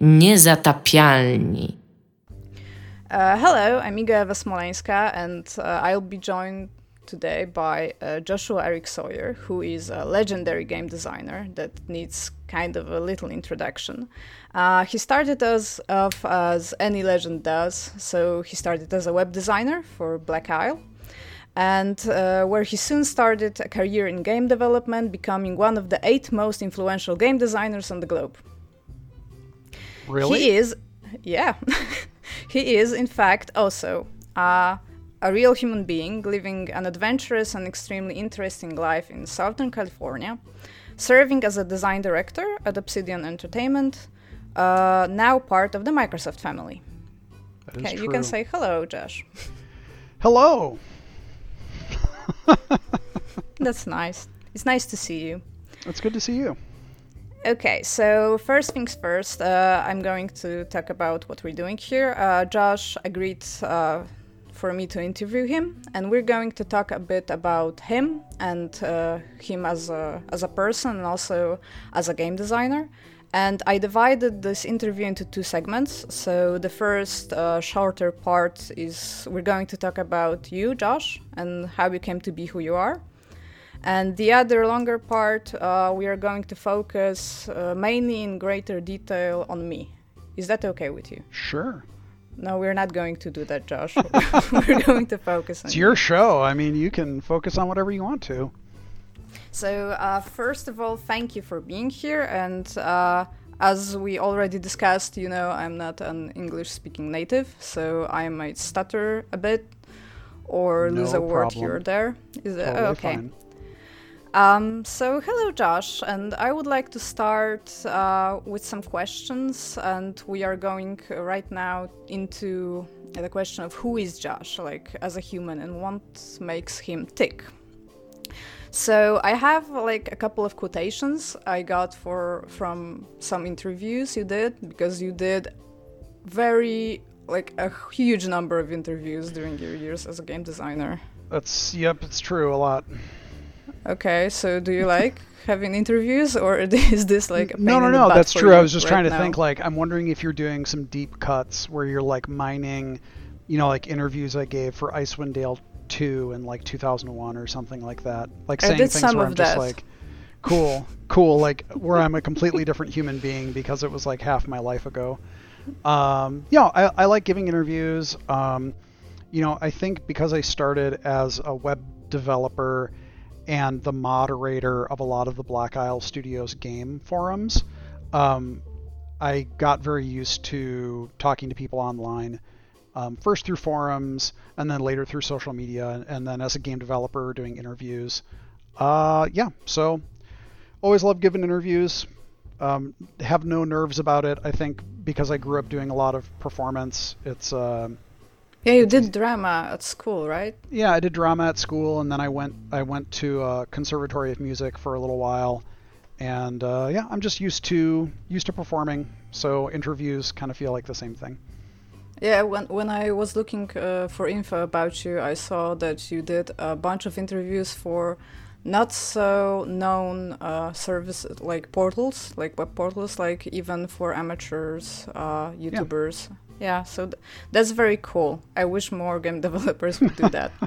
Niezatapialni. Uh, hello, I'm Iga Eva Smolenska, and uh, I'll be joined today by uh, Joshua Eric Sawyer, who is a legendary game designer that needs kind of a little introduction. Uh, he started as off as any legend does, so he started as a web designer for Black Isle, and uh, where he soon started a career in game development, becoming one of the eight most influential game designers on the globe. Really? He is, yeah, he is in fact also uh, a real human being living an adventurous and extremely interesting life in Southern California, serving as a design director at Obsidian Entertainment, uh, now part of the Microsoft family. That is Okay, true. you can say hello, Josh. hello. That's nice. It's nice to see you. It's good to see you. Okay, so first things first, uh, I'm going to talk about what we're doing here. Uh, Josh agreed uh, for me to interview him, and we're going to talk a bit about him and uh, him as a, as a person and also as a game designer. And I divided this interview into two segments. So the first uh, shorter part is we're going to talk about you, Josh, and how you came to be who you are. And the other longer part, uh, we are going to focus uh, mainly in greater detail on me. Is that okay with you? Sure. No, we're not going to do that, Josh. we're going to focus on It's you. your show. I mean, you can focus on whatever you want to. So, uh, first of all, thank you for being here. And uh, as we already discussed, you know, I'm not an English speaking native, so I might stutter a bit or lose No a word here or there. Is it Totally okay? fine. Um, so, hello, Josh, and I would like to start uh, with some questions. And we are going uh, right now into the question of who is Josh, like as a human, and what makes him tick. So, I have like a couple of quotations I got for from some interviews you did because you did very like a huge number of interviews during your years as a game designer. That's yep. It's true. A lot. Okay, so do you like having interviews, or is this like no, no, no. That's true. I was just right trying to now? think. Like, I'm wondering if you're doing some deep cuts where you're like mining, you know, like interviews I gave for Icewind Dale 2 in like 2001 or something like that. Like saying things where I'm just like, cool, cool. Like where I'm a completely different human being because it was like half my life ago. Um, yeah, I, I like giving interviews. Um, you know, I think because I started as a web developer and the moderator of a lot of the Black Isle Studios game forums, um, I got very used to talking to people online. Um, first through forums, and then later through social media, and then as a game developer doing interviews. Uh, yeah, so always love giving interviews. Um, have no nerves about it. I think because I grew up doing a lot of performance, it's um Yeah, you did drama at school, right? yeah. I did drama at school, and then I went I went to uh, Conservatory of Music for a little while, and uh, yeah, I'm just used to used to performing. So interviews kind of feel like the same thing. Yeah, when when I was looking uh, for info about you, I saw that you did a bunch of interviews for not so known uh, services like portals, like web portals, like even for amateurs, uh, YouTubers. Yeah, so th- that's very cool. I wish more game developers would do that.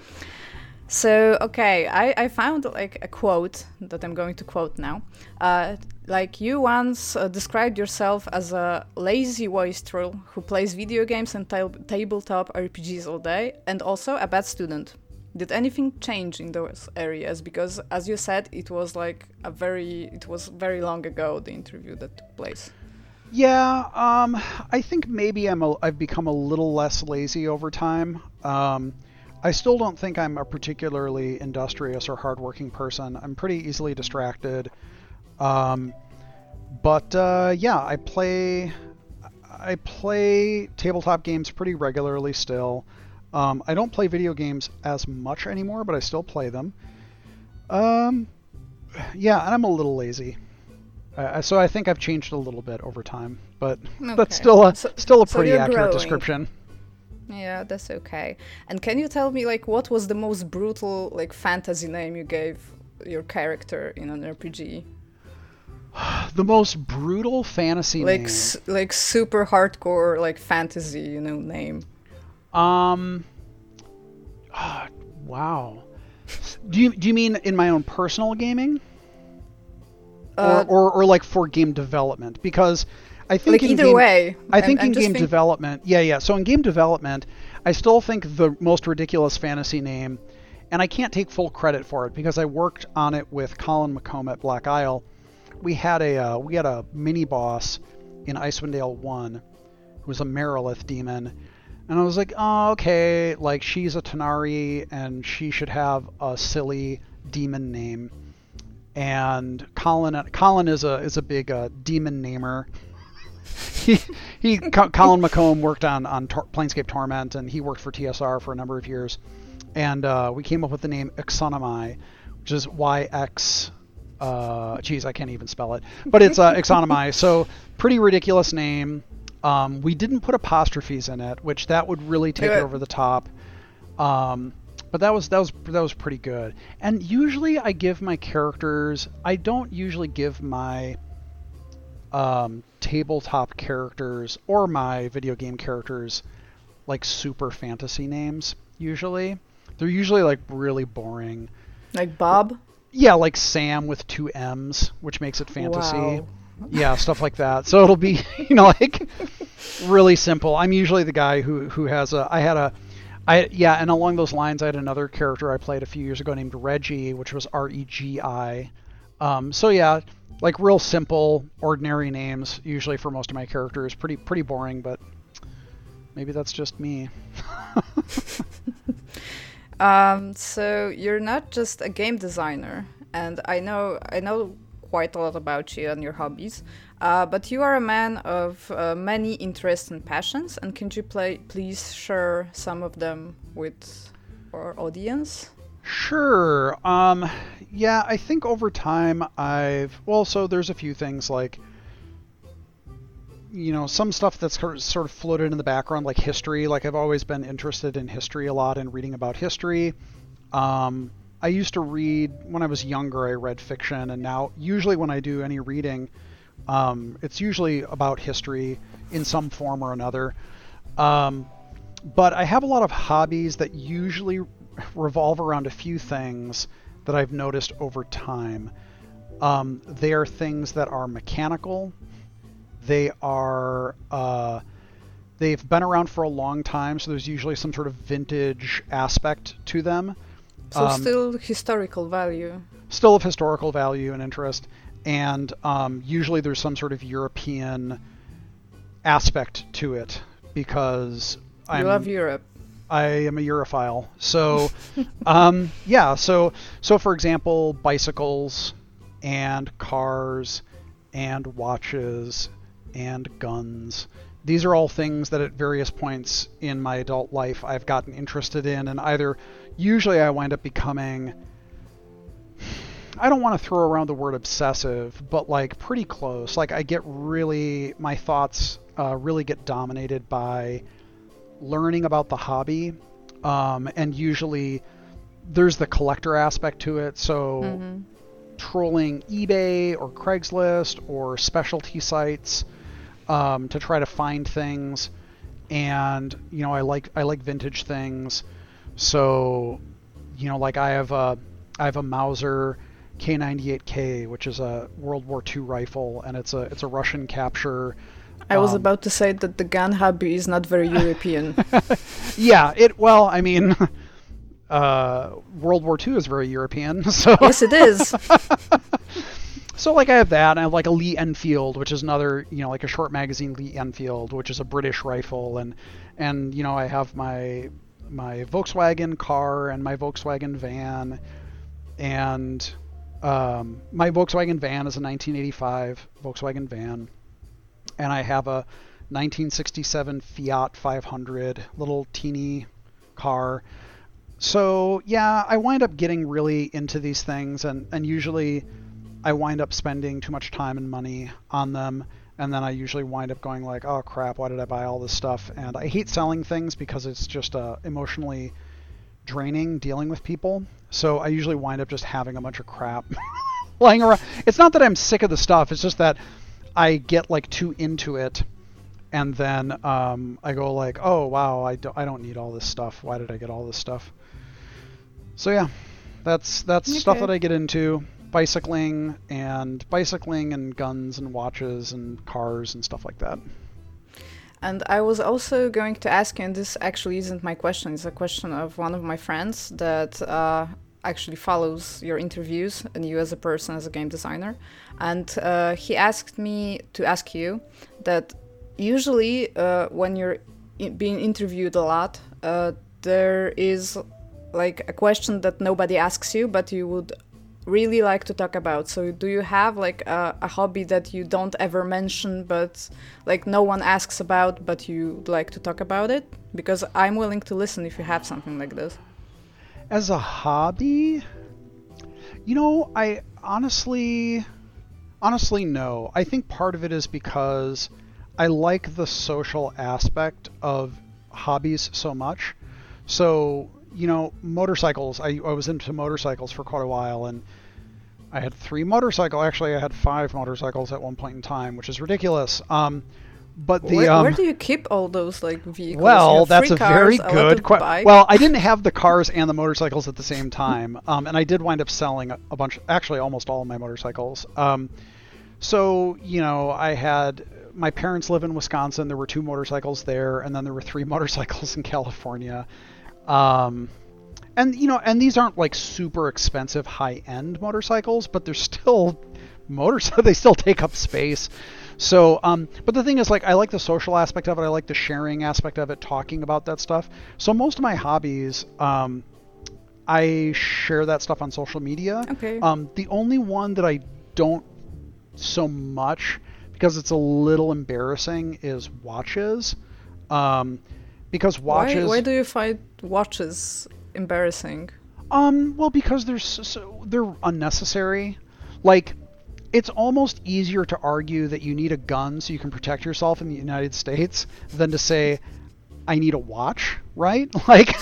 So okay, I, I found like a quote that I'm going to quote now. Uh, like you once uh, described yourself as a lazy wastrel who plays video games and tab- tabletop RPGs all day, and also a bad student. Did anything change in those areas? Because as you said, it was like a very it was very long ago the interview that took place. Yeah, um, I think maybe I'm a, I've become a little less lazy over time. Um, I still don't think I'm a particularly industrious or hardworking person. I'm pretty easily distracted. Um, but uh, yeah, I play I play tabletop games pretty regularly still. Um, I don't play video games as much anymore, but I still play them. Um, yeah, and I'm a little lazy. Uh, so I think I've changed a little bit over time, but Okay. that's still a So- still a pretty you're accurate growing. description. Yeah, that's okay. And can you tell me like what was the most brutal like fantasy name you gave your character in an RPG? the most brutal fantasy like name. s- like super hardcore like fantasy you know name Um. ah, wow. Do you do you mean in my own personal gaming, uh, or, or or like for game development? Because I think like in either game, way I I'm- think I'm in game think- development, yeah, yeah. So in game development, I still think the most ridiculous fantasy name, and I can't take full credit for it because I worked on it with Colin McComb at Black Isle. We had a uh, we had a mini boss in Icewind Dale One, who was a Marilith demon, and I was like, oh, okay, like she's a tanar'ri and she should have a silly demon name. And Colin Colin is a is a big uh, demon namer he he Colin McComb worked on on Tor- Planescape Torment and he worked for TSR for a number of years, and uh, we came up with the name Yxunomei, which is Y X. Uh, geez, I can't even spell it, but it's uh, Yxunomei. So pretty ridiculous name. Um, we didn't put apostrophes in it, which that would really take it over the top. Um, but that was that was that was pretty good. And usually I give my characters. I don't usually give my um, tabletop characters or my video game characters like super fantasy names. Usually, they're usually like really boring. like bob Yeah, like Sam with two M's, which makes it fantasy. Wow. Yeah, stuff like that. So it'll be, you know, like really simple. I'm usually the guy who who has a. I had a. I yeah, and along those lines, I had another character I played a few years ago named Reggie, which was R E G I. Um, so yeah, like real simple, ordinary names usually for most of my characters. Pretty pretty boring, but maybe that's just me. Um, so you're not just a game designer, and I know I know quite a lot about you and your hobbies. Uh, but you are a man of uh, many interests and passions, and can you play, please share some of them with our audience? Sure. Um, yeah, I think over time I've well, so there's a few things like you know some stuff that's sort of- floated in the background, like history. Like I've always been interested in history a lot and reading about history. Um, I used to read when I was younger. I read fiction, and now usually when I do any reading, um, it's usually about history in some form or another. Um, but I have a lot of hobbies that usually revolve around a few things that I've noticed over time. Um, they are things that are mechanical. They are uh, they've been around for a long time, so there's usually some sort of vintage aspect to them. So Um, still historical value. still of historical value and interest, and um, usually there's some sort of European aspect to it because I'm love Europe. I am a Europhile. So, um, yeah. So, so for example, bicycles and cars and watches and guns. These are all things that at various points in my adult life I've gotten interested in, and either usually I wind up becoming. I don't want to throw around the word obsessive, but like pretty close. Like I get really, my thoughts uh, really get dominated by learning about the hobby, um, and usually there's the collector aspect to it. So hmm trolling eBay or Craigslist or specialty sites um, to try to find things, and you know I like I like vintage things, so you know like I have a I have a Mauser K98K, which is a World War II rifle, and it's a it's a Russian capture. I was Um, about to say that the gun hobby is not very European. Yeah, it well, I mean, uh, World War II is very European, so yes, it is. so like I have that, and I have like a Lee Enfield, which is another you know like a short magazine Lee Enfield, which is a British rifle, and and you know I have my my Volkswagen car and my Volkswagen van, and um, my Volkswagen van is a 1985 Volkswagen van, and I have a 1967 Fiat 500 little teeny car. So yeah, I wind up getting really into these things, and and usually I wind up spending too much time and money on them, and then I usually wind up going like, oh crap, why did I buy all this stuff? And I hate selling things because it's just uh, emotionally draining dealing with people. So I usually wind up just having a bunch of crap lying around. It's not that I'm sick of the stuff. It's just that I get like too into it, and then um, I go like, oh wow, I don't I don't need all this stuff. Why did I get all this stuff? So yeah, that's that's okay. stuff that I get into. Bicycling and bicycling and guns and watches and cars and stuff like that. And I was also going to ask you, and this actually isn't my question, it's a question of one of my friends that uh, actually follows your interviews and you as a person, as a game designer. And uh, he asked me to ask you that usually uh, when you're in being interviewed a lot, uh, there is like a question that nobody asks you, but you would really like to talk about. So do you have like a, a, hobby that you don't ever mention but like no one asks about but you like to talk about it? Because i'm willing to listen if you have something like this. As a hobby? You know i honestly honestly no. I think part of it is because i like the social aspect of hobbies so much. So you know, motorcycles. I, I was into motorcycles for quite a while, and I had three motorcycle. Actually, I had five motorcycles at one point in time, which is ridiculous. Um, but the where, um, where, do you keep all those like vehicles? Well, that's a cars, very good question. Well, I didn't have the cars and the motorcycles at the same time, um, and I did wind up selling a, a, bunch. Actually, almost all of my motorcycles. Um, so you know, I had my parents live in Wisconsin. There were two motorcycles there, and then there were three motorcycles in California. Um, and you know, and these aren't like super expensive high-end motorcycles, but they're still motorcycles. they still take up space. So, um, but the thing is, like, I like the social aspect of it. I like the sharing aspect of it, talking about that stuff. So most of my hobbies, um, I share that stuff on social media. Okay. Um, the only one that I don't so much because it's a little embarrassing is watches. Um, because watches. Why, why do you find watches embarrassing? Um, well, because they're so, they're unnecessary. Like, it's almost easier to argue that you need a gun so you can protect yourself in the United States than to say, I need a watch, right? Like,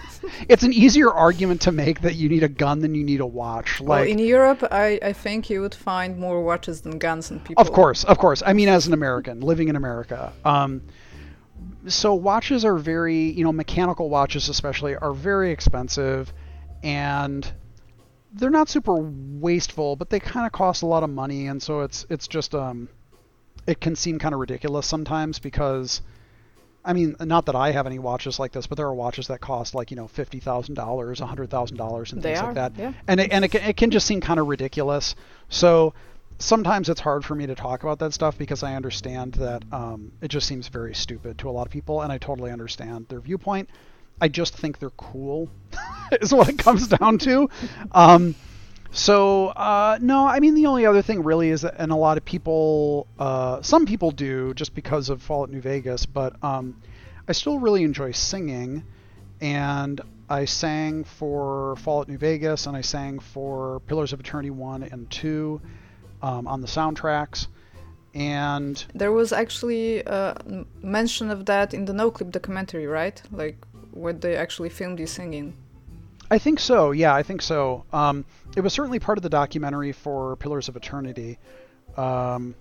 it's an easier argument to make that you need a gun than you need a watch. Like, well, in Europe, I, I think you would find more watches than guns and people. Of course, of course. I mean, as an American living in America, um, so watches are very, you know, mechanical watches especially are very expensive and they're not super wasteful, but they kind of cost a lot of money and so it's it's just um it can seem kind of ridiculous sometimes because I mean, not that I have any watches like this, but there are watches that cost like you know fifty thousand dollars, a hundred thousand dollars, and they things are, like that. Yeah. And it, and it, it can just seem kind of ridiculous. So sometimes it's hard for me to talk about that stuff because I understand that um, it just seems very stupid to a lot of people, and I totally understand their viewpoint. I just think they're cool, is what it comes down to. Um, so uh, no, I mean the only other thing really is that, and a lot of people, uh, some people do just because of Fallout New Vegas, but um, I still really enjoy singing, and I sang for Fallout New Vegas, and I sang for Pillars of Eternity one and two um, on the soundtracks. And there was actually a mention of that in the Noclip documentary, right? Like where they actually filmed you singing. I think so. Yeah, I think so. Um, it was certainly part of the documentary for Pillars of Eternity. Um,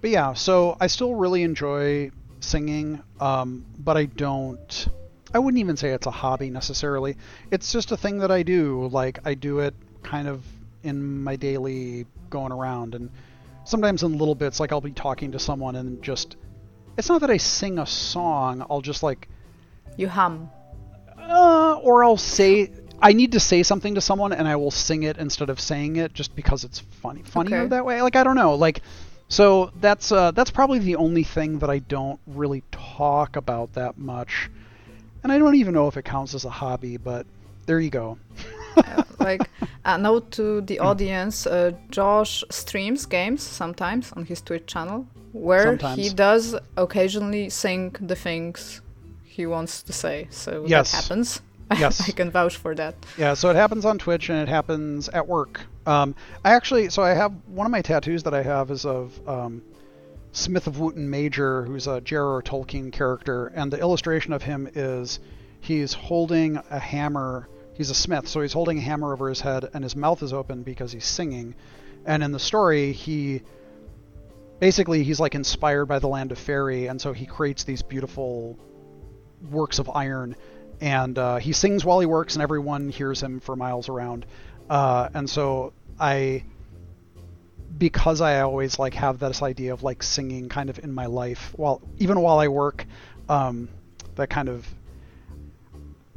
but yeah, so I still really enjoy singing, um, but I don't. I wouldn't even say it's a hobby necessarily. It's just a thing that I do. Like I do it kind of in my daily going around and sometimes in little bits like I'll be talking to someone and just it's not that I sing a song, I'll just like you hum. Uh, or I'll say I need to say something to someone and I will sing it instead of saying it just because it's funny funnier okay. that way. Like I don't know, like so that's uh, that's probably the only thing that I don't really talk about that much. And I don't even know if it counts as a hobby, but there you go. uh, like a note to the audience uh, josh streams games sometimes on his twitch channel where sometimes. he does occasionally sing the things he wants to say. So yes. that happens. Yes. I can vouch for that. Yeah so it happens on twitch and it happens at work. Um, i actually so i have one of my tattoos that i have is of um, smith of wootton major who's a j.r.r tolkien character and the illustration of him is he's holding a hammer he's a smith, so he's holding a hammer over his head, and his mouth is open because he's singing. And in the story, he basically he's like inspired by the land of fairy, and so he creates these beautiful works of iron. And uh, he sings while he works, and everyone hears him for miles around. Uh, and so I, because I always like have this idea of like singing kind of in my life, while even while I work, um, that kind of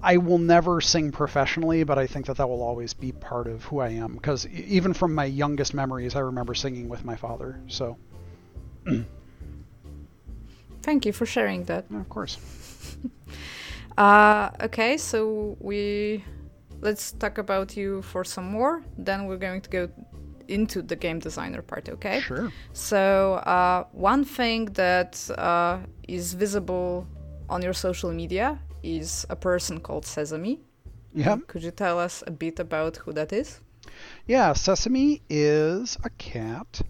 I will never sing professionally, but I think that that will always be part of who I am. Because even from my youngest memories, I remember singing with my father. So. Thank you for sharing that. of course. uh, okay, so we let's talk about you for some more. Then we're going to go into the game designer part. Okay. Sure. So uh, one thing that uh, is visible on your social media is a person called Sesame. Yeah. Could you tell us a bit about who that is? Yeah, Sesame is a cat.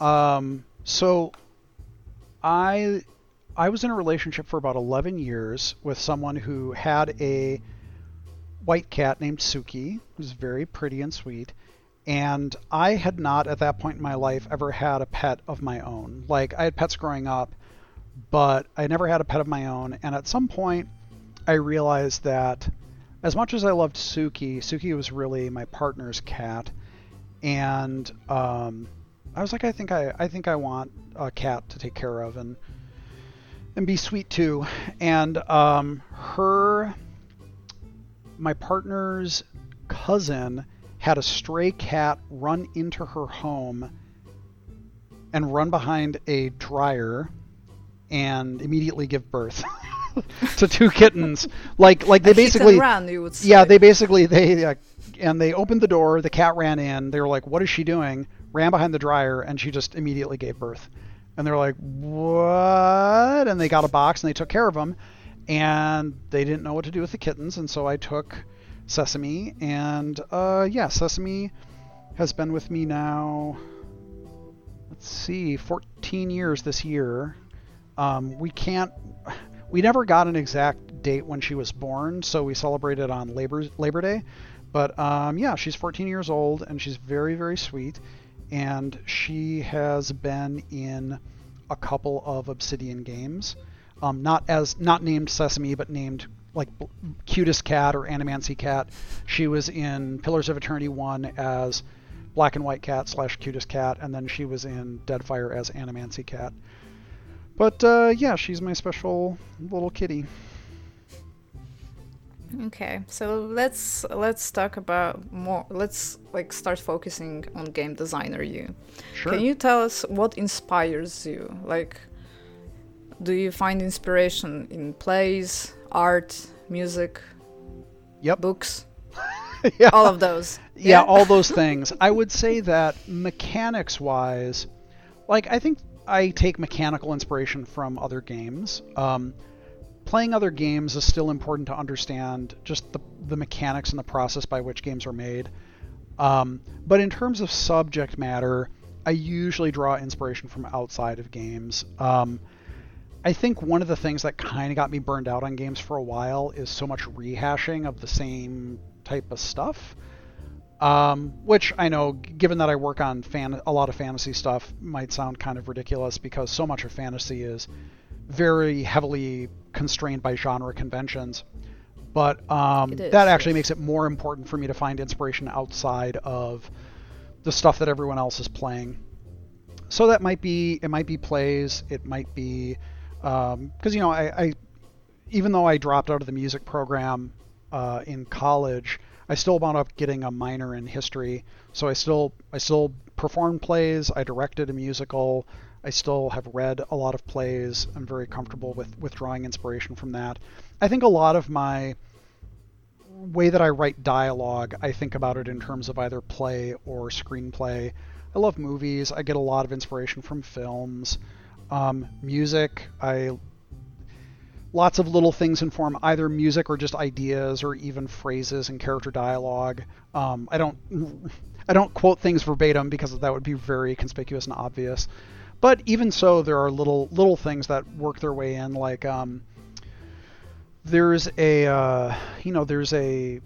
Um, so I I was in a relationship for about 11 years with someone who had a white cat named Suki, who's very pretty and sweet. And I had not at that point in my life ever had a pet of my own. Like I had pets growing up, but I never had a pet of my own. And at some point, I realized that as much as I loved Suki, Suki was really my partner's cat, and um, I was like, I think I, I think I want a cat to take care of and and be sweet too. And um, her, my partner's cousin, had a stray cat run into her home and run behind a dryer and immediately give birth. to two kittens. Like like they basically run, you would say. yeah they basically they uh, and they opened the door. The cat ran in. They were like, "What is she doing?" Ran behind the dryer and she just immediately gave birth. And they're like, "What?" And they got a box and they took care of them. And they didn't know what to do with the kittens, and so I took Sesame. And uh, yeah, Sesame has been with me now. Let's see, 14 years this year. Um, we can't we never got an exact date when she was born, so we celebrated on Labor Labor Day. But um, yeah, she's 14 years old and she's very very sweet, and she has been in a couple of Obsidian games, um, not as not named Sesame, but named like cutest cat or animancy cat. She was in Pillars of Eternity one as black and white cat slash cutest cat, and then she was in Deadfire as animancy cat. But uh, yeah, she's my special little kitty. Okay, so let's let's talk about more. Let's like start focusing on game designer. You Sure. can you tell us what inspires you? Like, do you find inspiration in plays, art, music, Yep. books, yeah. all of those? yeah, all those things. I would say that mechanics wise, like I think I take mechanical inspiration from other games. Um, playing other games is still important to understand just the, the mechanics and the process by which games are made. Um, but in terms of subject matter, I usually draw inspiration from outside of games. Um, I think one of the things that kind of got me burned out on games for a while is so much rehashing of the same type of stuff. Um, which I know, given that I work on fan- a lot of fantasy stuff, might sound kind of ridiculous because so much of fantasy is very heavily constrained by genre conventions. But um, is, that actually yes. makes it more important for me to find inspiration outside of the stuff that everyone else is playing. So that might be it might be plays, it might be because you know I, I even though I dropped out of the music program uh, in college, I still wound up getting a minor in history. So I still I still performed plays. I directed a musical. I still have read a lot of plays. I'm very comfortable with with drawing inspiration from that. I think a lot of my way that I write dialogue, I think about it in terms of either play or screenplay. I love movies. I get a lot of inspiration from films. Um, music, I lots of little things inform either music or just ideas or even phrases and character dialogue. Um, I don't I don't quote things verbatim because that would be very conspicuous and obvious. But even so, there are little little things that work their way in, like um, there's a uh, you know there's a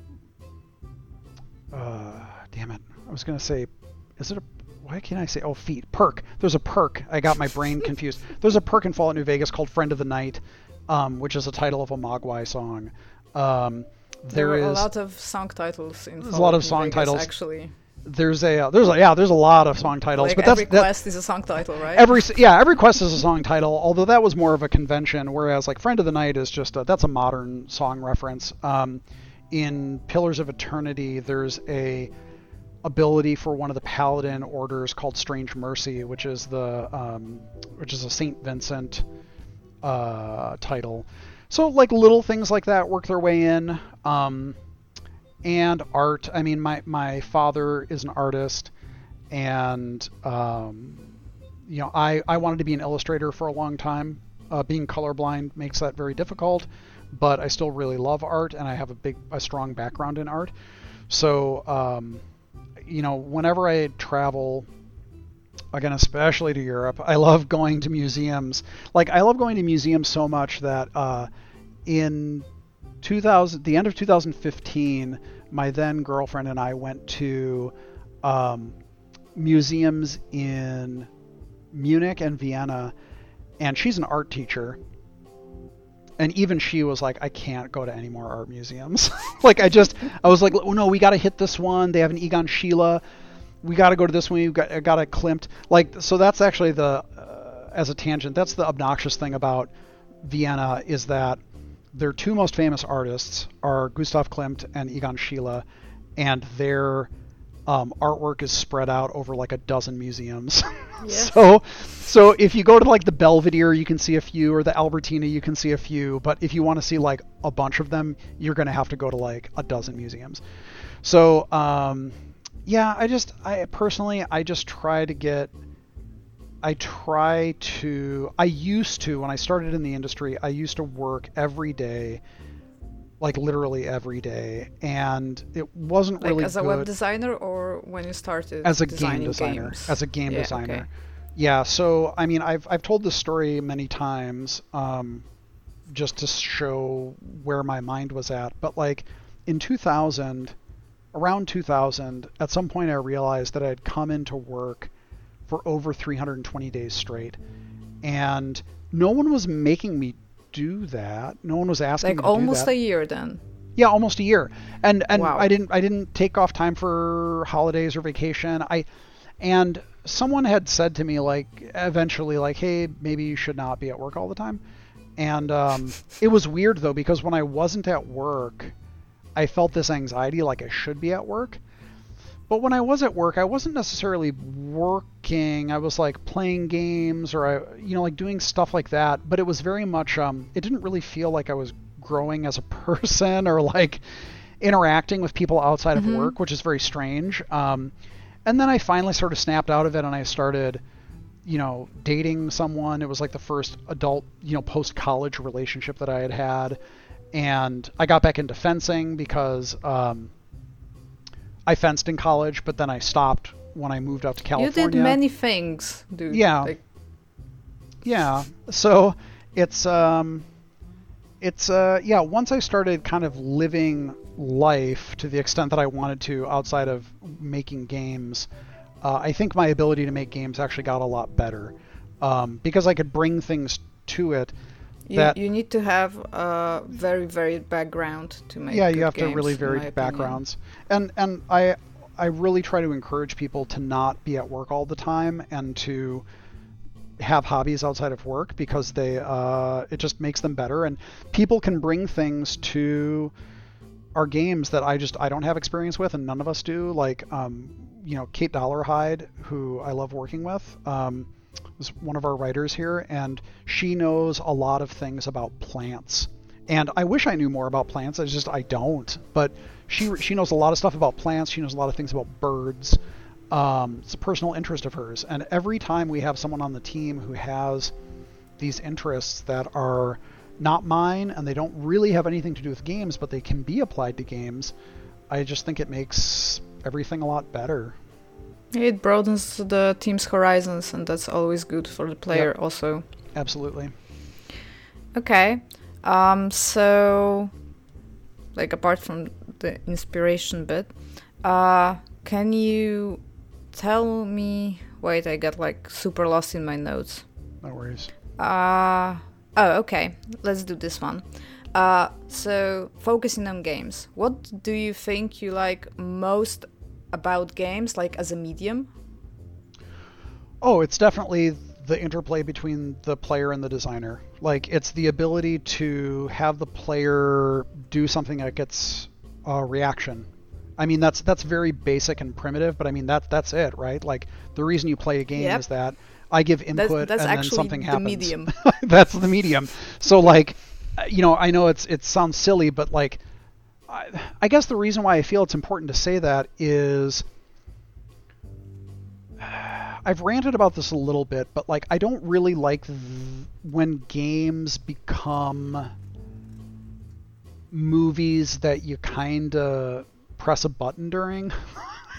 uh, damn it, I was gonna say, is it a why can't I say oh feet perk? There's a perk. I got my brain confused. There's a perk in Fallout New Vegas called Friend of the Night, um, which is a title of a Mogwai song. Um, there, there are is a lot of song titles in. There's a lot of song Vegas, titles. actually. there's a uh, there's a yeah there's a lot of song titles, Like but that's every that, quest is a song title, right? every yeah every quest is a song title. Although that was more of a convention, whereas like Friend of the Night is just a, that's a modern song reference. Um, in Pillars of Eternity, there's a ability for one of the paladin orders called Strange Mercy, which is the um, which is a Saint Vincent uh, title. So like little things like that work their way in. Um, and art. I mean, my my father is an artist, and um, you know, I I wanted to be an illustrator for a long time. Uh, being colorblind makes that very difficult, but I still really love art, and I have a big a strong background in art. So, um, you know, whenever I travel, again, especially to Europe, I love going to museums. Like, I love going to museums so much that uh, in 2000, the end of 2015, my then girlfriend and I went to um, museums in Munich and Vienna, and she's an art teacher. And even she was like, I can't go to any more art museums. like, I just, I was like, oh no, we got to hit this one. They have an Egon Schiele. We got to go to this one. We got, got a Klimt. Like, so that's actually the, uh, as a tangent, that's the obnoxious thing about Vienna is that their two most famous artists are Gustav Klimt and Egon Schiele, and their um, artwork is spread out over like a dozen museums. Yes. so, so if you go to like the Belvedere, you can see a few, or the Albertina, you can see a few. But if you want to see like a bunch of them, you're gonna have to go to like a dozen museums. So, um, yeah, I just, I personally, I just try to get I try to. I used to when I started in the industry. I used to work every day, like literally every day, and it wasn't like really as a good web designer or when you started as a game designer. games? As a game Yeah, designer, okay. yeah. So I mean, I've I've told this story many times, um, just to show where my mind was at. But like in 2000, around 2000, at some point I realized that I'd come into work for over 320 days straight, and no one was making me do that. No one was asking me like to do almost a year then. Yeah, almost a year. And and Wow. I didn't I didn't take off time for holidays or vacation. I and someone had said to me like eventually like hey maybe you should not be at work all the time. And um, it was weird though because when I wasn't at work, I felt this anxiety like I should be at work. But when I was at work, I wasn't necessarily working. I was like playing games or I, you know, like doing stuff like that. But it was very much, um, it didn't really feel like I was growing as a person or like interacting with people outside of Mhm. work, which is very strange. Um, and then I finally sort of snapped out of it and I started, you know, dating someone. It was like the first adult, you know, post college relationship that I had had. And I got back into fencing because, um, I fenced in college, but then I stopped when I moved out to California. You did many things, dude. Yeah. Like, Yeah. So it's um it's uh yeah, once I started kind of living life to the extent that I wanted to outside of making games, uh, I think my ability to make games actually got a lot better. Um, because I could bring things to it. You, you need to have a very varied background to make. yeah, you have to really varied opinion. backgrounds. And and I I really try to encourage people to not be at work all the time and to have hobbies outside of work because they uh, it just makes them better and people can bring things to our games that I just I don't have experience with and none of us do like um, you know Kate Dollarhide who I love working with um, is one of our writers here and she knows a lot of things about plants and I wish I knew more about plants I just I don't but she she knows a lot of stuff about plants she knows a lot of things about birds um, it's a personal interest of hers. And every time we have someone on the team who has these interests that are not mine and they don't really have anything to do with games, but they can be applied to games, I just think it makes everything a lot better. It broadens the team's horizons, and that's always good for the player, also. Absolutely. Okay. Um, so, like, apart from the inspiration bit, Uh, can you tell me? Wait, I got like super lost in my notes. No worries. Uh, oh, okay. Let's do this one. Uh, so focusing on games, what do you think you like most about games, like as a medium? Oh, it's definitely the interplay between the player and the designer. Like it's the ability to have the player do something that gets a reaction. I mean that's that's very basic and primitive, but I mean that's that's it, right? Like the reason you play a game Yep. is that I give input that's and then something the happens. medium. that's the medium. So like, you know, I know it's it sounds silly, but like, I, I guess the reason why I feel it's important to say that is. I've ranted about this a little bit, but like I don't really like th- when games become movies that you kind of press a button during.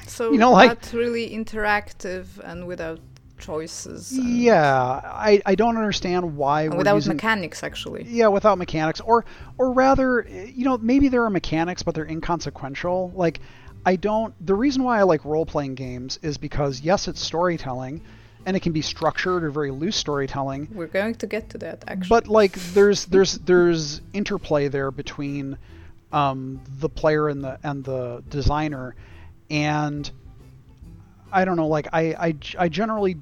So You know, like- not really interactive and without choices. And, yeah, I, I don't understand why without using mechanics, actually. yeah without mechanics or or rather you know maybe there are mechanics but they're inconsequential like i don't the reason why i like role-playing games is because yes it's storytelling and it can be structured or very loose storytelling We're going to get to that, actually. but like there's there's there's interplay there between um, the player and the and the designer and I don't know like I, I I generally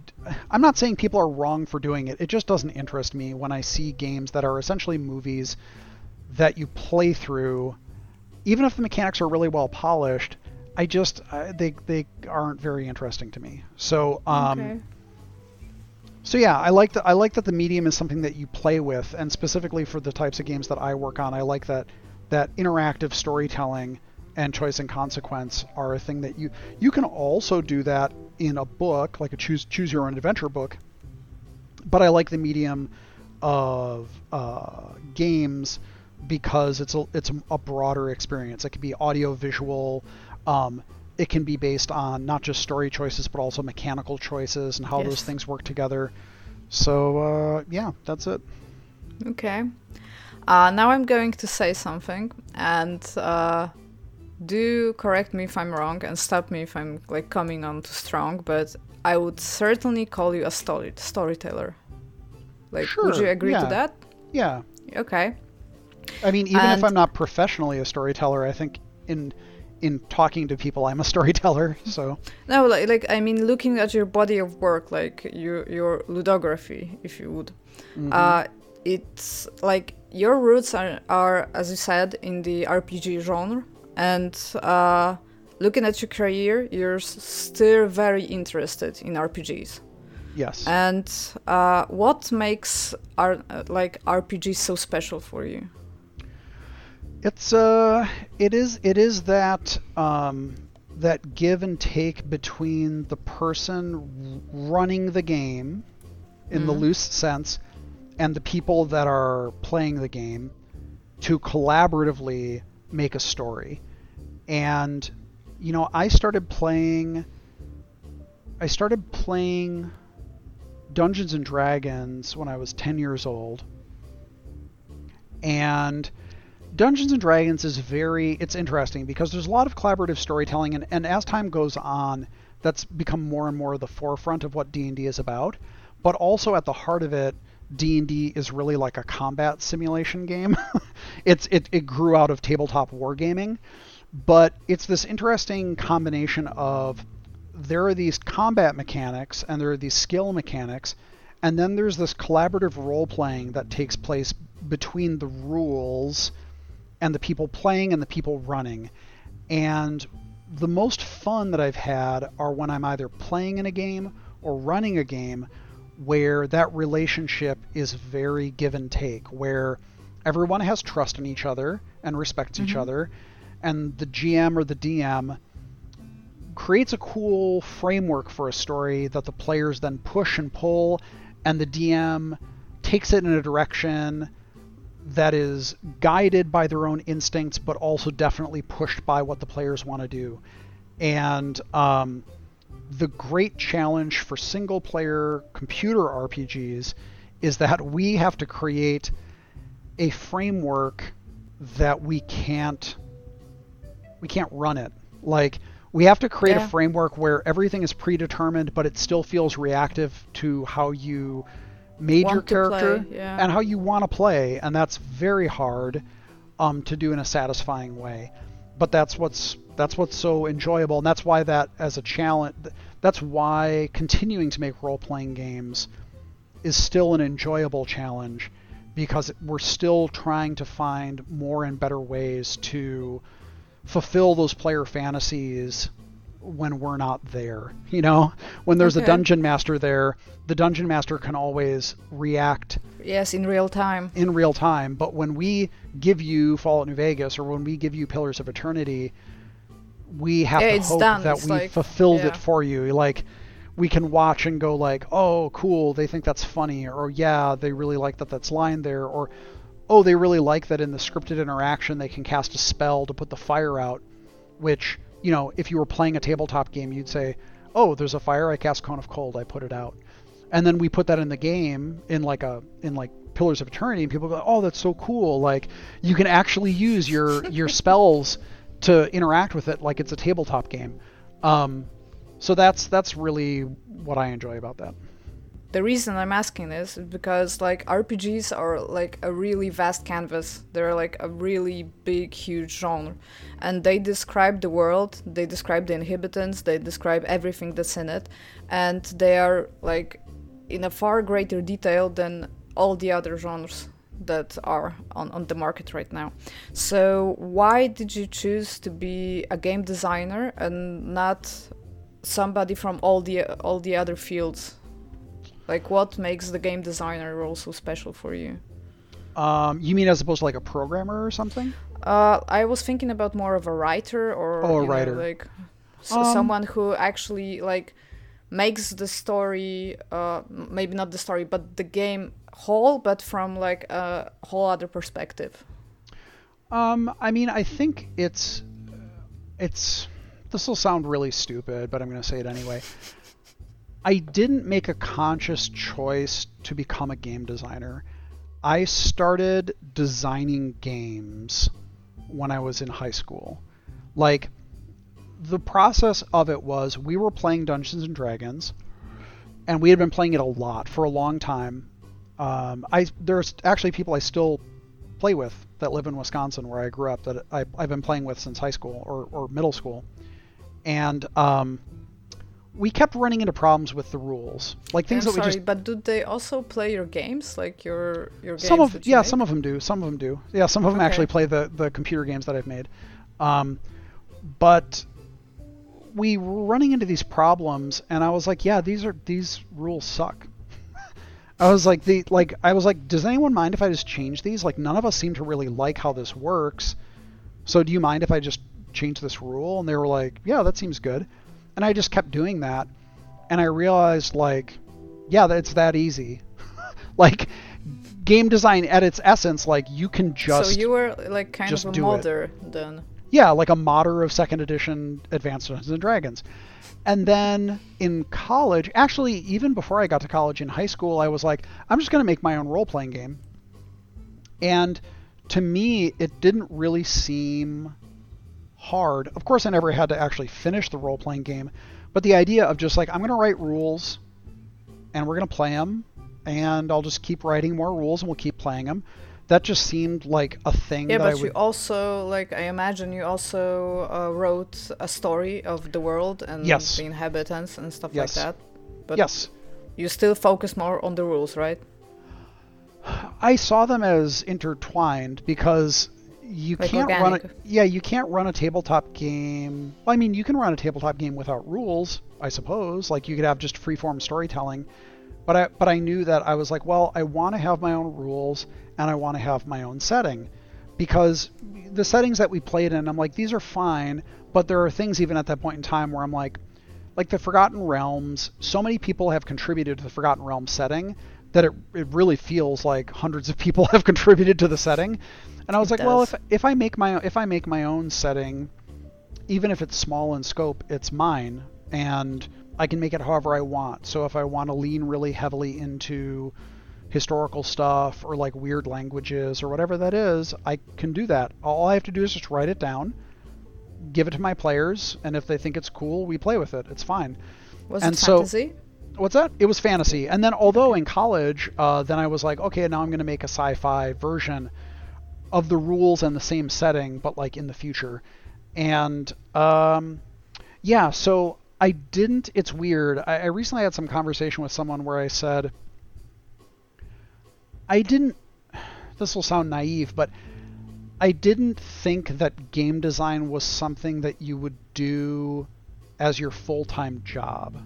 I'm not saying people are wrong for doing it it just doesn't interest me when I see games that are essentially movies that you play through even if the mechanics are really well polished I just I, they they aren't very interesting to me so um okay. so yeah, I like that. I like that the medium is something that you play with, and specifically for the types of games that I work on, I like that that interactive storytelling and choice and consequence are a thing that you you can also do that in a book, like a choose choose your own adventure book. But I like the medium of uh, games because it's a it's a broader experience. It can be audio, visual. Um, it can be based on not just story choices, but also mechanical choices and how those things work together. So uh, yeah, that's it. Okay. Uh, now I'm going to say something, and uh, do correct me if I'm wrong and stop me if I'm like coming on too strong. But I would certainly call you a story storyteller. Like, would you agree yeah. to that? Yeah, Okay. I mean, even if I'm not professionally a storyteller, I think in in talking to people, I'm a storyteller. So No, like, like I mean, looking at your body of work, like your your ludography, if you would, uh, it's like your roots are, are, as you said, in the RPG genre, and uh, looking at your career, you're still very interested in RPGs. yes, And uh, what makes uh, like RPGs so special for you? It's uh, it is it is that um, that give and take between the person running the game, in the Mhm. loose sense, and the people that are playing the game, to collaboratively make a story. And you know, I started playing. I started playing Dungeons and Dragons when I was 10 years old. And Dungeons and Dragons is very it's interesting because there's a lot of collaborative storytelling and, and as time goes on that's become more and more the forefront of what D&D is about but also at the heart of it D&D is really like a combat simulation game it's it, it grew out of tabletop wargaming but it's this interesting combination of there are these combat mechanics and there are these skill mechanics and then there's this collaborative role playing that takes place between the rules and the people playing and the people running. And the most fun that I've had are when I'm either playing in a game or running a game where that relationship is very give and take, where everyone has trust in each other and respects each other, and the GM or the DM creates a cool framework for a story that the players then push and pull, and the DM takes it in a direction that is guided by their own instincts, but also definitely pushed by what the players want to do. And um, the great challenge for single player computer RPGs is that we have to create a framework that we can't we can't run it. Like We have to create Yeah. a framework where everything is predetermined, but it still feels reactive to how you made your Want play, character yeah. and how you want to play, and that's very hard um, to do in a satisfying way. But that's what's that's what's so enjoyable, and that's why that as a challenge, that's why continuing to make role-playing games is still an enjoyable challenge because we're still trying to find more and better ways to fulfill those player fantasies when we're not there. You know, when there's a dungeon master there, the dungeon master can always react Yes, in real time. in real time. But when we give you Fallout New Vegas or when we give you Pillars of Eternity, we have Yeah, to hope done. that It's we like- fulfilled yeah. it for you. Like we can watch and go like, "Oh, cool, they think that's funny," or "Yeah, they really like that that's line there," or "Oh, they really like that in the scripted interaction they can cast a spell to put the fire out," which, you know, if you were playing a tabletop game, you'd say, "Oh, there's a fire, I cast Cone of Cold, I put it out." and then we put that in the game in like a in like Pillars of Eternity, and people go, "Oh, that's so cool! Like you can actually use your your spells to interact with it like it's a tabletop game." Um, so that's that's really what I enjoy about that. The reason I'm asking this is because like RPGs are like a really vast canvas. They're like a really big, huge genre, and they describe the world. They describe the inhabitants. They describe everything that's in it, and they are like in a far greater detail than all the other genres that are on, on the market right now. So why did you choose to be a game designer and not somebody from all the all the other fields? Like what makes the game designer role so special for you? Um, you mean as opposed to like a programmer or something? Uh, I was thinking about more of a writer or Oh, a you know, writer. like Um, someone who actually like makes the story uh, maybe not the story but the game whole but from like a whole other perspective Um, I mean, I think it's it's this will sound really stupid, but I'm going to say it anyway. I didn't make a conscious choice to become a game designer. I started designing games when I was in high school. Like the process of it was we were playing Dungeons and Dragons and we had been playing it a lot for a long time. Um, I there's actually people I still play with that live in Wisconsin, where I grew up, that I, I've been playing with since high school or, or middle school, and um, we kept running into problems with the rules, like things I'm that we sorry just. but do they also play your games like your your games Some of yeah, make? some of them do. Some of them do. Yeah, some of them Okay. actually play the the computer games that I've made. Um, but we were running into these problems, and I was like, yeah, these are these rules suck. I was like the like I was like, does anyone mind if I just change these? Like none of us seem to really like how this works. So do you mind if I just change this rule? And they were like, yeah, that seems good. And I just kept doing that, and I realized like, yeah, that it's that easy. like game design at its essence, like you can just so you were like kind of a do it. modder then yeah, like a modder of second edition Advanced Dungeons and Dragons. And then in college, actually, even before I got to college in high school, I was like, I'm just going to make my own role playing game. And to me, it didn't really seem hard. Of course, I never had to actually finish the role playing game, but the idea of just like, I'm going to write rules and we're going to play them, and I'll just keep writing more rules and we'll keep playing them. That just seemed like a thing yeah that but I would you also like i imagine you also uh, wrote a story of the world and Yes. the inhabitants and stuff Yes. like that but yes. you still focus more on the rules right I saw them as intertwined because you Like can't run a yeah you can't run a tabletop game. Well, I mean you can run a tabletop game without rules, I suppose. Like you could have just freeform storytelling, but I but I knew that I was like, well, I want to have my own rules and I want to have my own setting because the settings that we played in, I'm like these are fine, but there are things even at that point in time where I'm like, like the Forgotten Realms. So many people have contributed to the Forgotten Realms setting that it, it really feels like hundreds of people have contributed to the setting. And I was It like, well, if if I make my if I make my own setting, even if it's small in scope, it's mine, and I can make it however I want. So if I want to lean really heavily into historical stuff or like weird languages or whatever that is, I can do that. All I have to do is just write it down, give it to my players, and if they think it's cool, we play with it. It's fine. Was And it so- fantasy? What's that? It was fantasy. And then, although in college, uh, then I was like, okay, now I'm going to make a sci-fi version of the rules and the same setting, but like in the future. And um, yeah, so I didn't. It's weird. I, I recently had some conversation with someone where I said, I didn't. This will sound naive, but I didn't think that game design was something that you would do as your full-time job.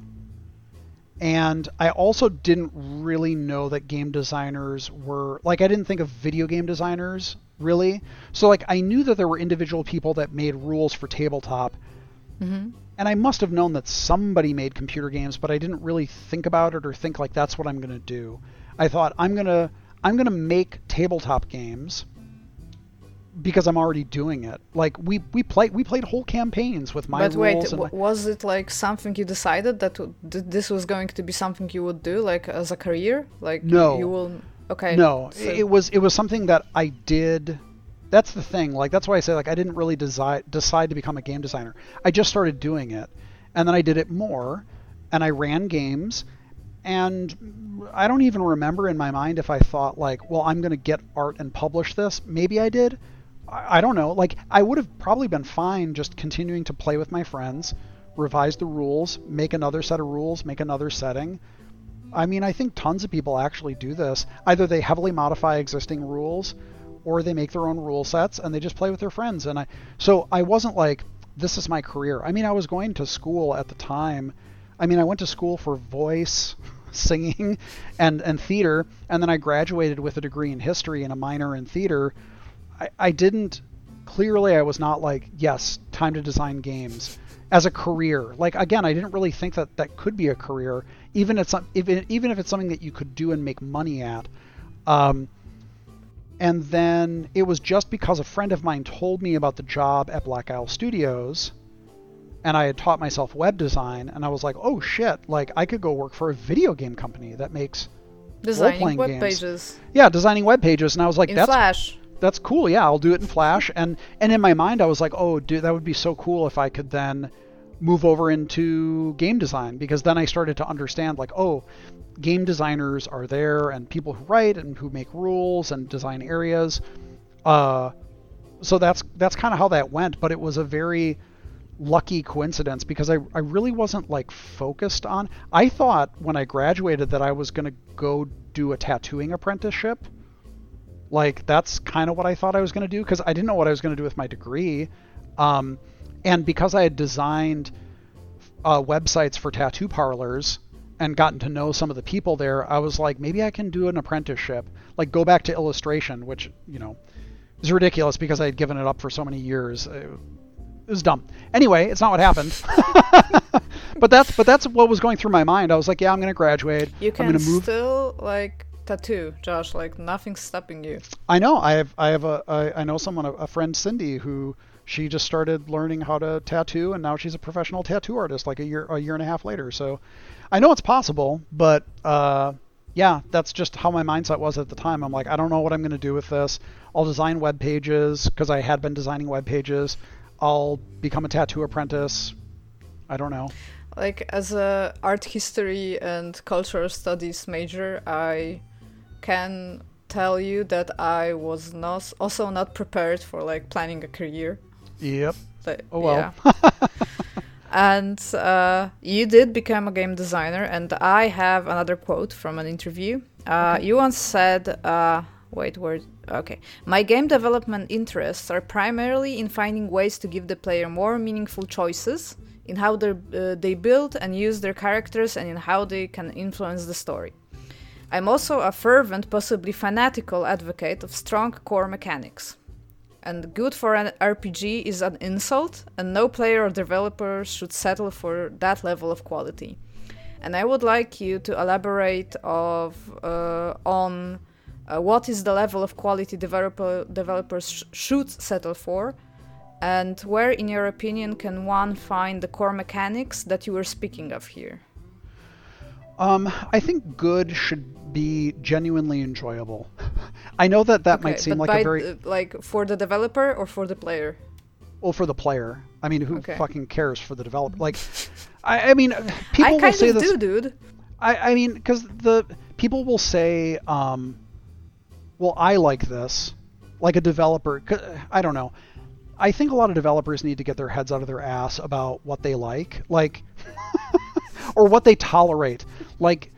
And I also didn't really know that game designers were like I didn't think of video game designers really. So like I knew that there were individual people that made rules for tabletop. Mm-hmm. And I must have known that somebody made computer games, but I didn't really think about it or think like that's what I'm going to do. I thought I'm going to I'm going to make tabletop games because I'm already doing it. Like we we played we played whole campaigns with my But wait, rules was it like something you decided that th- this was going to be something you would do, like as a career? Like No. you will. Okay. No, so- it was it was something that I did. That's the thing. Like that's why I say like I didn't really decide decide to become a game designer. I just started doing it, and then I did it more, and I ran games, and I don't even remember in my mind if I thought like, well, I'm going to get art and publish this. Maybe I did. I, I don't know. Like I would have probably been fine just continuing to play with my friends, revise the rules, make another set of rules, make another setting. I mean, I think tons of people actually do this. Either they heavily modify existing rules or they make their own rule sets and they just play with their friends. And I so I wasn't like this is my career. I mean, I was going to school at the time. I mean, I went to school for voice, singing, and and theater, and then I graduated with a degree in history and a minor in theater. I, I didn't clearly I was not like, yes, time to design games as a career. Like again, I didn't really think that that could be a career, even if it's even even if it's something that you could do and make money at. Um, and then it was just because a friend of mine told me about the job at Black Isle Studios, and I had taught myself web design, and I was like, oh shit, like I could go work for a video game company that makes designing web games. pages yeah designing web pages, and I was like, in that's Flash. that's cool. Yeah, I'll do it in Flash. And and in my mind, I was like, oh, dude, that would be so cool if I could then move over into game design because then I started to understand like, oh, game designers are there and people who write and who make rules and design areas. Uh, so that's that's kind of how that went. But it was a very lucky coincidence because I, I really wasn't like focused on I thought when I graduated that I was to go do a tattooing apprenticeship. Like that's kind of what I thought I was to do because I didn't know what I was to do with my degree, um, and because I had designed uh, websites for tattoo parlors and gotten to know some of the people there, I was like, maybe I can do an apprenticeship, like go back to illustration, which you know is ridiculous because I had given it up for so many years. It, it was dumb. Anyway, it's not what happened. but that's but that's what was going through my mind. I was like, yeah, I'm going to graduate. You I'm can going to move still like tattoo, Josh. Like nothing's stopping you. I know. I have. I have a. I, I know someone, a, a friend, Cindy, who she just started learning how to tattoo, and now she's a professional tattoo artist. Like a year, a year and a half later. So, I know it's possible, but uh, yeah, that's just how my mindset was at the time. I'm like, I don't know what I'm going to do with this. I'll design web pages because I had been designing web pages. I'll become a tattoo apprentice. I don't know. Like as a art history and cultural studies major, I can tell you that I was not also not prepared for like planning a career. Yep. Like, Oh well. yeah. and uh, you did become a game designer, and I have another quote from an interview. Uh, You once said, uh, "Wait, where? Okay, my game development interests are primarily in finding ways to give the player more meaningful choices in how they uh, they build and use their characters, and in how they can influence the story." I'm also a fervent, possibly fanatical advocate of strong core mechanics and good for an RPG is an insult, and no player or developer should settle for that level of quality. And I would like you to elaborate of uh, on uh, what is the level of quality developer developers sh- should settle for, and where, in your opinion, can one find the core mechanics that you were speaking of here? Um, I think good should be genuinely enjoyable. I know that that might seem like a very th- like for the developer or for the player? Well, for the player. I mean, who Okay. fucking cares for the developer? Like, I, I mean, people I will kind say of this. do, dude. I, I mean, because the people will say, um, well, I like this, like a developer. I don't know. I think a lot of developers need to get their heads out of their ass about what they like, like, or what they tolerate. Like,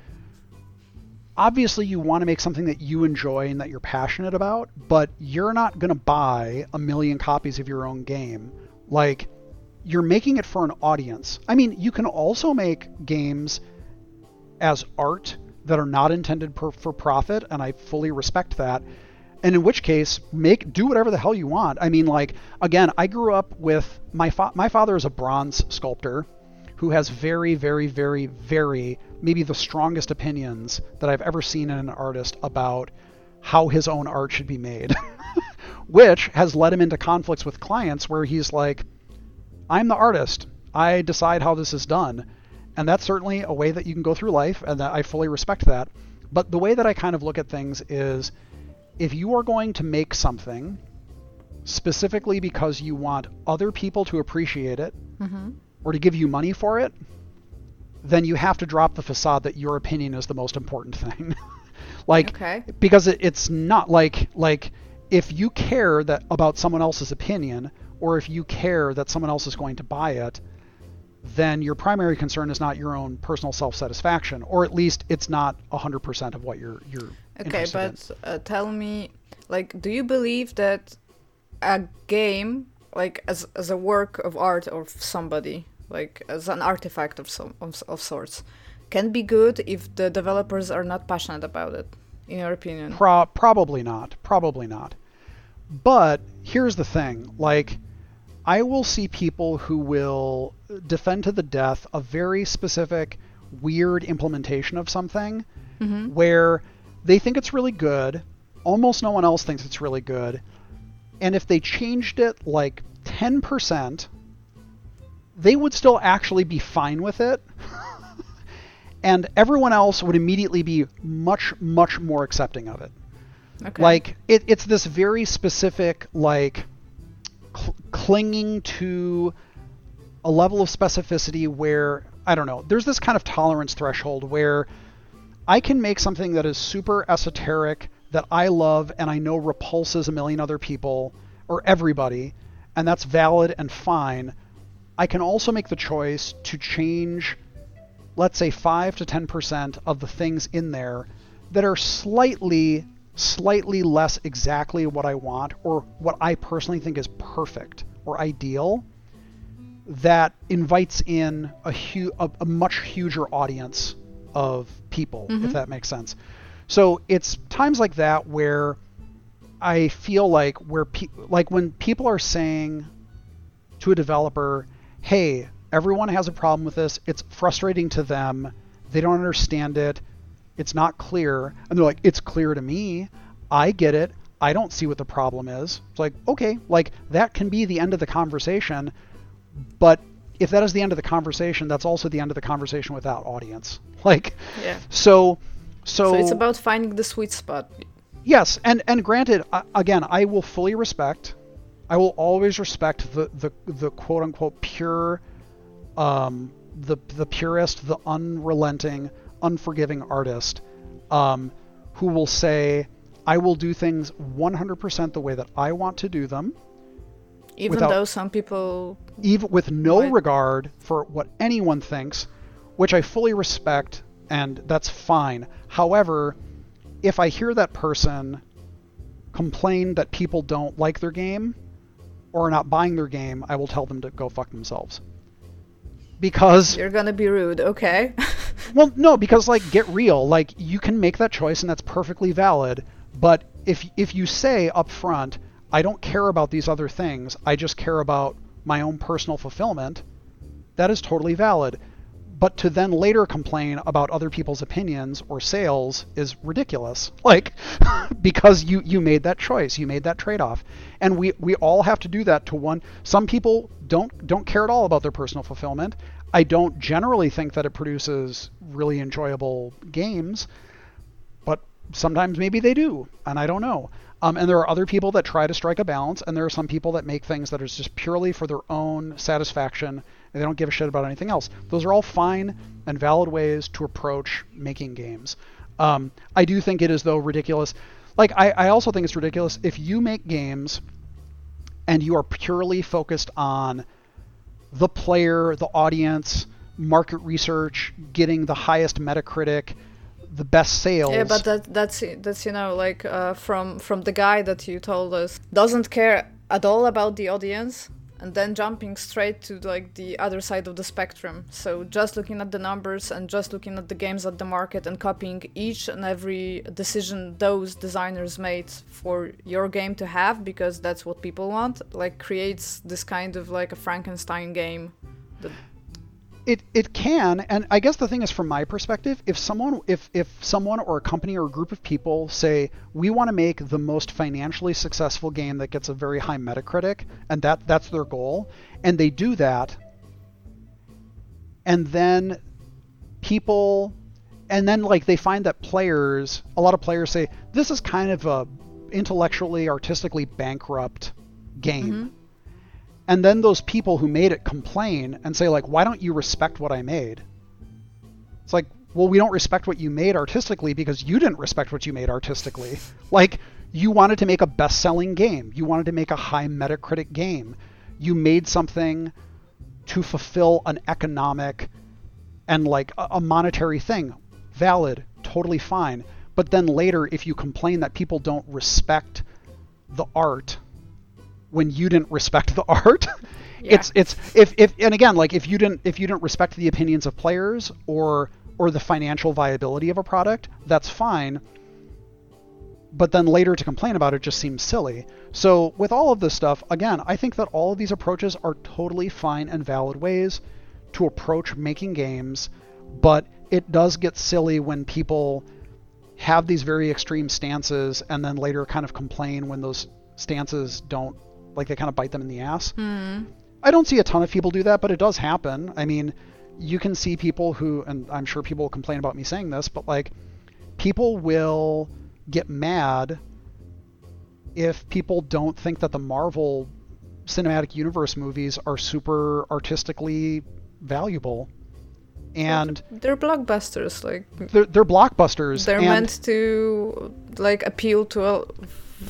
obviously, you want to make something that you enjoy and that you're passionate about, but you're not going to buy a million copies of your own game. Like, you're making it for an audience. I mean, you can also make games as art that are not intended per, for profit, and I fully respect that. And in which case, make do whatever the hell you want. I mean, like again, I grew up with my fa- my father is a bronze sculptor who has very, very, very, very maybe the strongest opinions that I've ever seen in an artist about how his own art should be made, which has led him into conflicts with clients where he's like, I'm the artist. I decide how this is done. And that's certainly a way that you can go through life, and that I fully respect that. But the way that I kind of look at things is if you are going to make something specifically because you want other people to appreciate it hmm or to give you money for it, then you have to drop the facade that your opinion is the most important thing. like Okay. because it, it's not like like if you care that about someone else's opinion or if you care that someone else is going to buy it then your primary concern is not your own personal self-satisfaction or at least it's not 100% of what you're you're Okay, but uh, tell me, like, do you believe that a game, like, as as a work of art of somebody, like as an artifact of some of, of sorts, can be good if the developers are not passionate about it? In your opinion? Pro- probably not. Probably not. But here's the thing like, I will see people who will defend to the death a very specific, weird implementation of something Mm-hmm. where they think it's really good. Almost no one else thinks it's really good. And if they changed it like 10%, they would still actually be fine with it. and everyone else would immediately be much, much more accepting of it. Okay. Like it, it's this very specific like clinging to a level of specificity where I don't know. There's this kind of tolerance threshold where I can make something that is super esoteric that I love and I know repulses a million other people or everybody, and that's valid and fine. I can also make the choice to change, let's say, 5 to 10% of the things in there that are slightly, slightly less exactly what I want or what I personally think is perfect or ideal that invites in a, hu- a, a much huger audience of people, if mm-hmm. that makes sense. So it's times like that where I feel like where pe- like when people are saying to a developer, "Hey, everyone has a problem with this. It's frustrating to them. They don't understand it. It's not clear." And they're like, "It's clear to me. I get it. I don't see what the problem is." It's like, "Okay, like that can be the end of the conversation, but if that is the end of the conversation, that's also the end of the conversation without audience." Like yeah. so so, So it's about finding the sweet spot. Yes, and and granted, again, I will fully respect. I will always respect the the, the quote unquote pure, um, the the purist, the unrelenting, unforgiving artist, um, who will say, "I will do things 100% the way that I want to do them, Even Without- though some people even with no Right. regard for what anyone thinks, which I fully respect, and that's fine. However, if I hear that person complain that people don't like their game or are not buying their game, I will tell them to go fuck themselves. Because you're gonna be rude, okay? well, no, because like get real. Like you can make that choice and that's perfectly valid. But if if you say up front, I don't care about these other things. I just care about my own personal fulfillment. That is totally valid. But to then later complain about other people's opinions or sales is ridiculous. Like because you you made that choice, you made that trade-off. And we we all have to do that to one some people don't don't care at all about their personal fulfillment. I don't generally think that it produces really enjoyable games, sometimes maybe they do, and I don't know. Um, and there are other people that try to strike a balance, and there are some people that make things that are just purely for their own satisfaction, and they don't give a shit about anything else. Those are all fine and valid ways to approach making games. Um, I do think it is though ridiculous. Like I, I also think it's ridiculous if you make games and you are purely focused on the player, the audience, market research, getting the highest Metacritic, the best sales. Yeah, but that that's that's you know like uh, from from the guy that you told us doesn't care at all about the audience and then jumping straight to like the other side of the spectrum so just looking at the numbers and just looking at the games at the market and copying each and every decision those designers made for your game to have because that's what people want like creates this kind of like a frankenstein game that it it can and i guess the thing is from my perspective if someone if if someone or a company or a group of people say we want to make the most financially successful game that gets a very high metacritic and that that's their goal and they do that and then people and then like they find that players a lot of players say this is kind of a intellectually artistically bankrupt game. Mm-hmm and then those people who made it complain and say like why don't you respect what i made? It's like well we don't respect what you made artistically because you didn't respect what you made artistically. Like you wanted to make a best-selling game. You wanted to make a high metacritic game. You made something to fulfill an economic and like a monetary thing. Valid. Totally fine. But then later if you complain that people don't respect the art when you didn't respect the art. Yeah. It's it's if if and again like if you didn't if you didn't respect the opinions of players or or the financial viability of a product, that's fine. But then later to complain about it just seems silly. So with all of this stuff, again, I think that all of these approaches are totally fine and valid ways to approach making games, but it does get silly when people have these very extreme stances and then later kind of complain when those stances don't like they kind of bite them in the ass. Mm. I don't see a ton of people do that, but it does happen. I mean, you can see people who, and I'm sure people will complain about me saying this, but like, people will get mad if people don't think that the Marvel Cinematic Universe movies are super artistically valuable. And they're blockbusters, like they're, they're blockbusters. They're meant to like appeal to a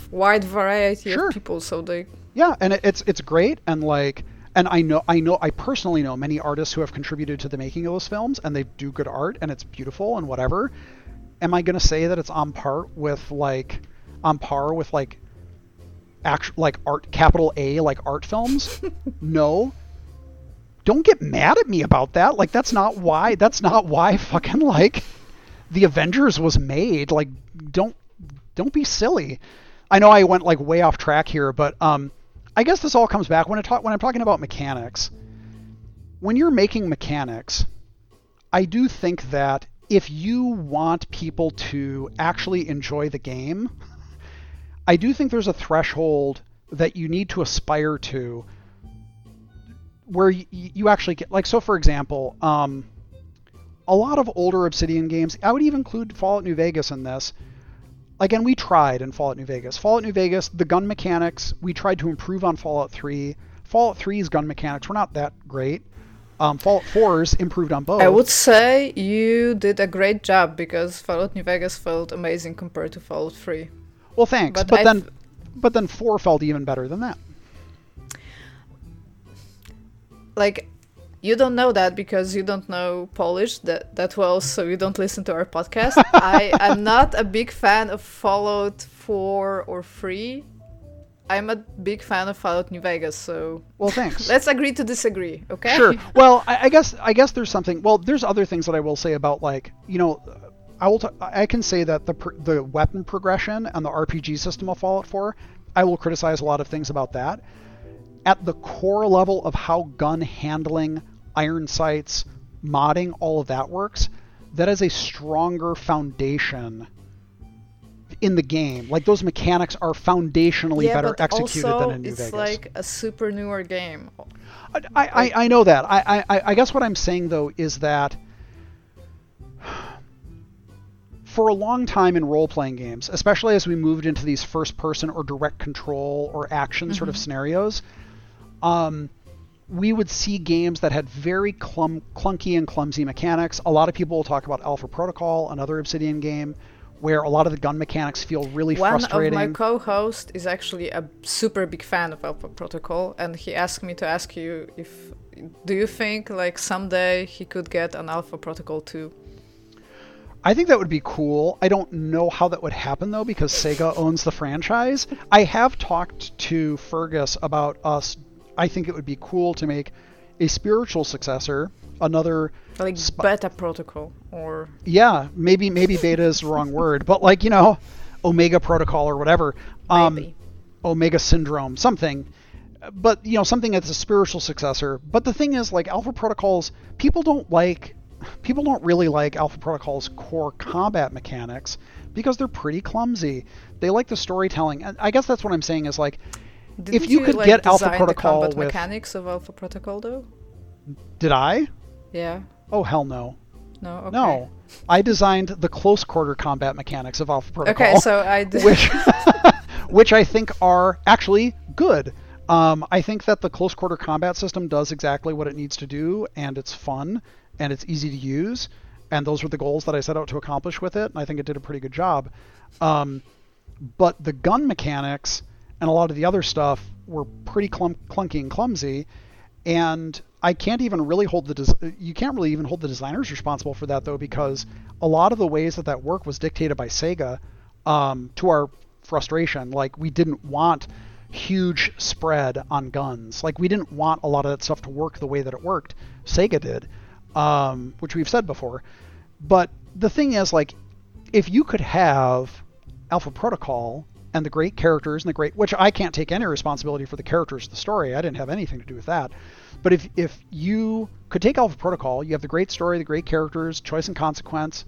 wide variety sure. of people, so they yeah, and it, it's it's great, and like, and I know I know I personally know many artists who have contributed to the making of those films, and they do good art, and it's beautiful and whatever. Am I gonna say that it's on par with like on par with like actual like art capital A like art films? no. Don't get mad at me about that. Like that's not why that's not why fucking like the Avengers was made. Like don't don't be silly. I know I went like way off track here, but um I guess this all comes back when I talk when I'm talking about mechanics. When you're making mechanics, I do think that if you want people to actually enjoy the game, I do think there's a threshold that you need to aspire to where you, you actually get like so for example, um, a lot of older Obsidian games, I would even include Fallout New Vegas in this again, we tried in Fallout New Vegas. Fallout New Vegas, the gun mechanics, we tried to improve on Fallout 3. Fallout 3's gun mechanics were not that great. Um, Fallout 4's improved on both. I would say you did a great job because Fallout New Vegas felt amazing compared to Fallout 3. Well, thanks. But, but then, but then 4 felt even better than that. Like you don't know that because you don't know Polish that, that well, so you don't listen to our podcast. I am not a big fan of Fallout 4 or 3. I'm a big fan of Fallout New Vegas, so well, thanks. Let's agree to disagree, okay? Sure. Well, I, I guess I guess there's something. Well, there's other things that I will say about like you know, I will t- I can say that the pr- the weapon progression and the RPG system of Fallout 4, I will criticize a lot of things about that at the core level of how gun handling, iron sights, modding, all of that works, that is a stronger foundation in the game. Like those mechanics are foundationally yeah, better executed than in New it's Vegas. It's like a super newer game. I, I, I know that. I, I, I guess what I'm saying though is that for a long time in role playing games, especially as we moved into these first person or direct control or action mm-hmm. sort of mm-hmm. scenarios, um, we would see games that had very clum- clunky and clumsy mechanics. A lot of people will talk about Alpha Protocol, another Obsidian game, where a lot of the gun mechanics feel really One frustrating. One of my co-hosts is actually a super big fan of Alpha Protocol, and he asked me to ask you if do you think like someday he could get an Alpha Protocol too? I think that would be cool. I don't know how that would happen though because Sega owns the franchise. I have talked to Feargus about us. I think it would be cool to make a spiritual successor, another like sp- beta protocol or yeah, maybe maybe beta is the wrong word, but like you know, Omega protocol or whatever. Um, maybe. Omega syndrome, something. But you know, something that's a spiritual successor. But the thing is, like Alpha protocols, people don't like people don't really like Alpha Protocol's core combat mechanics because they're pretty clumsy. They like the storytelling. And I guess that's what I'm saying is like Didn't if you, you could like, get Alpha Protocol the with mechanics of Alpha Protocol though. Did I? Yeah. Oh hell no. No. Okay. No. I designed the close quarter combat mechanics of Alpha Protocol. Okay, so I did. which which I think are actually good. Um, I think that the close quarter combat system does exactly what it needs to do, and it's fun and it's easy to use. And those were the goals that I set out to accomplish with it, and I think it did a pretty good job. Um, but the gun mechanics and a lot of the other stuff were pretty clunky and clumsy, and I can't even really hold the des- you can't really even hold the designers responsible for that though because a lot of the ways that that work was dictated by Sega um, to our frustration. Like we didn't want huge spread on guns. Like we didn't want a lot of that stuff to work the way that it worked. Sega did um, which we've said before. But the thing is, like, if you could have Alpha Protocol and the great characters and the great, which I can't take any responsibility for the characters of the story. I didn't have anything to do with that. But if if you could take Alpha Protocol, you have the great story, the great characters, choice and consequence,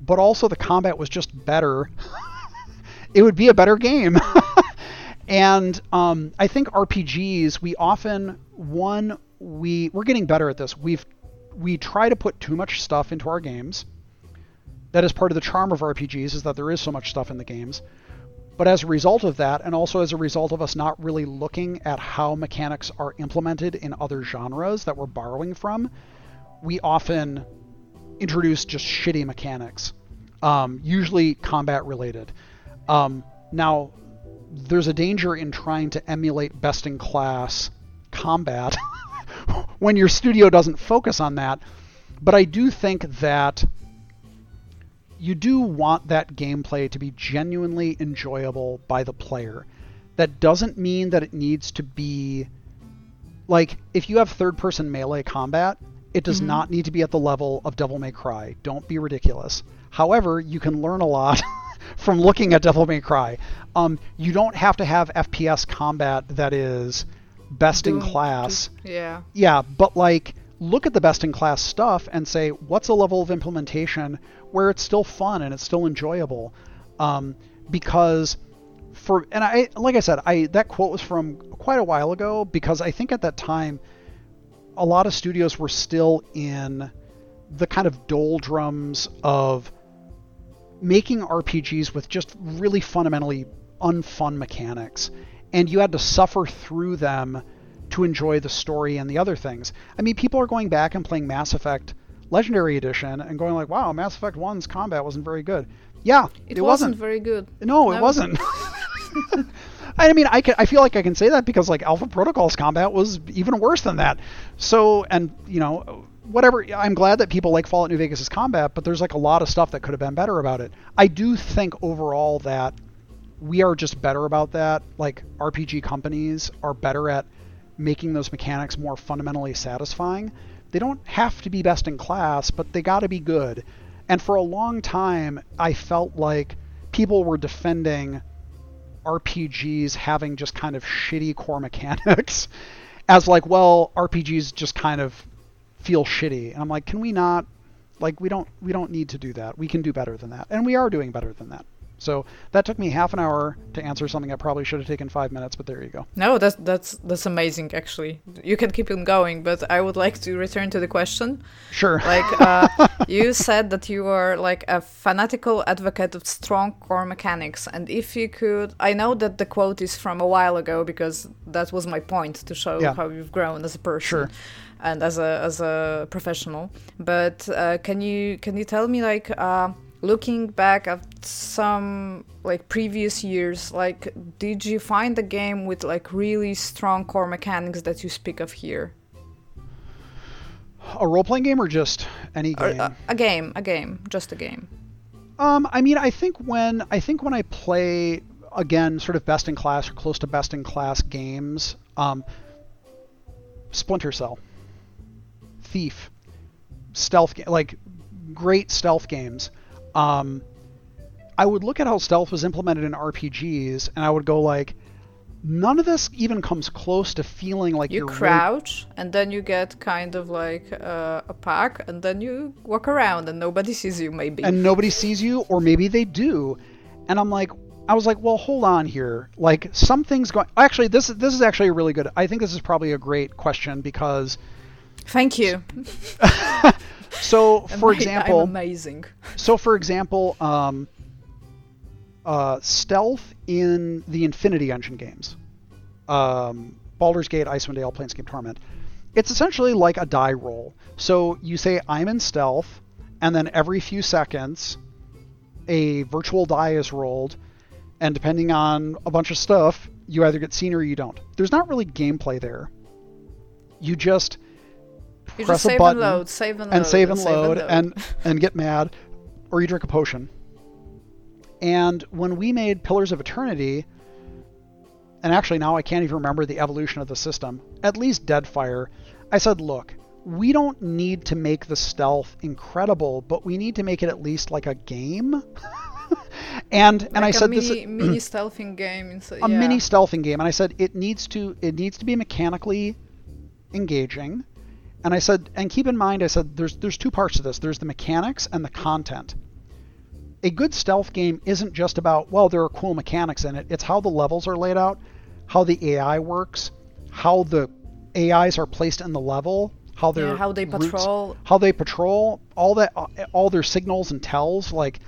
but also the combat was just better. it would be a better game. and um, I think RPGs, we often one we we're getting better at this. We've we try to put too much stuff into our games. That is part of the charm of RPGs is that there is so much stuff in the games. But as a result of that, and also as a result of us not really looking at how mechanics are implemented in other genres that we're borrowing from, we often introduce just shitty mechanics, um, usually combat related. Um, now, there's a danger in trying to emulate best in class combat when your studio doesn't focus on that. But I do think that you do want that gameplay to be genuinely enjoyable by the player. That doesn't mean that it needs to be like if you have third person melee combat, it does mm-hmm. not need to be at the level of Devil May Cry. Don't be ridiculous. However, you can learn a lot from looking at Devil May Cry. Um, you don't have to have FPS combat that is best Doom, in class. Yeah. Yeah, but like look at the best in class stuff and say what's a level of implementation where it's still fun and it's still enjoyable. Um, because for and I like I said, I that quote was from quite a while ago because I think at that time a lot of studios were still in the kind of doldrums of making RPGs with just really fundamentally unfun mechanics and you had to suffer through them to enjoy the story and the other things. I mean, people are going back and playing Mass Effect Legendary Edition and going like, "Wow, Mass Effect 1's combat wasn't very good." Yeah, it, it wasn't, wasn't, very good. No, it wasn't. I mean, I, can, I feel like I can say that because like Alpha Protocol's combat was even worse than that. So, and you know, whatever. I'm glad that people like Fallout New Vegas' combat, but there's like a lot of stuff that could have been better about it. I do think overall that we are just better about that. Like RPG companies are better at making those mechanics more fundamentally satisfying. They don't have to be best in class, but they got to be good. And for a long time, I felt like people were defending RPGs having just kind of shitty core mechanics as like, well, RPGs just kind of feel shitty. And I'm like, can we not like we don't we don't need to do that. We can do better than that. And we are doing better than that. So that took me half an hour to answer something that probably should have taken five minutes, but there you go. No, that's that's that's amazing. Actually, you can keep on going, but I would like to return to the question. Sure. Like uh, you said that you are like a fanatical advocate of strong core mechanics, and if you could, I know that the quote is from a while ago because that was my point to show Yeah. how you've grown as a person. Sure. and as a as a professional. But uh, can you can you tell me like uh, looking back at some like previous years, like did you find a game with like really strong core mechanics that you speak of here? A role playing game or just any game? uh, a game, a game, just a game. Um, I mean, I think when I think when I play again, sort of best in class or close to best in class games, um, Splinter Cell, Thief, stealth, like great stealth games. Um, I would look at how stealth was implemented in RPGs, and I would go like, none of this even comes close to feeling like You you're really crouch and then you get kind of like uh, a pack and then you walk around and nobody sees you maybe. and nobody sees you, or maybe they do. And I'm like, I was like, well, hold on here. Like something's going. Actually, this is this is actually a really good. I think this is probably a great question because Thank you. so for example, I'm amazing. so for example, um, uh, stealth in the Infinity Engine games, um, Baldur's Gate, Icewind Dale, Planescape Torment. It's essentially like a die roll. So you say I'm in stealth, and then every few seconds, a virtual die is rolled, and depending on a bunch of stuff, you either get seen or you don't. There's not really gameplay there. You just You press just a save button and load, save and load, and save and load and and get mad, or you drink a potion. And when we made Pillars of Eternity, and actually now I can't even remember the evolution of the system, at least Deadfire, I said, look, we don't need to make the stealth incredible, but we need to make it at least like a game. and and I said mini, this mini stealthing game. A yeah. mini stealthing game and i said it needs to it needs to be mechanically engaging and i said and keep in mind i said there's there's two parts to this there's the mechanics and the content a good stealth game isn't just about well there are cool mechanics in it it's how the levels are laid out how the ai works how the ais are placed in the level how their Yeah, how they routes- patrol. how they patrol all that all their signals and tells like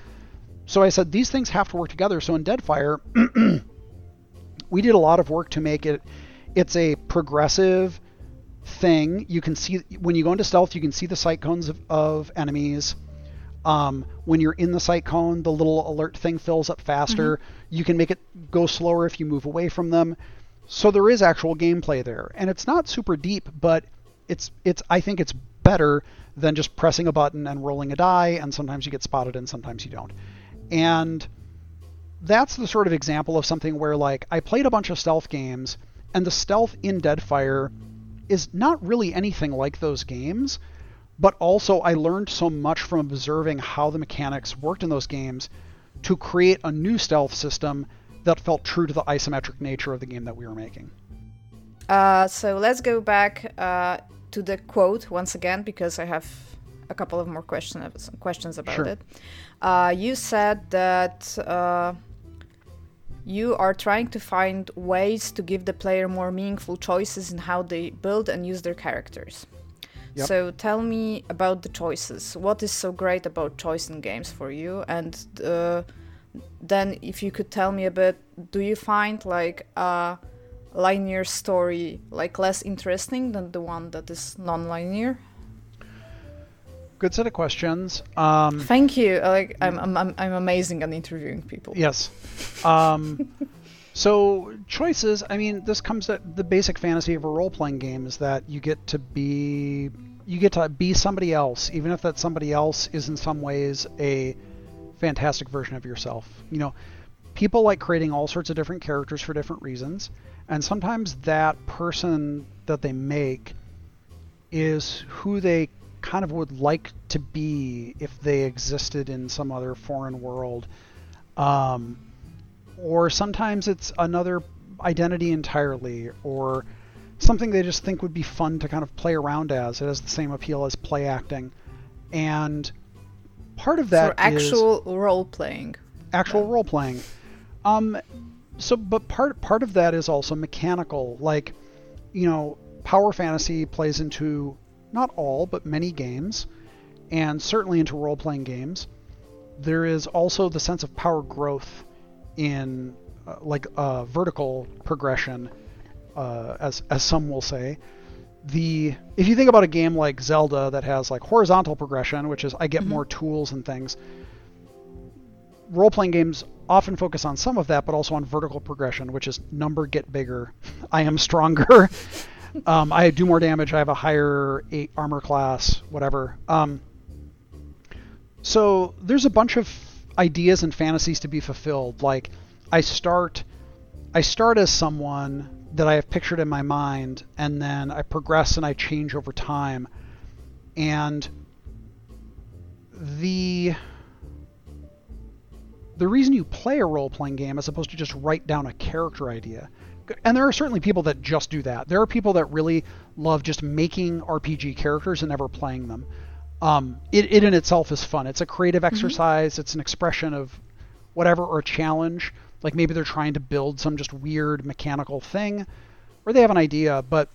so I said these things have to work together. So in Deadfire, we did a lot of work to make it. It's a progressive thing. You can see when you go into stealth, you can see the sight cones of, of enemies. Um, when you're in the sight cone, the little alert thing fills up faster. You can make it go slower if you move away from them. So there is actual gameplay there, and it's not super deep, but it's it's. I think it's better than just pressing a button and rolling a die, and sometimes you get spotted and sometimes you don't. And that's the sort of example of something where like I played a bunch of stealth games and the stealth in Deadfire is not really anything like those games, but also I learned so much from observing how the mechanics worked in those games to create a new stealth system that felt true to the isometric nature of the game that we were making. Uh, so let's go back uh, to the quote once again because I have a couple of more questions questions about Sure. it. Uh, you said that uh, you are trying to find ways to give the player more meaningful choices in how they build and use their characters. Yep. So tell me about the choices. What is so great about choice in games for you? And uh, then, if you could tell me a bit, do you find like a linear story like less interesting than the one that is non-linear? Good set of questions. Um, Thank you. Like I'm, I'm, I'm, amazing at interviewing people. Yes. Um, so choices. I mean, this comes to the basic fantasy of a role-playing game is that you get to be you get to be somebody else, even if that somebody else is in some ways a fantastic version of yourself. You know, people like creating all sorts of different characters for different reasons, and sometimes that person that they make is who they kind of would like to be if they existed in some other foreign world. Um, or sometimes it's another identity entirely, or something they just think would be fun to kind of play around as. It has the same appeal as play acting. And part of that For actual role playing. actual role playing. Um, so, but part part of that is also mechanical. Like, you know, power fantasy plays into not all, but many games, and certainly into role playing games. There is also the sense of power growth in uh, like uh, vertical progression, uh, as as some will say. The if you think about a game like Zelda that has like horizontal progression, which is I get mm-hmm. more tools and things. Role playing games often focus on some of that, but also on vertical progression, which is number get bigger, I am stronger, um, I do more damage, I have a higher eight armor class, whatever. Um, so there's a bunch of ideas and fantasies to be fulfilled. Like I start, I start as someone that I have pictured in my mind, and then I progress and I change over time, and the the reason you play a role playing game as opposed to just write down a character idea. And there are certainly people that just do that. There are people that really love just making RPG characters and never playing them. Um, it, it in itself is fun. It's a creative mm-hmm. exercise. Mm-hmm. It's an expression of whatever or a challenge. Like maybe they're trying to build some just weird mechanical thing, or they have an idea. But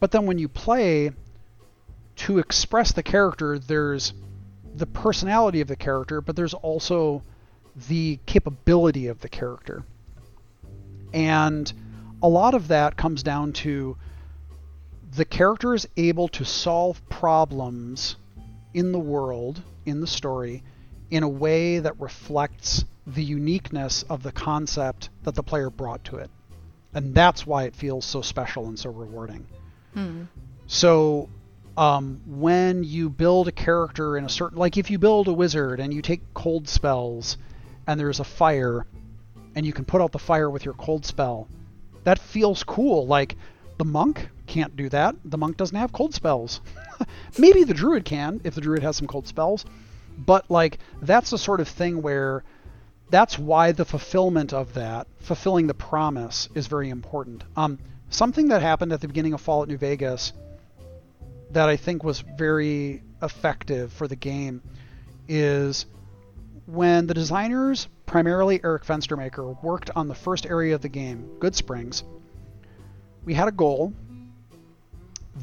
but then when you play, to express the character, there's the personality of the character, but there's also the capability of the character. And a lot of that comes down to the character is able to solve problems in the world, in the story, in a way that reflects the uniqueness of the concept that the player brought to it. And that's why it feels so special and so rewarding. Hmm. So, um, when you build a character in a certain, like if you build a wizard and you take cold spells and there's a fire and you can put out the fire with your cold spell. That feels cool. Like the monk can't do that. The monk doesn't have cold spells. Maybe the druid can if the druid has some cold spells. But like that's the sort of thing where that's why the fulfillment of that, fulfilling the promise, is very important. Um, something that happened at the beginning of Fallout New Vegas that I think was very effective for the game is when the designers, primarily Eric Fenstermaker, worked on the first area of the game, Goodsprings, we had a goal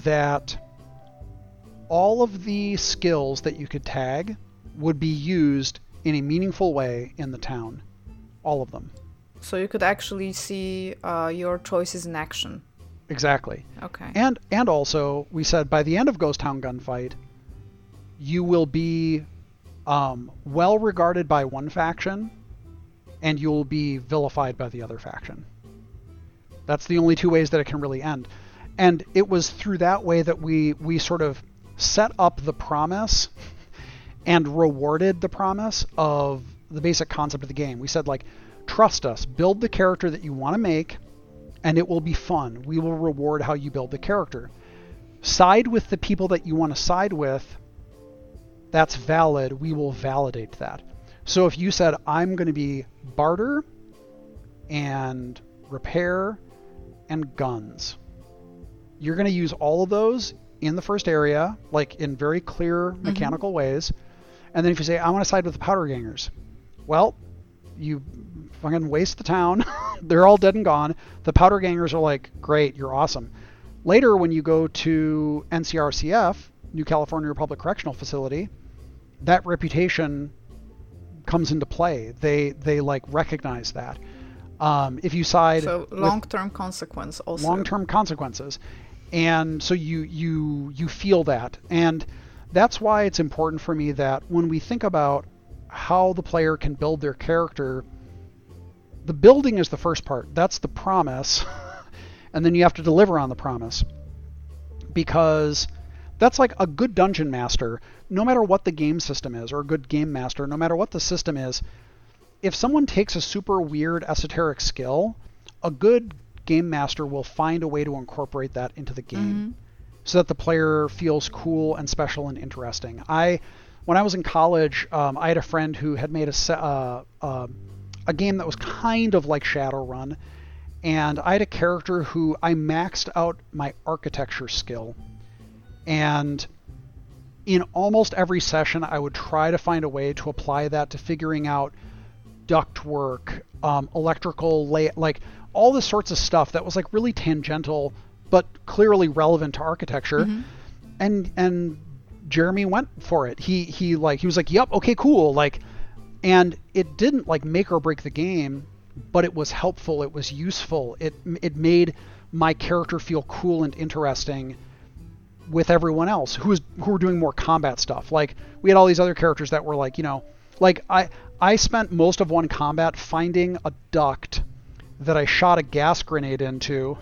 that all of the skills that you could tag would be used in a meaningful way in the town. All of them. So you could actually see uh, your choices in action. Exactly. Okay. And and also we said by the end of Ghost Town Gunfight, you will be um, well regarded by one faction, and you'll be vilified by the other faction. That's the only two ways that it can really end. And it was through that way that we we sort of set up the promise and rewarded the promise of the basic concept of the game. We said like trust us, build the character that you want to make and it will be fun. We will reward how you build the character. Side with the people that you want to side with that's valid, we will validate that. So if you said, I'm going to be barter and repair and guns, you're going to use all of those in the first area, like in very clear mm-hmm. mechanical ways. And then if you say, I want to side with the powder gangers, well, you fucking waste the town. They're all dead and gone. The powder gangers are like, great, you're awesome. Later, when you go to NCRCF, New California Republic Correctional Facility, that reputation comes into play. They they like recognize that. Um, if you side so long-term consequence also long-term consequences, and so you you you feel that, and that's why it's important for me that when we think about how the player can build their character, the building is the first part. That's the promise, and then you have to deliver on the promise because that's like a good dungeon master, no matter what the game system is, or a good game master, no matter what the system is. If someone takes a super weird esoteric skill, a good game master will find a way to incorporate that into the game mm-hmm. so that the player feels cool and special and interesting. I, when I was in college, um, I had a friend who had made a uh, uh, a game that was kind of like Shadowrun, and I had a character who I maxed out my architecture skill and in almost every session, I would try to find a way to apply that to figuring out ductwork, um, electrical lay, like all the sorts of stuff that was like really tangential, but clearly relevant to architecture. Mm-hmm. And and Jeremy went for it. He he like he was like, "Yep, okay, cool." Like, and it didn't like make or break the game, but it was helpful. It was useful. It it made my character feel cool and interesting with everyone else who was who were doing more combat stuff. Like we had all these other characters that were like, you know, like I I spent most of one combat finding a duct that I shot a gas grenade into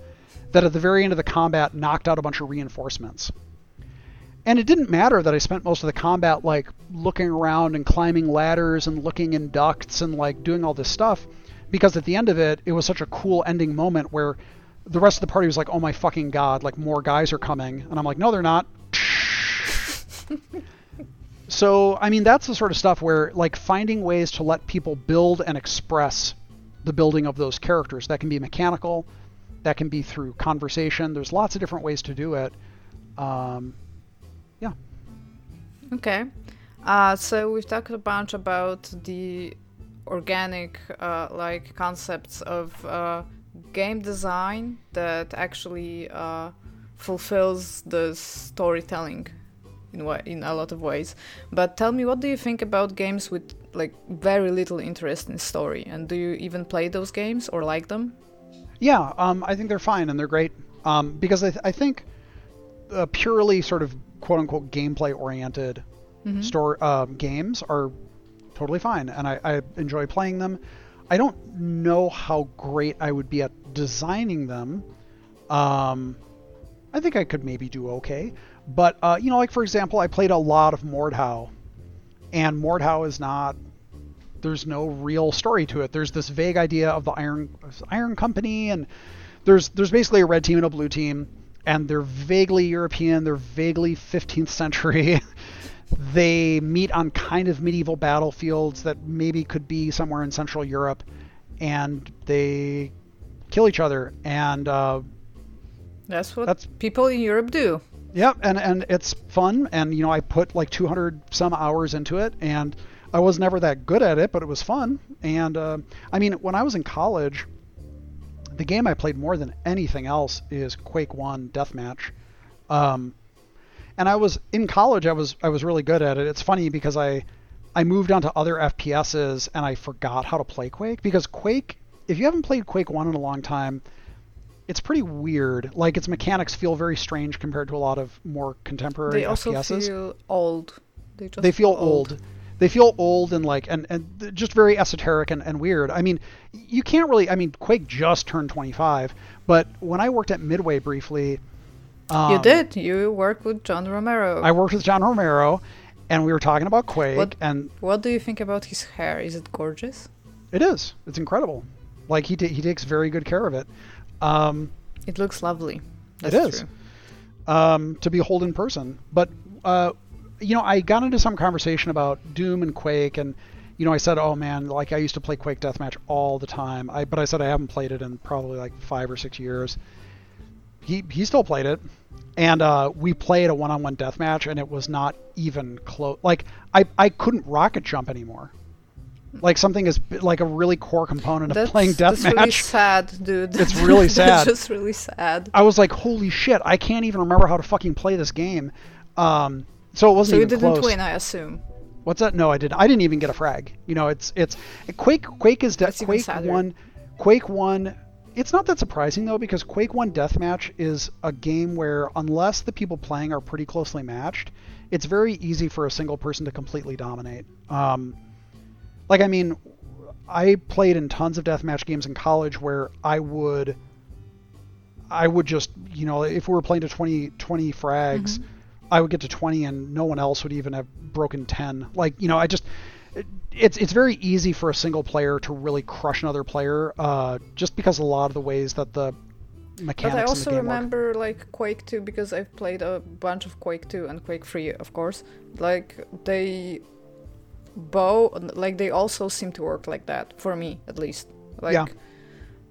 that at the very end of the combat knocked out a bunch of reinforcements. And it didn't matter that I spent most of the combat like looking around and climbing ladders and looking in ducts and like doing all this stuff because at the end of it it was such a cool ending moment where the rest of the party was like, "Oh my fucking god, like more guys are coming." And I'm like, "No, they're not." so, I mean, that's the sort of stuff where like finding ways to let people build and express the building of those characters. That can be mechanical, that can be through conversation. There's lots of different ways to do it. Um, yeah. Okay. Uh, so we've talked a bunch about the organic uh, like concepts of uh, game design that actually uh, fulfills the storytelling in way, in a lot of ways. But tell me, what do you think about games with like very little interest in story, and do you even play those games or like them? Yeah, um, I think they're fine and they're great um, because I, th- I think uh, purely sort of quote unquote gameplay oriented mm-hmm. store uh, games are totally fine, and I, I enjoy playing them. I don't know how great I would be at designing them. Um, I think I could maybe do okay. But, uh, you know, like for example, I played a lot of Mordhau, and Mordhau is not. There's no real story to it. There's this vague idea of the Iron Iron Company, and there's there's basically a red team and a blue team, and they're vaguely European. They're vaguely 15th century. They meet on kind of medieval battlefields that maybe could be somewhere in Central Europe, and they kill each other. And uh, that's what that's, people in Europe do. Yep, and and it's fun. And you know, I put like 200 some hours into it, and I was never that good at it, but it was fun. And uh, I mean, when I was in college, the game I played more than anything else is Quake One Deathmatch. Um, and I was in college. I was I was really good at it. It's funny because I I moved on to other FPSs and I forgot how to play Quake because Quake. If you haven't played Quake One in a long time, it's pretty weird. Like its mechanics feel very strange compared to a lot of more contemporary FPSs. they also FPSs. feel old. They, they feel old. old. They feel old and like and, and just very esoteric and, and weird. I mean, you can't really. I mean, Quake just turned 25, but when I worked at Midway briefly, um, you did. You worked with John Romero. I worked with John Romero, and we were talking about Quake. What, and what do you think about his hair? Is it gorgeous? It is. It's incredible. Like he t- he takes very good care of it. Um, it looks lovely. That's it is. Um, to behold in person, but uh, you know, I got into some conversation about Doom and Quake, and you know, I said, "Oh man, like I used to play Quake Deathmatch all the time." I but I said I haven't played it in probably like five or six years he he still played it, and uh, we played a one-on-one death match, and it was not even close. Like I I couldn't rocket jump anymore. Like something is like a really core component of that's, playing deathmatch. That's really sad, dude. It's really sad. It's just really sad. I was like, holy shit! I can't even remember how to fucking play this game. Um, so it wasn't. So you didn't close. win, I assume. What's that? No, I didn't. I didn't even get a frag. You know, it's it's Quake. Quake is de- Quake one. Quake one it's not that surprising though because Quake 1 Deathmatch is a game where unless the people playing are pretty closely matched, it's very easy for a single person to completely dominate. Um, like I mean, I played in tons of deathmatch games in college where I would I would just, you know, if we were playing to 20 20 frags, mm-hmm. I would get to 20 and no one else would even have broken 10. Like, you know, I just it's it's very easy for a single player to really crush another player, uh, just because a lot of the ways that the mechanics. But I also remember work. like Quake 2 because I've played a bunch of Quake 2 and Quake 3, of course. Like they bow like they also seem to work like that for me at least. Like yeah.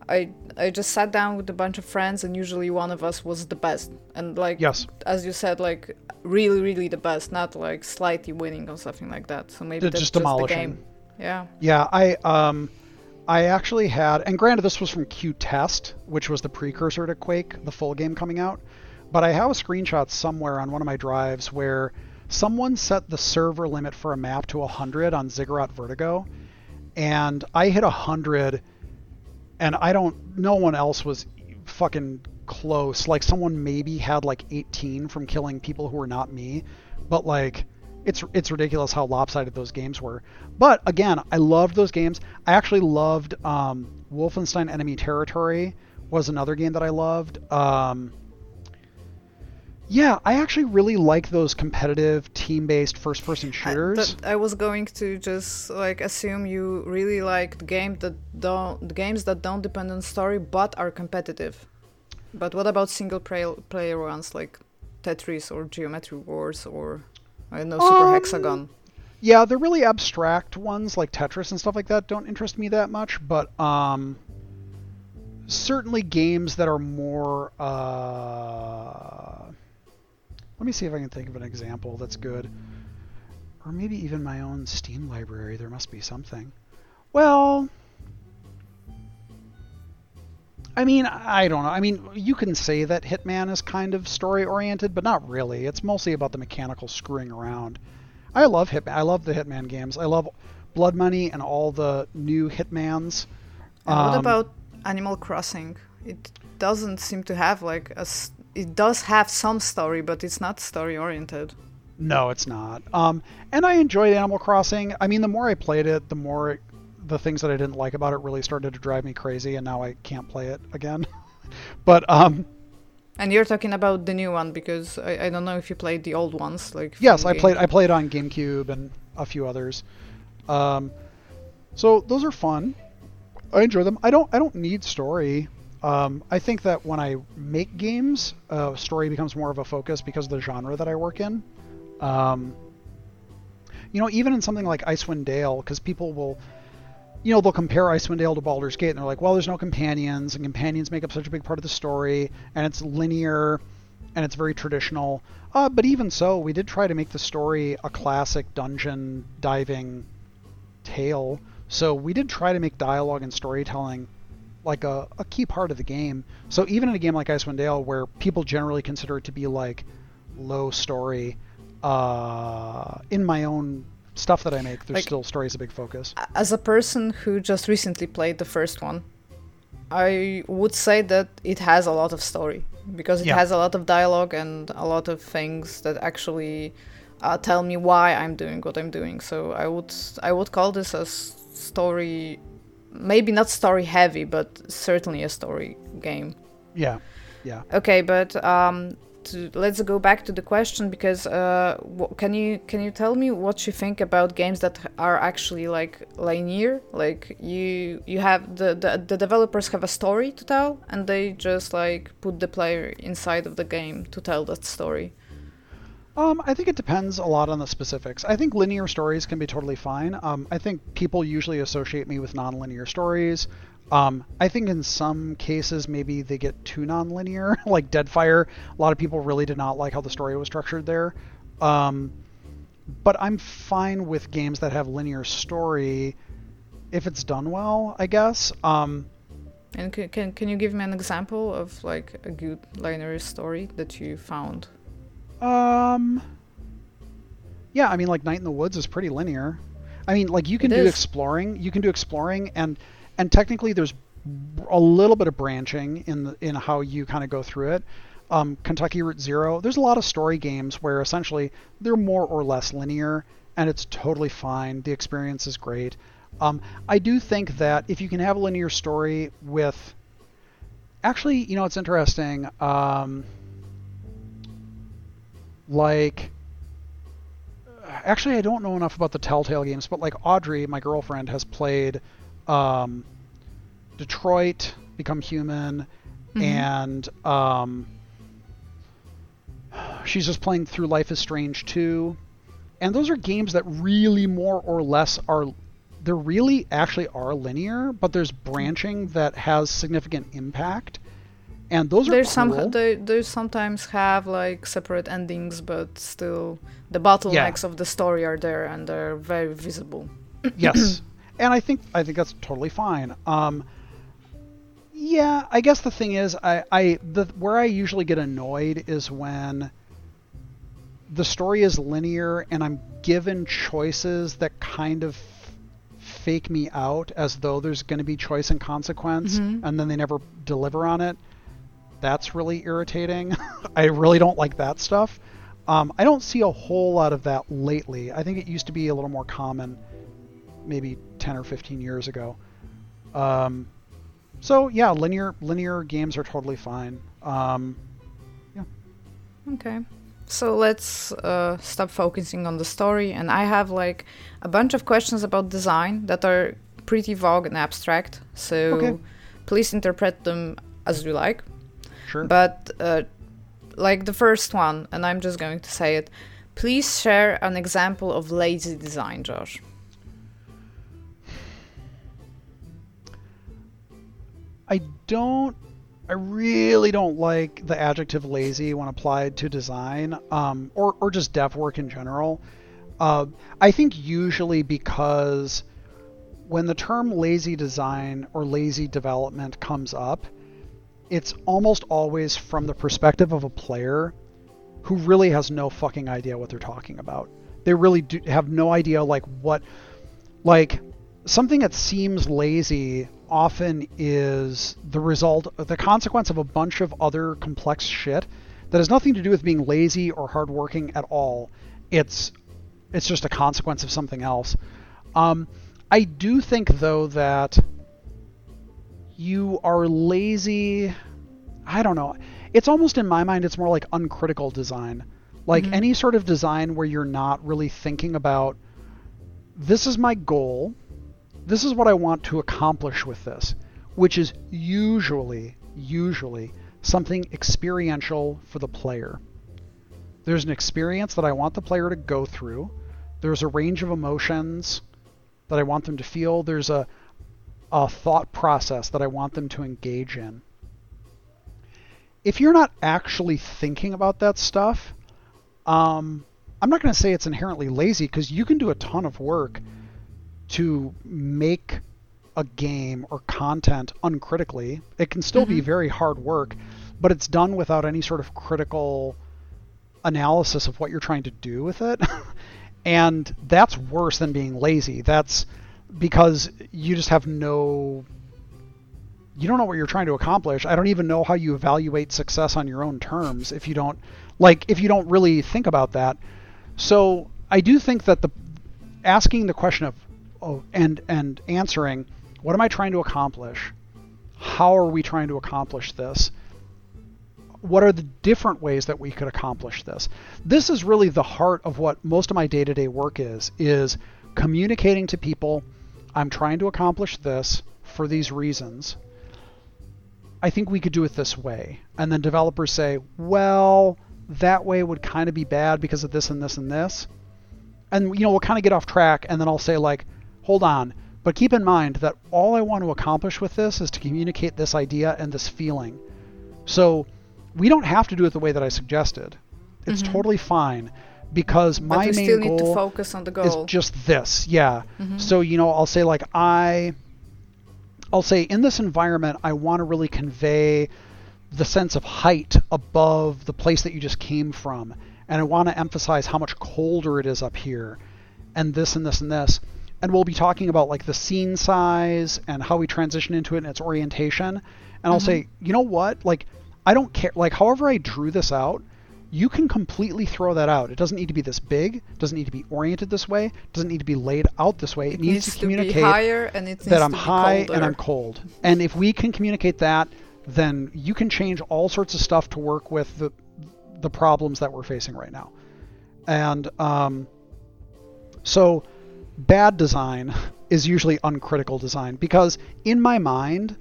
I I just sat down with a bunch of friends and usually one of us was the best. And like yes. as you said, like really, really the best, not like slightly winning or something like that. So maybe just, that's just demolishing. the game. Yeah. Yeah, I um, I actually had, and granted, this was from QTest, which was the precursor to Quake, the full game coming out. But I have a screenshot somewhere on one of my drives where someone set the server limit for a map to 100 on Ziggurat Vertigo, and I hit 100, and I don't, no one else was fucking close. Like someone maybe had like 18 from killing people who were not me, but like it's it's ridiculous how lopsided those games were. But again, I loved those games. I actually loved um, Wolfenstein Enemy Territory was another game that I loved. Um, yeah, I actually really like those competitive team-based first-person shooters. I, I, was going to just like assume you really like the game that don't the games that don't depend on story but are competitive. But what about single player ones like Tetris or Geometry Wars or I don't know Super um, Hexagon? Yeah, the really abstract ones like Tetris and stuff like that don't interest me that much, but um, certainly games that are more uh, let me see if I can think of an example that's good. Or maybe even my own Steam library. There must be something. Well, I mean, I don't know. I mean, you can say that Hitman is kind of story oriented, but not really. It's mostly about the mechanical screwing around. I love Hitman. I love the Hitman games. I love Blood Money and all the new Hitmans. Um, what about Animal Crossing? It doesn't seem to have like a it does have some story, but it's not story oriented. No, it's not. Um, and I enjoyed Animal Crossing. I mean, the more I played it, the more it, the things that I didn't like about it really started to drive me crazy, and now I can't play it again. but um, and you're talking about the new one because I, I don't know if you played the old ones, like yes, I played I played on GameCube and a few others. Um, so those are fun. I enjoy them. I don't I don't need story. Um, I think that when I make games, uh, story becomes more of a focus because of the genre that I work in. Um, you know, even in something like Icewind Dale, because people will, you know, they'll compare Icewind Dale to Baldur's Gate, and they're like, well, there's no companions, and companions make up such a big part of the story, and it's linear, and it's very traditional. Uh, but even so, we did try to make the story a classic dungeon diving tale. So we did try to make dialogue and storytelling like a, a key part of the game. So even in a game like Icewind Dale, where people generally consider it to be like low story, uh, in my own stuff that I make, there's like, still story is a big focus. As a person who just recently played the first one, I would say that it has a lot of story because it yeah. has a lot of dialogue and a lot of things that actually uh, tell me why I'm doing what I'm doing. So I would I would call this a story maybe not story heavy, but certainly a story game. Yeah, yeah. Okay, but um, to, let's go back to the question because uh, can you can you tell me what you think about games that are actually like linear? Like you you have the, the the developers have a story to tell, and they just like put the player inside of the game to tell that story. Um, I think it depends a lot on the specifics. I think linear stories can be totally fine. Um, I think people usually associate me with nonlinear stories. Um, I think in some cases maybe they get too nonlinear, like Deadfire. A lot of people really did not like how the story was structured there. Um, but I'm fine with games that have linear story if it's done well, I guess. Um, and can, can can you give me an example of like a good linear story that you found? Um. Yeah, I mean, like Night in the Woods is pretty linear. I mean, like you can it do is. exploring. You can do exploring, and and technically there's a little bit of branching in the, in how you kind of go through it. Um, Kentucky Route Zero. There's a lot of story games where essentially they're more or less linear, and it's totally fine. The experience is great. Um, I do think that if you can have a linear story with, actually, you know, it's interesting. Um, like actually I don't know enough about the Telltale games, but like Audrey, my girlfriend, has played um, Detroit, Become Human, mm-hmm. and um, she's just playing through Life is Strange 2. And those are games that really more or less are they really actually are linear, but there's branching that has significant impact and those there's are cool. some they, they sometimes have like separate endings but still the bottlenecks yeah. of the story are there and they're very visible yes, and I think I think that's totally fine. Um, yeah, I guess the thing is, I, I the where I usually get annoyed is when the story is linear and I'm given choices that kind of fake me out as though there's going to be choice and consequence, Mhm. and then they never deliver on it. That's really irritating. I really don't like that stuff. Um, I don't see a whole lot of that lately. I think it used to be a little more common, maybe 10 or 15 years ago. Um, so yeah, linear linear games are totally fine. Um, Okay. So let's uh, stop focusing on the story. And I have like a bunch of questions about design that are pretty vague and abstract. So Okay. please interpret them as you like. Sure. But uh, like the first one, and I'm just going to say it. Please share an example of lazy design, Josh. I don't. I really don't like the adjective lazy when applied to design, um, or or just dev work in general. Uh, I think usually because when the term lazy design or lazy development comes up, it's almost always from the perspective of a player who really has no fucking idea what they're talking about. They really do have no idea like what like something that seems lazy often is the result the consequence of a bunch of other complex shit that has nothing to do with being lazy or hardworking at all. It's it's just a consequence of something else. Um, I do think though that you are lazy. I don't know. It's almost in my mind, it's more like uncritical design. Like Mhm. any sort of design where you're not really thinking about this is my goal, this is what I want to accomplish with this, which is usually, usually something experiential for the player. There's an experience that I want the player to go through. There's a range of emotions that I want them to feel. There's a, a thought process that I want them to engage in. If you're not actually thinking about that stuff, um, I'm not going to say it's inherently lazy because you can do a ton of work to make a game or content uncritically. It can still be Mhm. very hard work, but it's done without any sort of critical analysis of what you're trying to do with it. and that's worse than being lazy. That's because you just have no you don't know what you're trying to accomplish. I don't even know how you evaluate success on your own terms if you don't like if you don't really think about that. So I do think that the asking the question of oh, and and answering what am I trying to accomplish? How are we trying to accomplish this? What are the different ways that we could accomplish this? This is really the heart of what most of my day-to-day work is is communicating to people I'm trying to accomplish this for these reasons. I think we could do it this way. And then developers say, well, that way would kind of be bad because of this and this and this. And, you know, we'll kind of get off track. And then I'll say, like, hold on. But keep in mind that all I want to accomplish with this is to communicate this idea and this feeling. So we don't have to do it the way that I suggested. It's Mhm. totally fine because my main still goal need to focus on the is goal. just this. Yeah. Mhm. So, you know, I'll say like I I'll say in this environment I want to really convey the sense of height above the place that you just came from. And I want to emphasize how much colder it is up here and this and this and this. And we'll be talking about like the scene size and how we transition into it and its orientation. And I'll Mhm. say, you know what? Like I don't care like however I drew this out, you can completely throw that out. It doesn't need to be this big, doesn't need to be oriented this way, doesn't need to be laid out this way. It, it needs, needs to communicate higher and it that I'm high and colder. I'm cold. And if we can communicate that, then you can change all sorts of stuff to work with the the problems that we're facing right now. And um, so bad design is usually uncritical design because in my mind,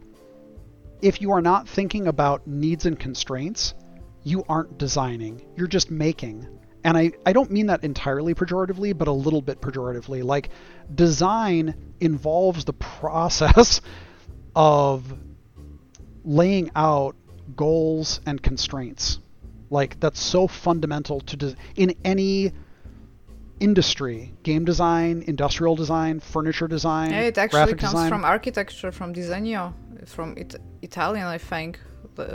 if you are not thinking about needs and constraints, you aren't designing. You're just making. And I, I don't mean that entirely pejoratively, but a little bit pejoratively. Like, design involves the process of laying out goals and constraints. Like, that's so fundamental to des- in any industry, game design, industrial design, furniture design. Yeah, it actually graphic comes design. from architecture, from disegno, from it- Italian, I think.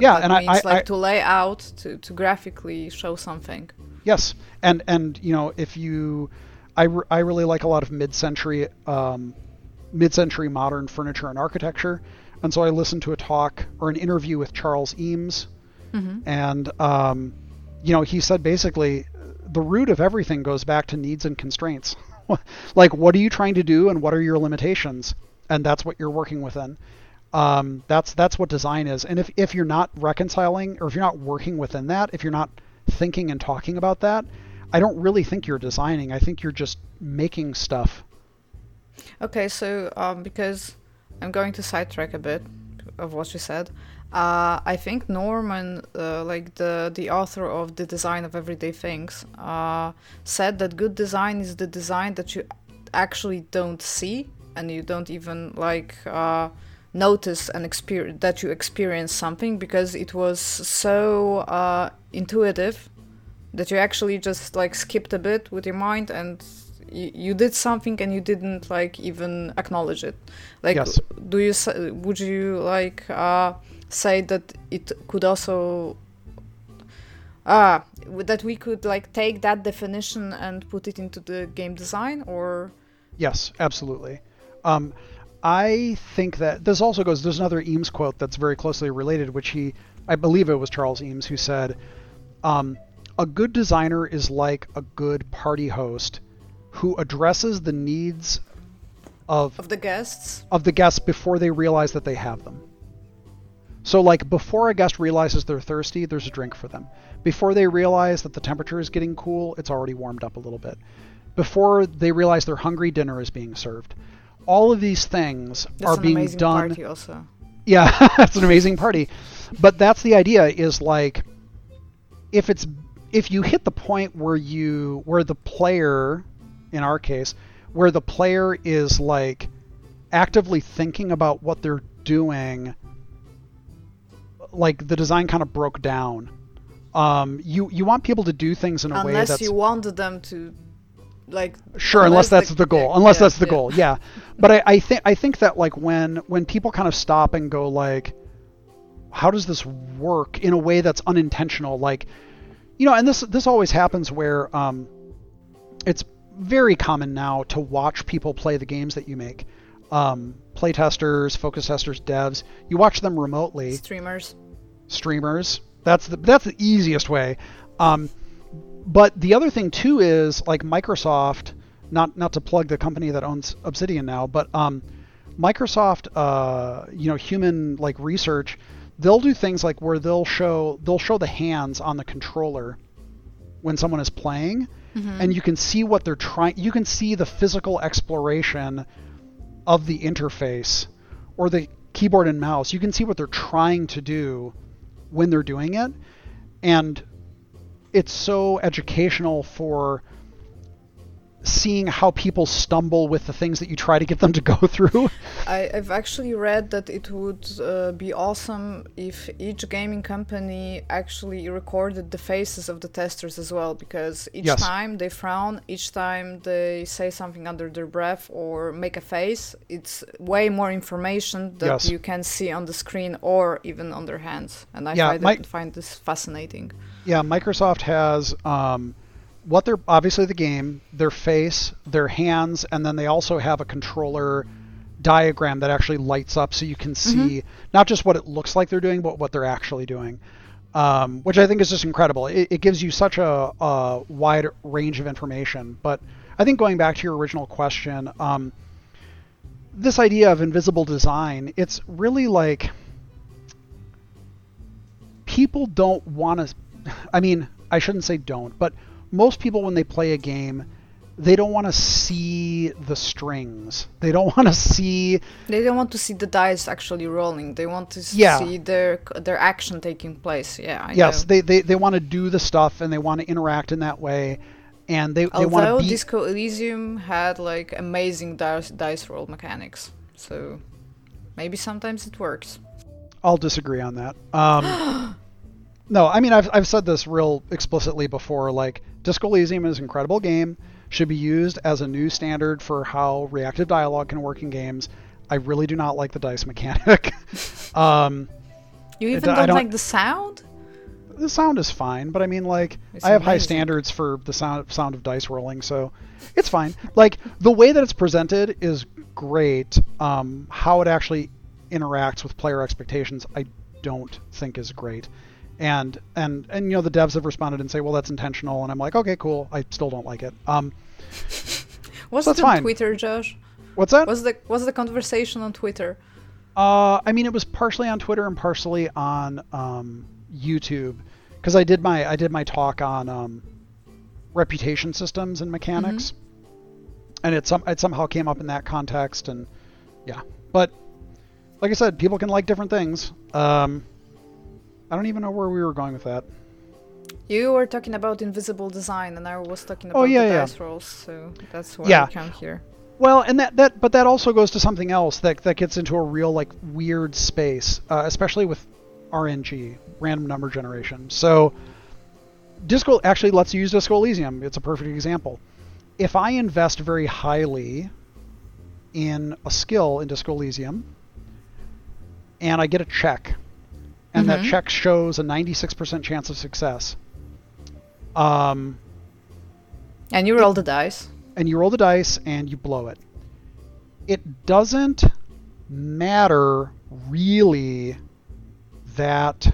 Yeah, that and I- means I- like I- to lay out, to, to graphically show something. Yes, and and you know if you, I, re- I really like a lot of mid-century, um, mid-century modern furniture and architecture, and so I listened to a talk or an interview with Charles Eames, and um, you know he said basically the root of everything goes back to needs and constraints. like what are you trying to do and what are your limitations, and that's what you're working within. Um, that's that's what design is, and if if you're not reconciling or if you're not working within that, if you're not thinking and talking about that, I don't really think you're designing. I think you're just making stuff. Okay, so um, because I'm going to sidetrack a bit of what you said, uh, I think Norman, uh, like the the author of the design of everyday things, uh, said that good design is the design that you actually don't see and you don't even like uh, notice and experience that you experience something because it was so uh, intuitive that you actually just like skipped a bit with your mind and you, you did something and you didn't like even acknowledge it like Yes. do you would you like uh, say that it could also ah that we could like take that definition and put it into the game design or Yes, absolutely. Um, I think that this also goes. There's another Eames quote that's very closely related, which he, I believe it was Charles Eames who said, um, "A good designer is like a good party host, who addresses the needs of of the guests of the guests before they realize that they have them. So, like, before a guest realizes they're thirsty, there's a drink for them. Before they realize that the temperature is getting cool, it's already warmed up a little bit. Before they realize they're hungry, dinner is being served. All of these things that's are being amazing done. party also Yeah, that's an amazing party. But that's the idea is like if it's if you hit the point where you where the player in our case where the player is like actively thinking about what they're doing like the design kind of broke down. Um you you want people to do things in a way that. unless that's you want them to like Sure, unless, the- that's the goal. Unless yeah, that's the yeah. goal, yeah. But I, I think I think that like when when people kind of stop and go like, how does this work in a way that's unintentional? Like, you know, and this this always happens where um, it's very common now to watch people play the games that you make. Um, play testers, focus testers, devs. You watch them remotely streamers streamers. That's the that's the easiest way. Um, but the other thing too is like Microsoft. Not not to plug the company that owns Obsidian now, but um, Microsoft, uh, you know, human like research, they'll do things like where they'll show they'll show the hands on the controller when someone is playing, and you can see what they're trying. You can see the physical exploration of the interface or the keyboard and mouse. You can see what they're trying to do when they're doing it, and it's so educational for seeing how people stumble with the things that you try to get them to go through. I, I've actually read that it would uh, be awesome if each gaming company actually recorded the faces of the testers as well, because each Yes. time they frown, each time they say something under their breath or make a face, it's way more information that Yes. you can see on the screen or even on their hands. And I Yeah, find, my- it- find this fascinating. yeah, Microsoft has um, what they're obviously the game, their face, their hands, and then they also have a controller diagram that actually lights up so you can see not just what it looks like they're doing, but what they're actually doing. Um, which I think is just incredible. It, it gives you such a, a wide range of information. But I think going back to your original question, um, this idea of invisible design, it's really like people don't want to. I mean, I shouldn't say don't, but most people when they play a game, they don't want to see the strings. They don't want to see. They don't want to see the dice actually rolling. They want to Yeah. see their their action taking place. Yeah, I yes, know. they, they, they want to do the stuff and they want to interact in that way, and they, they want Although to be. Disco Elysium had like amazing dice, dice roll mechanics, so maybe sometimes it works. I'll disagree on that. Um, no, I mean I've I've said this real explicitly before. Like Disco Elysium is an incredible game. should be used as a new standard for how reactive dialogue can work in games. I really do not like the dice mechanic. um, You even don't, don't- like the sound? the sound is fine, but I mean, like, It's I have high standards for the sound sound of dice rolling, so it's fine. Like the way that it's presented is great. Um, how it actually interacts with player expectations, I don't think is great. And and and you know the devs have responded and say, well, that's intentional, and I'm like, okay, cool. I still don't like it. Um, Was So on fine. Twitter, Josh? what's that? Was the was the conversation on Twitter? Uh, I mean, it was partially on Twitter and partially on um, YouTube, because I did my I did my talk on um, reputation systems and mechanics, and it some it somehow came up in that context, and yeah. But like I said, people can like different things. Um, I don't even know where we were going with that. You were talking about invisible design, and I was talking Oh, about yeah, the yeah. dice rolls, so that's why Yeah. I come here. Well, and that, that but that also goes to something else that that gets into a real like weird space, uh, especially with RNG, random number generation. So Disco actually lets you use Disco Elysium. It's a perfect example. If I invest very highly in a skill in Disco Elysium, and I get a check, and that Mhm. check shows a 96% chance of success, um, And you roll the dice. and you roll the dice and you blow it. It doesn't matter really that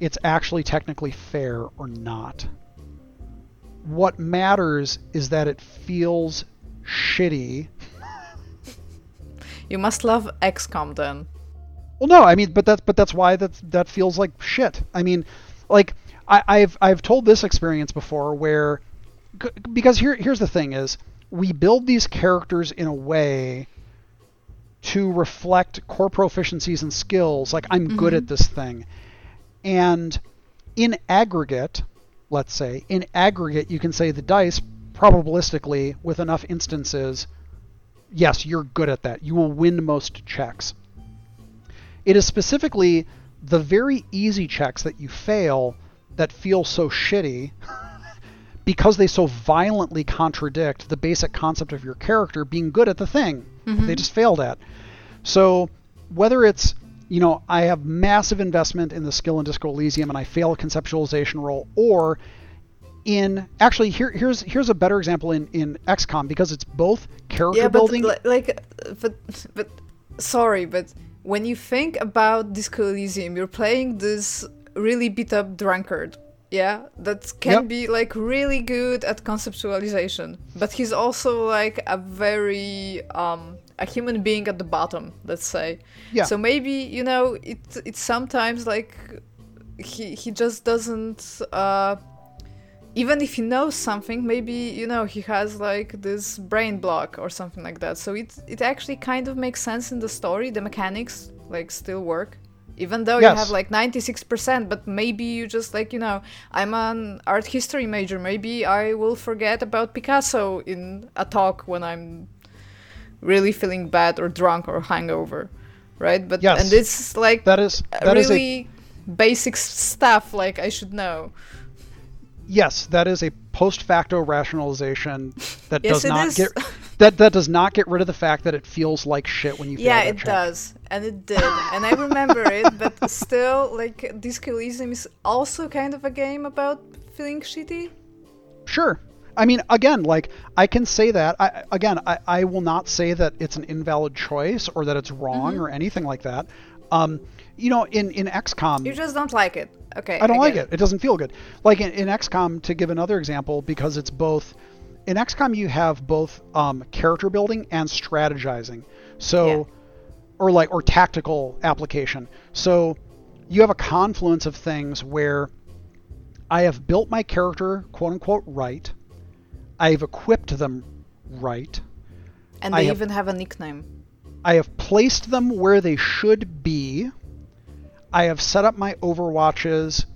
it's actually technically fair or not. What matters is that it feels shitty. You must love XCOM then. Well, no, I mean, but that's but that's why that that feels like shit. I mean, like I, I've I've told this experience before where because here here's the thing is we build these characters in a way to reflect core proficiencies and skills. Like I'm good at mm-hmm. this thing, and in aggregate, let's say in aggregate, you can say the dice probabilistically with enough instances. Yes, you're good at that. You will win most checks. It is specifically the very easy checks that you fail that feel so shitty because they so violently contradict the basic concept of your character being good at the thing that they mm-hmm. just failed at. So whether it's you know I have massive investment in the skill in Disco Elysium and I fail a conceptualization roll, or in actually here here's here's a better example in in XCOM because it's both character yeah, but building. li- like, but but sorry, but when you think about Disco Elysium, you're playing this really beat up drunkard. Yeah, that can Yep. be like really good at conceptualization, but he's also like a very um a human being at the bottom, let's say. Yeah. So maybe you know it it's sometimes like he he just doesn't uh even if he knows something, maybe you know he has like this brain block or something like that. So it it actually kind of makes sense in the story. The mechanics like still work, even though you have like ninety six percent. But maybe you just like you know I'm an art history major. Maybe I will forget about Picasso in a talk when I'm really feeling bad or drunk or hungover, right? But Yes. and it's like that is that is a really basic stuff like I should know. Yes, that is a post facto rationalization that Yes, does not is. get that that does not get rid of the fact that it feels like shit when you Yeah, it check. does, and it did, and I remember it. But still, like Disco Elysium is also kind of a game about feeling shitty. Sure. I mean, again, like I can say that. I, again, I, I will not say that it's an invalid choice or that it's wrong Mm-hmm. or anything like that. Um, you know, in in XCOM, You just don't like it. Okay. I don't like get it. It doesn't feel good. Like in, in XCOM, to give another example, because it's both. In XCOM, you have both um, character building and strategizing. So, Yeah. or like or tactical application. So, you have a confluence of things where I have built my character quote unquote right. I've equipped them right. And they have- even have a nickname. I have placed them where they should be. I have set up my overwatches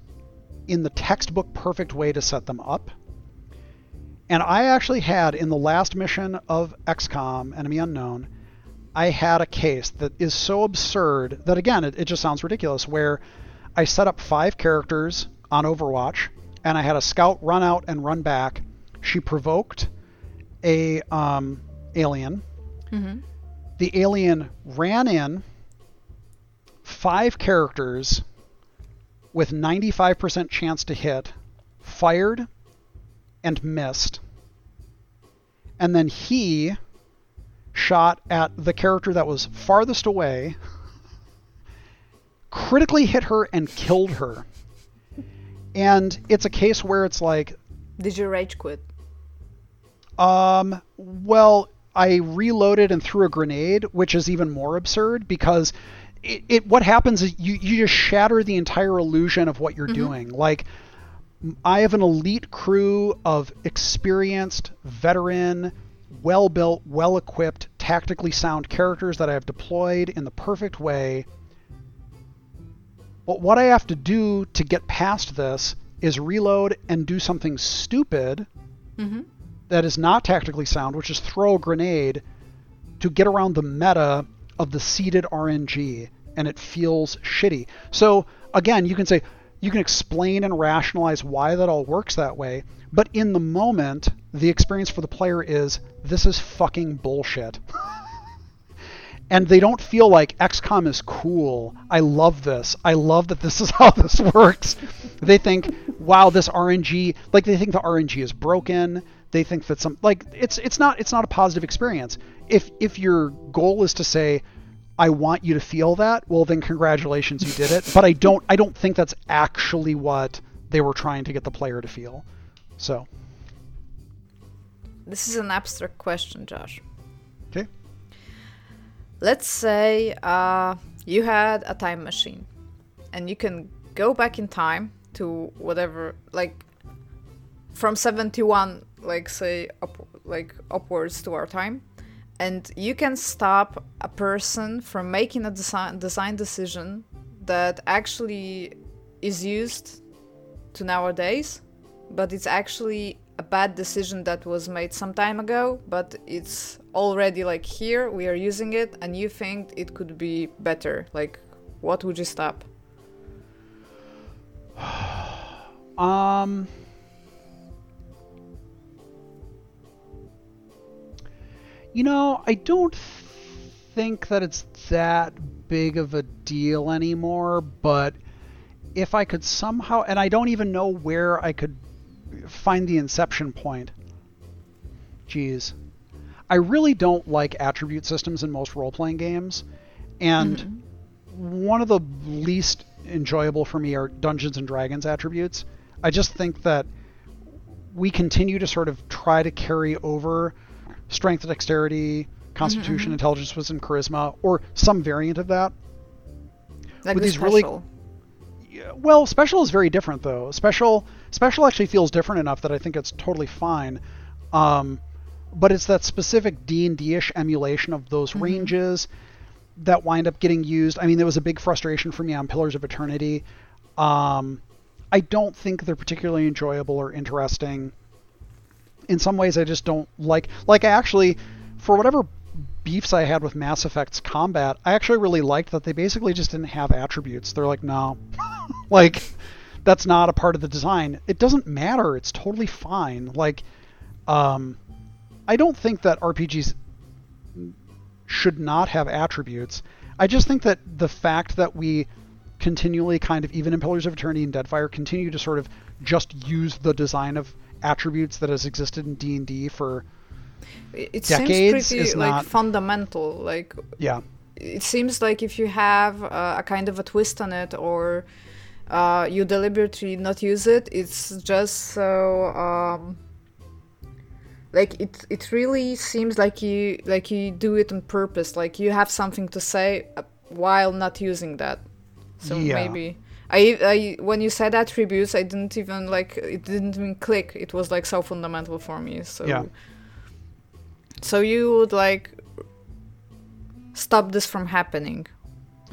in the textbook perfect way to set them up. And I actually had in the last mission of XCOM Enemy Unknown, I had a case that is so absurd that again it, it just sounds ridiculous where I set up five characters on Overwatch and I had a scout run out and run back she provoked a um, alien. Mm-hmm. The alien ran in five characters with 95% chance to hit, fired, and missed. And then he shot at the character that was farthest away, critically hit her, and killed her. And it's a case where it's like, Did you rage quit? um, well, I reloaded and threw a grenade, which is even more absurd because it, it what happens is you, you just shatter the entire illusion of what you're doing. Like, I have an elite crew of experienced, veteran, well built, well equipped, tactically sound characters that I have deployed in the perfect way. But what I have to do to get past this is reload and do something stupid Mm-hmm. that is not tactically sound, which is throw a grenade to get around the meta of the seeded RNG, and it feels shitty. So again, you can say you can explain and rationalize why that all works that way, but in the moment, the experience for the player is this is fucking bullshit. and they don't feel like XCOM is cool. I love this. I love that this is how this works. they think, wow, this RNG, like they think the RNG is broken. They think that some like it's it's not it's not a positive experience. If if your goal is to say I want you to feel that, well then congratulations you did it. But I don't I don't think that's actually what they were trying to get the player to feel. So, This is an abstract question, Josh. okay. Let's say uh, you had a time machine and you can go back in time to whatever, like from 71, like say, up, like upwards to our time, and you can stop a person from making a design, design decision that actually is used to nowadays, but it's actually a bad decision that was made some time ago, but it's already like here, we are using it, and you think it could be better. Like, what would you stop? Um. You know, I don't think that it's that big of a deal anymore, but if I could somehow, and I don't even know where I could find the inception point. Jeez. I really don't like attribute systems in most role playing games, and mm-hmm. one of the least enjoyable for me are Dungeons and Dragons attributes. I just think that we continue to sort of try to carry over strength, dexterity, constitution, intelligence, wisdom, charisma, or some variant of that. With the these really- special. Yeah, Well, special is very different though. Special special actually feels different enough that I think it's totally fine. Um, but it's that specific D and D-ish emulation of those ranges that wind up getting used. I mean, there was a big frustration for me on Pillars of Eternity. Um, I don't think they're particularly enjoyable or interesting. In some ways, I just don't like. Like, I actually, for whatever beefs I had with Mass Effect's combat, I actually really liked that they basically just didn't have attributes. They're like, no, like that's not a part of the design. It doesn't matter. It's totally fine. Like, um, I don't think that RPGs should not have attributes. I just think that the fact that we continually kind of even in Pillars of Eternity and Deadfire continue to sort of just use the design of attributes that has existed in D&D for It it decades seems pretty is like not- fundamental. Like yeah. it seems like if you have uh, a kind of a twist on it or uh, you deliberately not use it, it's just so um, like it. It really seems like you like you do it on purpose. Like you have something to say uh, while not using that. So Yeah. maybe. I, I when you said attributes, I didn't even like it didn't even click. It was like so fundamental for me. So Yeah. so you would like stop this from happening.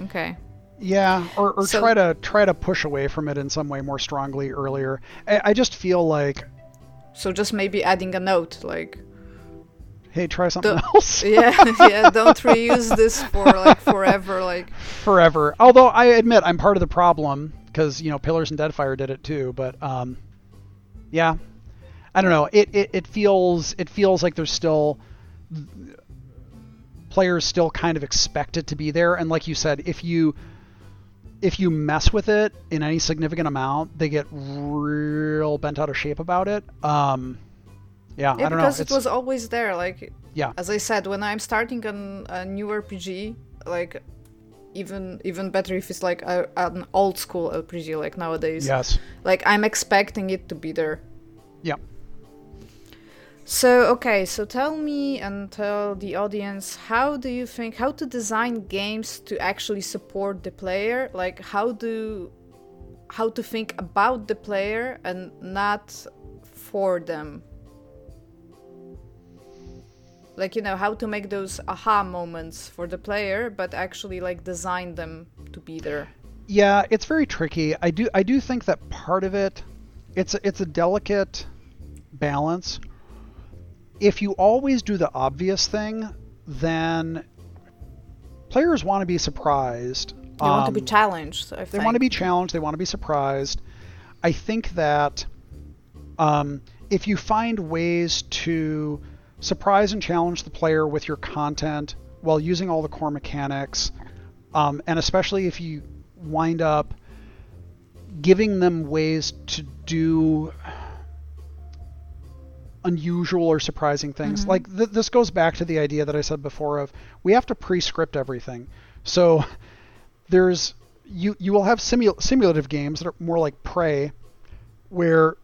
Okay. Yeah, or, or So- try to try to push away from it in some way more strongly earlier. I, I just feel like, So just maybe adding a note like hey, try something The- else yeah, yeah, don't reuse this for like forever like forever. Although I admit I'm part of the problem because you know Pillars and Deadfire did it too. But um, yeah, I don't know. It, it it feels it feels like there's still players still kind of expect it to be there, and like you said, if you if you mess with it in any significant amount, they get real bent out of shape about it. Um, yeah, Yeah, I don't because know. it was always there. Like yeah, as I said, when I'm starting an, a new RPG, like even even better if it's like a, an old school RPG like nowadays. yes, Like I'm expecting it to be there. yeah. So okay, so tell me and tell the audience how do you think how to design games to actually support the player? Like how do how to think about the player and not for them. Like you know how to make those aha moments for the player, but actually like design them to be there. Yeah, it's very tricky. I do I do think that part of it it's a, it's a delicate balance. If you always do the obvious thing, then players want to be surprised. They want to be Um, challenged. I they want to be challenged. They want to be surprised. I think that um, if you find ways to surprise and challenge the player with your content while using all the core mechanics, um, and especially if you wind up giving them ways to do unusual or surprising things. Like th- this goes back to the idea that I said before of we have to pre-script everything. So there's you you will have simul- simulative games that are more like Prey, where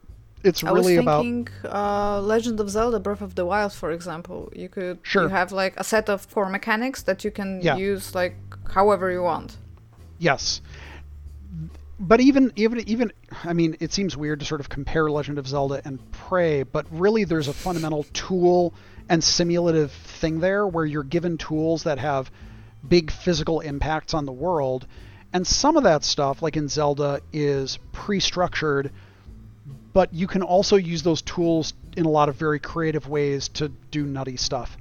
it's I was really about uh, Legend of Zelda: Breath of the Wild, for example. You could Sure. you have like a set of core mechanics that you can Yeah. use like however you want. Yes. But even even even I mean it seems weird to sort of compare Legend of Zelda and Prey, but really there's a fundamental tool and simulative thing there where you're given tools that have big physical impacts on the world. And some of that stuff like in Zelda is pre-structured, but you can also use those tools in a lot of very creative ways to do nutty stuff.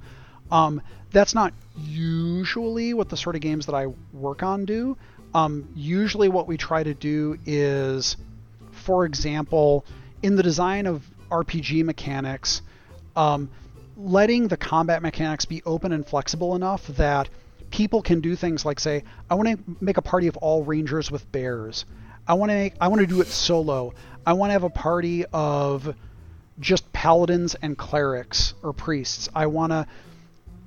Um, that's not usually what the sort of games that I work on do. Um, usually, what we try to do is, for example, in the design of RPG mechanics, um, letting the combat mechanics be open and flexible enough that people can do things like say, I want to make a party of all rangers with bears. I want to make, I want to do it solo. I want to have a party of just paladins and clerics or priests. I want to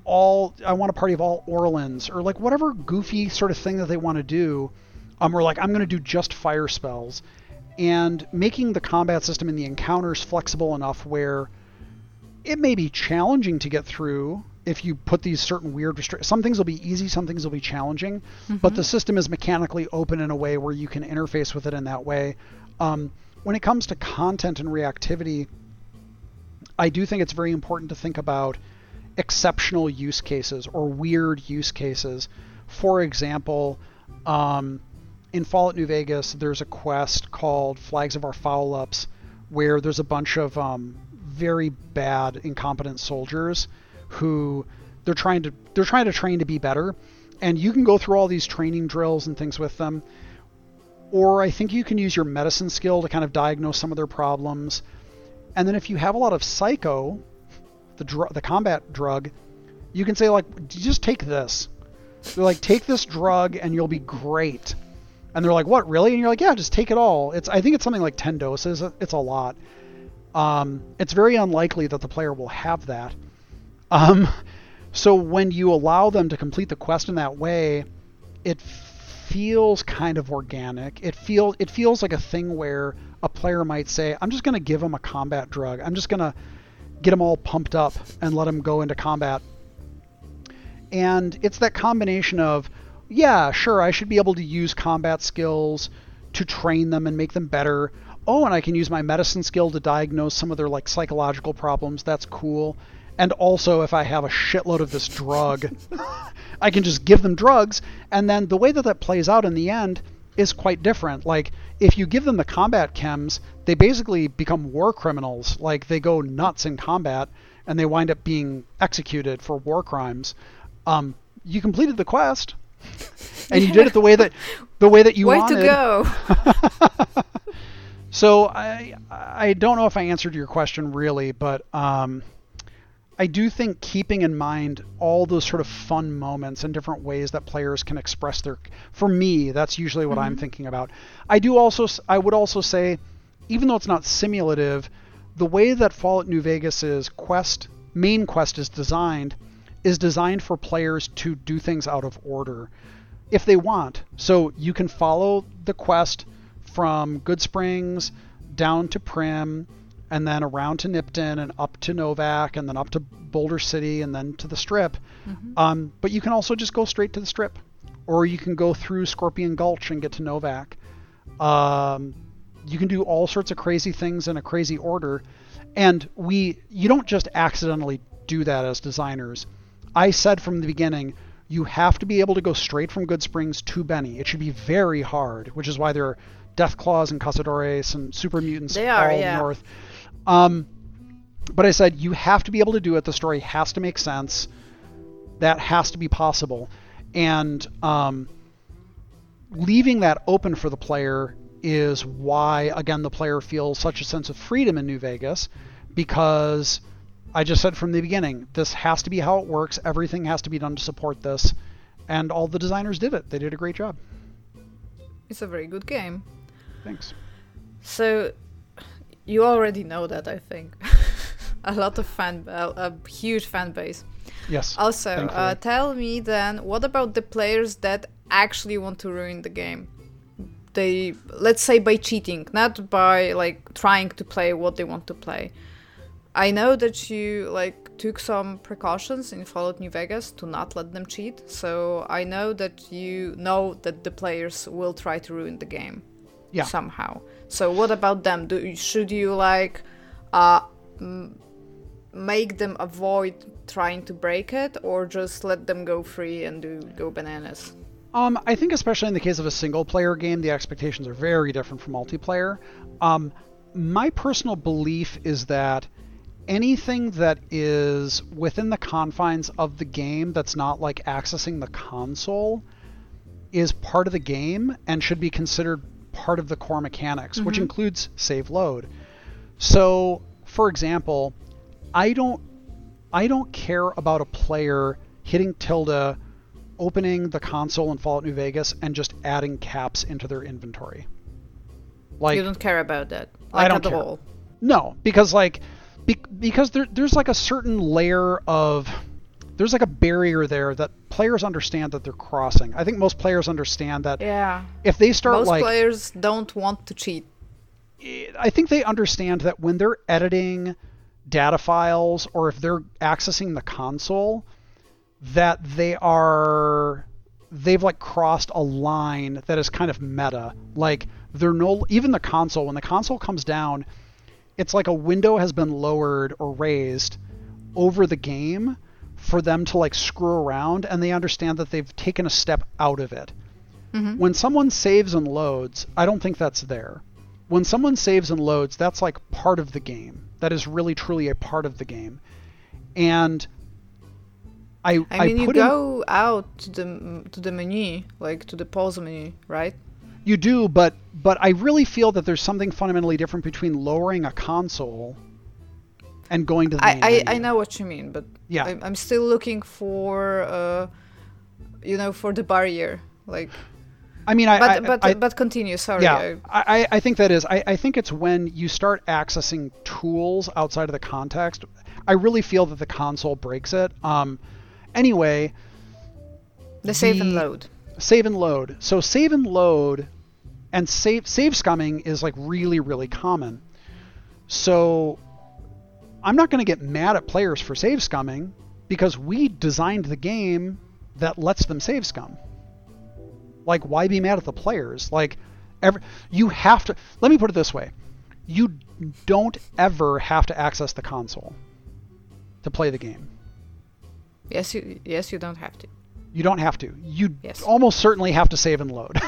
all I want a party of all Orlans or like whatever goofy sort of thing that they want to do. Um, or like I'm going to do just fire spells, and making the combat system and the encounters flexible enough where it may be challenging to get through if you put these certain weird restrictions. Some things will be easy, some things will be challenging, but the system is mechanically open in a way where you can interface with it in that way. Um, when it comes to content and reactivity, I do think it's very important to think about exceptional use cases or weird use cases. For example, um, in Fallout New Vegas, there's a quest called Flags of Our Foul Ups, where there's a bunch of um, very bad, incompetent soldiers who they're trying to they're trying to train to be better, and you can go through all these training drills and things with them. Or I think you can use your medicine skill to kind of diagnose some of their problems. And then if you have a lot of psycho, the dr- the combat drug, you can say like, just take this. They're like, take this drug and you'll be great. And they're like, what really? And you're like, yeah, just take it all. It's I think it's something like ten doses. It's a lot. Um, it's very unlikely that the player will have that. Um, so when you allow them to complete the quest in that way, it feels kind of organic. It feel it feels like a thing where a player might say, "I'm just going to give them a combat drug. I'm just going to get them all pumped up and let them go into combat." And it's that combination of, yeah, sure, I should be able to use combat skills to train them and make them better. Oh, and I can use my medicine skill to diagnose some of their like psychological problems. That's cool. And also, if I have a shitload of this drug, I can just give them drugs. And then the way that that plays out in the end is quite different. Like, if you give them the combat chems, they basically become war criminals. Like, they go nuts in combat and they wind up being executed for war crimes. Um, you completed the quest, and you did it the way that the way that you Way wanted. to go! So I I don't know if I answered your question really, but um, I do think keeping in mind all those sort of fun moments and different ways that players can express their for me that's usually what mm-hmm. I'm thinking about. I do also I would also say even though it's not simulative, the way that Fallout New Vegas's quest main quest is designed is designed for players to do things out of order if they want. So you can follow the quest from Goodsprings down to Primm and then around to Nipton and up to Novac and then up to Boulder City and then to the Strip. Mm-hmm. Um, but you can also just go straight to the Strip, or you can go through Scorpion Gulch and get to Novac. Um, you can do all sorts of crazy things in a crazy order, and we you don't just accidentally do that as designers. I said from the beginning, you have to be able to go straight from Goodsprings to Benny. It should be very hard, which is why there are Deathclaws and Cazadores and super mutants they are, all yeah. north. Um, but I said you have to be able to do it. The story has to make sense. That has to be possible, and um, leaving that open for the player is why, again, the player feels such a sense of freedom in New Vegas, because I just said from the beginning, this has to be how it works. Everything has to be done to support this, and all the designers did it. They did a great job. It's a very good game. Thanks. So, you already know that, I think. a lot of fan, a, a, huge fan base. Yes. Also, uh, tell me then, what about the players that actually want to ruin the game? They, let's say by cheating, not by like trying to play what they want to play. I know that you like took some precautions in Fallout New Vegas to not let them cheat. So I know that you know that the players will try to ruin the game yeah. somehow. So what about them? Do should you like uh, m- make them avoid trying to break it, or just let them go free and do go bananas? Um, I think especially in the case of a single player game, the expectations are very different from multiplayer. Um, my personal belief is that anything that is within the confines of the game that's not like accessing the console is part of the game and should be considered part of the core mechanics, mm-hmm. which includes save load. So, for example, I don't I don't care about a player hitting tilde, opening the console in Fallout New Vegas, and just adding caps into their inventory. Like you don't care about that. Like I don't care. All. No, because like be- because there, there's like a certain layer of there's like a barrier there that players understand that they're crossing. I think most players understand that. Yeah. If they start most like players don't want to cheat. I think they understand that when they're editing data files or if they're accessing the console, that they are they've like crossed a line that is kind of meta. Like they're no even the console when the console comes down, it's like a window has been lowered or raised over the game for them to like screw around and they understand that they've taken a step out of it. Mm-hmm. When someone saves and loads, I don't think that's there. When someone saves and loads, that's like part of the game. That is really truly a part of the game. And I I mean I you go in, out to the to the menu, like to the pause menu, right? You do, but but I really feel that there's something fundamentally different between lowering a console and going to the I, I, I, know what you mean, but yeah, I'm, I'm still looking for uh, you know, for the barrier, like. I mean, I, but I, but I, but continue. Sorry. Yeah, I, I think that is. I, I think it's when you start accessing tools outside of the context. I really feel that the console breaks it. Um, anyway. The save the and load. Save and load. So save and load, and save save scumming is like really really common. So I'm not going to get mad at players for save scumming because we designed the game that lets them save scum. Like, why be mad at the players? Like, every, you have to. Let me put it this way: you don't ever have to access the console to play the game. Yes, you yes you don't have to. You don't have to. You yes. almost certainly have to save and load.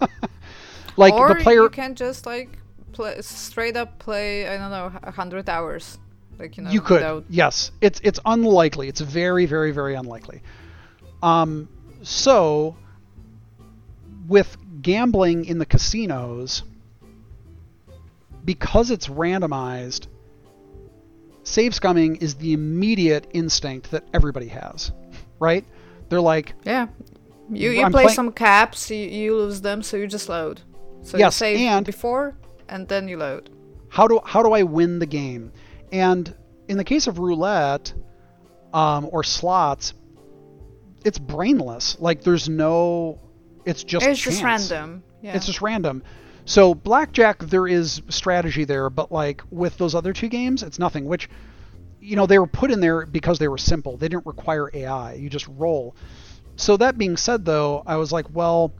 like or the player, you can just like play, straight up play I don't know hundred hours. Like you know. You could. Without... Yes, it's it's unlikely. It's very very very unlikely. Um, so with gambling in the casinos, because it's randomized, save scumming is the immediate instinct that everybody has, right? They're like, Yeah. You you I'm play play- some caps, you, you lose them, so you just load. So Yes, you save and- before and then you load. how do how do I win the game? And in the case of roulette um, or slots, it's brainless. Like there's no, it's just it's just random. Yeah. It's just random. So blackjack, there is strategy there, but like with those other two games, it's nothing. Which, you know, they were put in there because they were simple. They didn't require AI. You just roll. So that being said, though, I was like, well,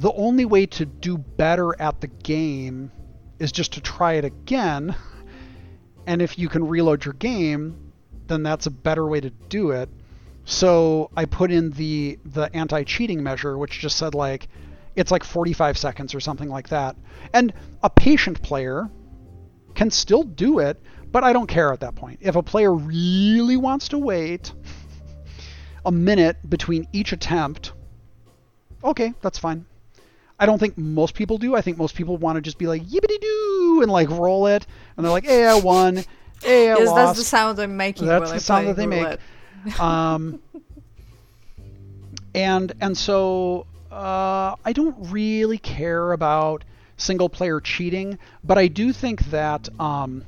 the only way to do better at the game is just to try it again. And if you can reload your game, then that's a better way to do it. So I put in the the anti-cheating measure, which just said like it's like 45 seconds or something like that. And a patient player can still do it, but I don't care at that point. If a player really wants to wait a minute between each attempt, okay, that's fine. I don't think most people do. I think most people want to just be like yippity doo and like roll it, and they're like, "Hey, I won. Hey, I yes, lost." that's the sound I'm making That's the I sound that they make. um, and and so uh, I don't really care about single player cheating, but I do think that um,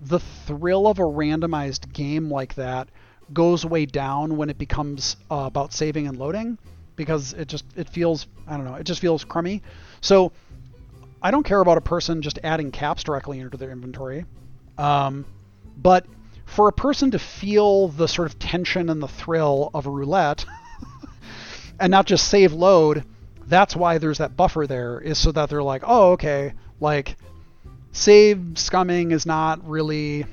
the thrill of a randomized game like that goes way down when it becomes uh, about saving and loading because it just it feels I don't know it just feels crummy. So I don't care about a person just adding caps directly into their inventory, um, but for a person to feel the sort of tension and the thrill of a roulette and not just save load, that's why there's that buffer there, is so that they're like, oh, okay, like save scumming is not really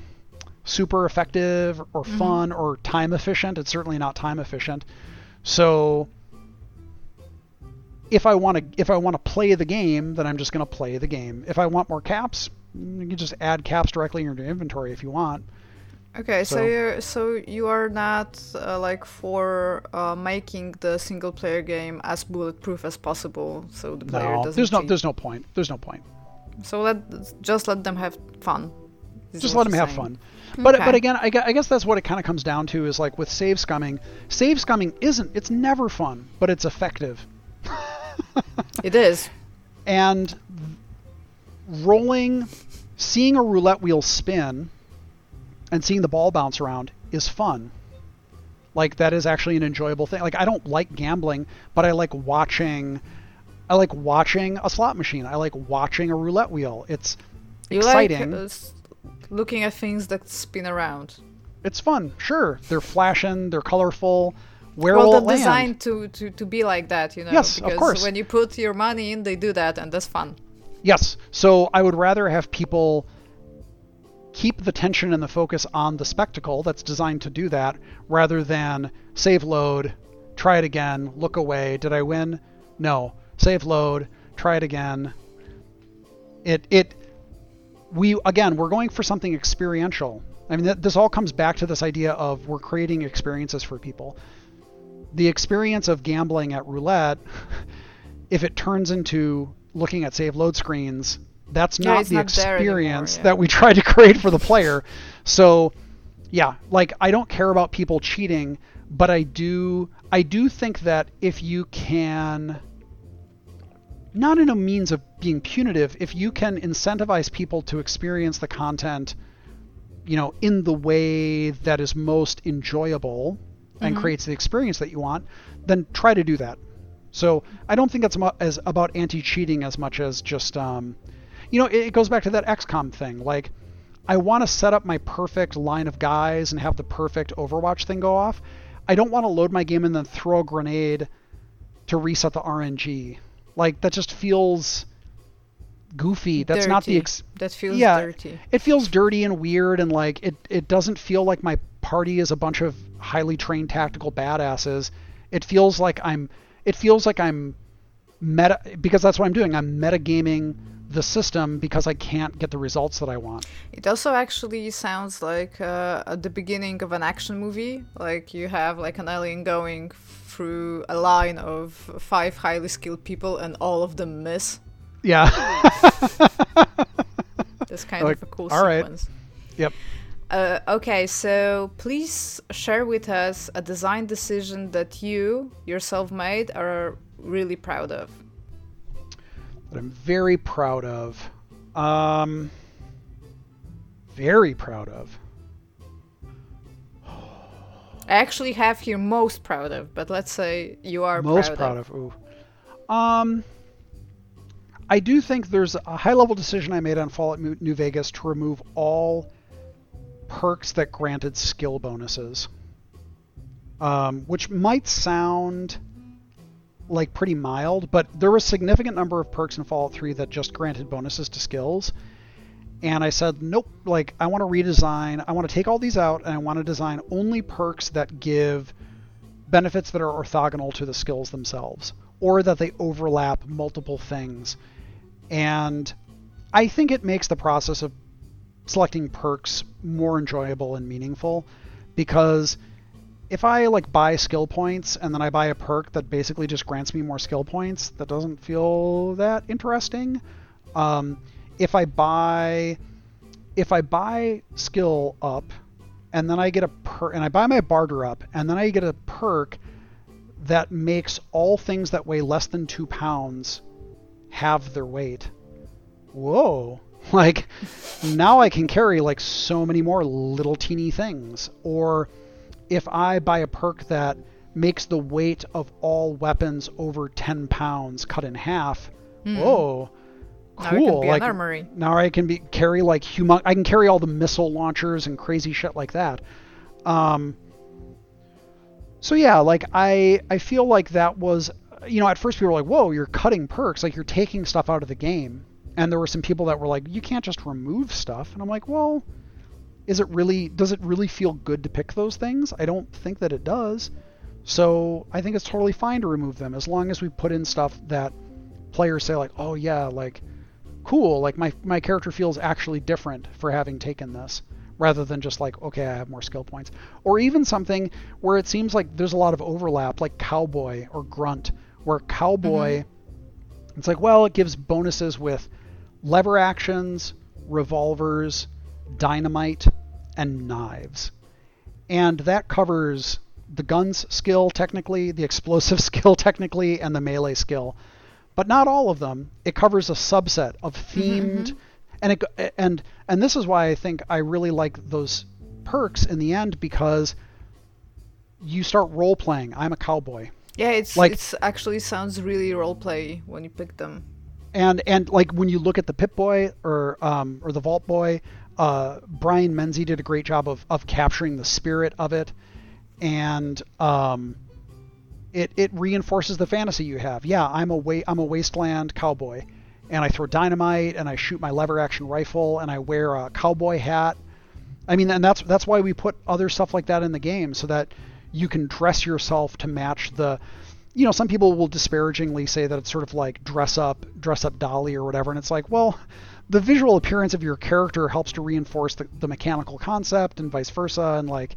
super effective or fun or time efficient. It's certainly not time efficient. So if I want to if I want to play the game, then I'm just going to play the game. If I want more caps, you can just add caps directly in your inventory if you want. Okay, so, So- you're so you are not uh, like for uh, making the single player game as bulletproof as possible, so the player No, doesn't. there's no there's no point. There's no point. So let just let them have fun. just let them have saying. fun. But Okay. but again, I, I guess that's what it kind of comes down to is like with save scumming. Save scumming isn't it's never fun, but it's effective. It is. And rolling, seeing a roulette wheel spin, and seeing the ball bounce around is fun. Like that is actually an enjoyable thing. Like I don't like gambling, but I like watching. I like watching a slot machine. I like watching a roulette wheel. It's You exciting. like uh, looking at things that spin around. it's fun. Sure, they're flashing, they're colorful. Where well, will they're it land? designed to, to, to be like that, you know. Yes, of because course. when you put your money in, they do that, and that's fun. Yes. So I would rather have people keep the tension and the focus on the spectacle that's designed to do that rather than save load, try it again, look away. Did I win? No. Save load, try it again. It it we again, we're going for something experiential. I mean, th- this all comes back to this idea of we're creating experiences for people. The experience of gambling at roulette, if it turns into looking at save load screens, that's Yeah, not the not there anymore, experience yeah. that we try to create for the player. So, yeah, like I don't care about people cheating, but I do I do think that if you can not in a means of being punitive, if you can incentivize people to experience the content, you know, in the way that is most enjoyable and creates the experience that you want, then try to do that. So I don't think it's as about anti-cheating as much as just, um, you know, it, it goes back to that XCOM thing. Like, I want to set up my perfect line of guys and have the perfect Overwatch thing go off. I don't want to load my game and then throw a grenade to reset the RNG. Like that just feels goofy. That's not the ex- That feels yeah, dirty. it feels dirty and weird and like it it doesn't feel like my party is a bunch of highly trained tactical badasses. It feels like I'm it feels like I'm meta because that's what I'm doing. I'm metagaming the system because I can't get the results that I want. It also actually sounds like uh, at the beginning of an action movie. Like you have like an alien going through a line of five highly skilled people, and all of them miss. Yeah. That's kind Like, of a cool all right. sequence. Yep. Uh, okay, so please share with us a design decision that you yourself made are really proud of. That I'm very proud of. Um, very proud of. I actually have here most proud of, but let's say you are Most proud, proud of. of. Ooh. Um, I do think there's a high level decision I made on Fallout New Vegas to remove all perks that granted skill bonuses. Um, which might sound like pretty mild, but there was a significant number of perks in Fallout 3 that just granted bonuses to skills. And I said, nope, like, I want to redesign, I want to take all these out, and I want to design only perks that give benefits that are orthogonal to the skills themselves, or that they overlap multiple things. And I think it makes the process of selecting perks more enjoyable and meaningful because if I like buy skill points and then I buy a perk that basically just grants me more skill points, that doesn't feel that interesting. Um, if I buy if I buy skill up and then I get a per and I buy my barter up and then I get a perk that makes all things that weigh less than two pounds have their weight. Whoa. Like now I can carry like so many more little teeny things. Or if I buy a perk that makes the weight of all weapons over 10 pounds cut in half, whoa. Now it can Cool. be an like armory. now I can be carry like human I can carry all the missile launchers and crazy shit like that. Um so yeah, like I I feel like that was you know, at first people were like, "Whoa, you're cutting perks, like you're taking stuff out of the game." And there were some people that were like, "You can't just remove stuff." And I'm like, "Well, is it really does it really feel good to pick those things? I don't think that it does." So, I think it's totally fine to remove them as long as we put in stuff that players say like, "Oh yeah, like cool, like my my character feels actually different for having taken this." rather than just like okay i have more skill points or even something where it seems like there's a lot of overlap like cowboy or grunt where cowboy. Mm-hmm. It's like well it gives bonuses with lever actions revolvers dynamite and knives. And that covers the guns skill technically the explosive skill technically and the melee skill. But not all of them. It covers a subset of themed mm-hmm. and it and and this is why I think I really like those perks in the end because you start role playing. I'm a cowboy, Yeah, it's Like- it's actually sounds really role play when you pick them. and and like when you look at the Pip-Boy or um or the Vault Boy, uh, Brian Menze did a great job of of capturing the spirit of it, and um. It, it reinforces the fantasy you have. Yeah, I'm a wa- I'm a wasteland cowboy, and I throw dynamite and I shoot my lever action rifle and I wear a cowboy hat. I mean, and that's that's why we put other stuff like that in the game so that you can dress yourself to match the. You know, some people will disparagingly say that it's sort of like dress up, dress up Dolly or whatever, and it's like, well, the visual appearance of your character helps to reinforce the, the mechanical concept and vice versa, and like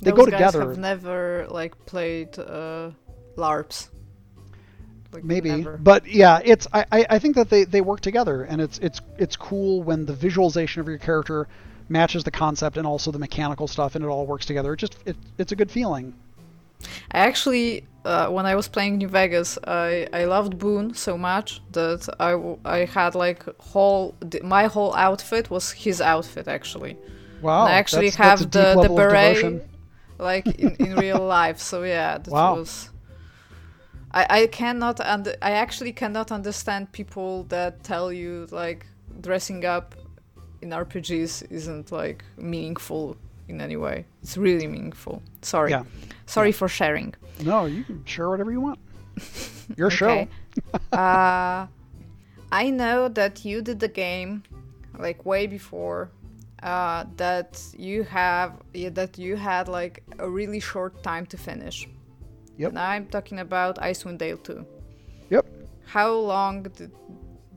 they Those go guys together. have never like played uh, LARPs. Like, maybe never. but yeah it's I, I I think that they, they work together and it's it's it's cool when the visualization of your character matches the concept and also the mechanical stuff and it all works together it just it, it's a good feeling I actually, uh, when I was playing New Vegas, I, I loved Boone so much that I, I had like whole my whole outfit was his outfit actually. wow And I actually that's, that's have a deep the the beret like in, in real life. So yeah, that Wow. was. I I cannot and I actually cannot understand people that tell you like dressing up in RPGs isn't like meaningful in any way. It's really meaningful. Sorry. Yeah. Sorry for sharing. no you can share whatever you want your show uh, I know that you did the game like way before. Uh, that you have yeah, that you had like a really short time to finish. Yep. And I'm talking about Icewind Dale 2. yep How long did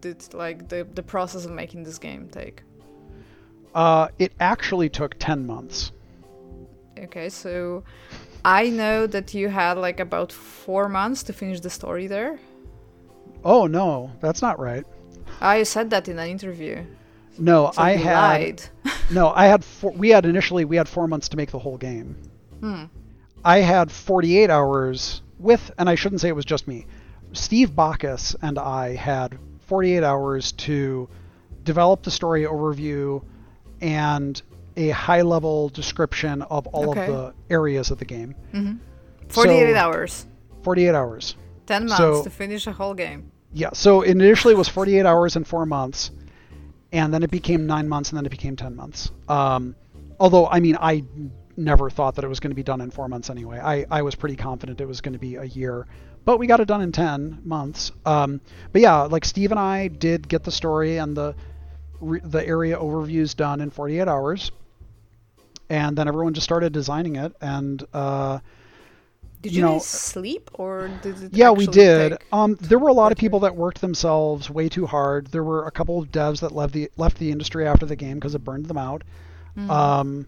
did like the the process of making this game take? Uh, it actually took 10 months Okay, so I know that you had like about four months to finish the story there. oh no that's not right I said that in an interview. No, So I had lied. no, I had four, we had initially we had four months to make the whole game. Hmm. I had 48 hours with, and I shouldn't say it was just me. Steve Bokkes and I had 48 hours to develop the story overview and a high-level description of all Okay. of the areas of the game. Mhm. 48 So- hours. 48 hours. 10 months So- to finish a whole game. Yeah, so initially it was 48 hours and four months, and then it became nine months, and then it became 10 months. Um, although, I mean, I never thought that it was going to be done in four months anyway. I, I was pretty confident it was going to be a year, but we got it done in 10 months. Um, but yeah, like Steve and I did get the story and the re- the area overviews done in 48 hours, and then everyone just started designing it, and uh, Did you you, know- sleep or did it yeah, we did. Um, there were a lot of people that worked themselves way too hard. There were a couple of devs that left the left the industry after the game because it burned them out. Mhm. Um,